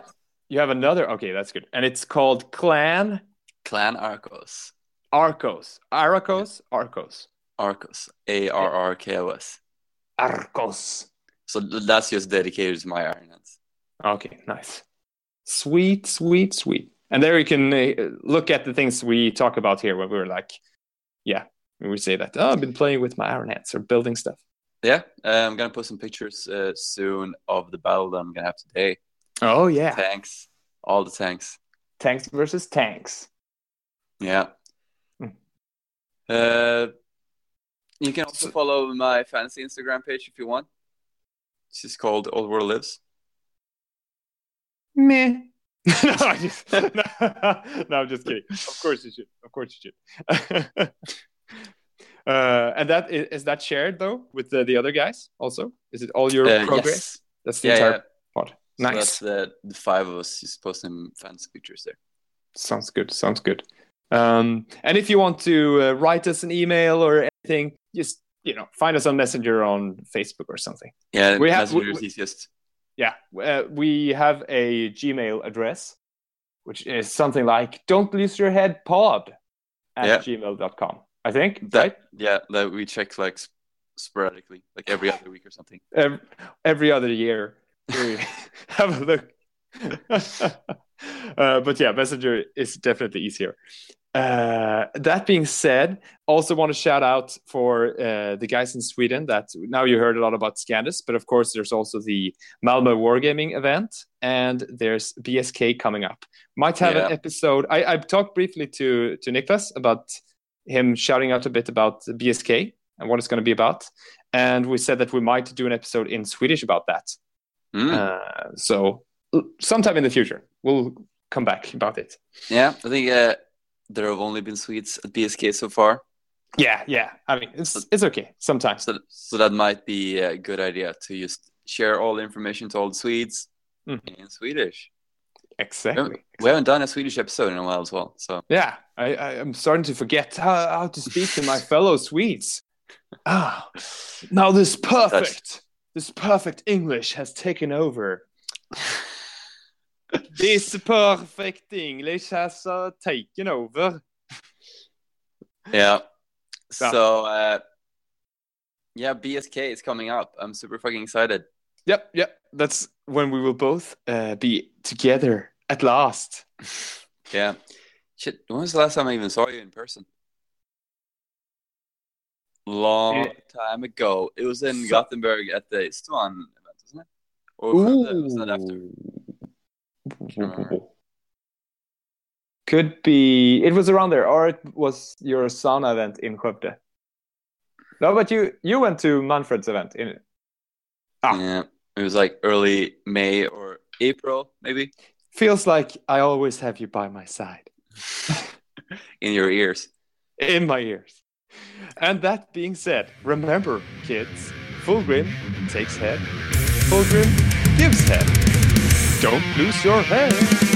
you have another. Okay, that's good. And it's called Clan Clan Arrkos. Arrkos. Arrkos? Arrkos. Arrkos. A R R K O S. Arrkos. So that's just dedicated to my Iron Hands. Okay, nice. Sweet, sweet, sweet. And there you can uh, look at the things we talk about here when we're like, yeah, we say that, oh, I've been playing with my Iron Hands or building stuff. Yeah, uh, I'm gonna post some pictures uh, soon of the battle that I'm gonna have today. Oh, yeah. Tanks, all the tanks. Tanks versus tanks. Yeah. Hmm. Uh, you can also follow my fantasy Instagram page if you want. It's just called Old World Lives. Meh. (laughs) no, I just, (laughs) no, (laughs) no, I'm just kidding. Of course you should. Of course you should. Uh, and that is, is that shared though with the, the other guys also? Is it all your Uh, progress? yes. That's the Yeah, entire yeah. part. So Nice. that's the, the five of us just posting fantasy pictures there. Sounds good. Sounds good. Um, and if you want to uh, write us an email or anything, just you know, find us on Messenger on Facebook or something. Yeah, We have- Messenger we- is just Yeah, uh, we have a Gmail address, which is something like "Don't lose your head pod" at Yeah. gmail.com. I think that. right Yeah, that we check like sp- sporadically, like every other week or something. every, every other year. (laughs) Have a look. (laughs) uh, but yeah, Messenger is definitely easier. Uh, that being said, also want to shout out for uh, the guys in Sweden that now you heard a lot about Scandus, but of course there's also the Malmo Wargaming event and there's BSK coming up. Might have Yeah. an episode. I, I talked briefly to to Niklas about him shouting out a bit about the BSK and what it's going to be about, and we said that we might do an episode in Swedish about that. Mm. Uh, so sometime in the future we'll come back about it. yeah, I think uh, there have only been Swedes at BSK so far, Yeah, yeah. I mean, it's it's okay sometimes. so so that might be a good idea to just share all the information to all the Swedes Mhm. in Swedish. Exactly. we haven't done a Swedish episode in a while as well, so Yeah, I, I I'm starting to forget how, how to speak to my (laughs) fellow Swedes. Ah, now this perfect, this perfect English has taken over. (laughs) This perfect English has uh, taken over. yeah. Yeah. So uh, yeah, BSK is coming up. I'm super fucking excited. Yep, yep. That's when we will both uh, be together at last. (laughs) Yeah. Shit, when was the last time I even saw you in person? Long time ago. It was in so- Gothenburg at the Swan event, wasn't it? Or was that after? Can't remember. Could be. It was around there, or it was your sauna event in Skövde. No, but you you went to Manfred's event in. Ah. Yeah, it was like early May or April, maybe, Feels like I always have you by my side, (laughs) in your ears. in my ears. And that being said, remember, kids, Fulgrim takes head, Fulgrim gives head. Don't lose your head.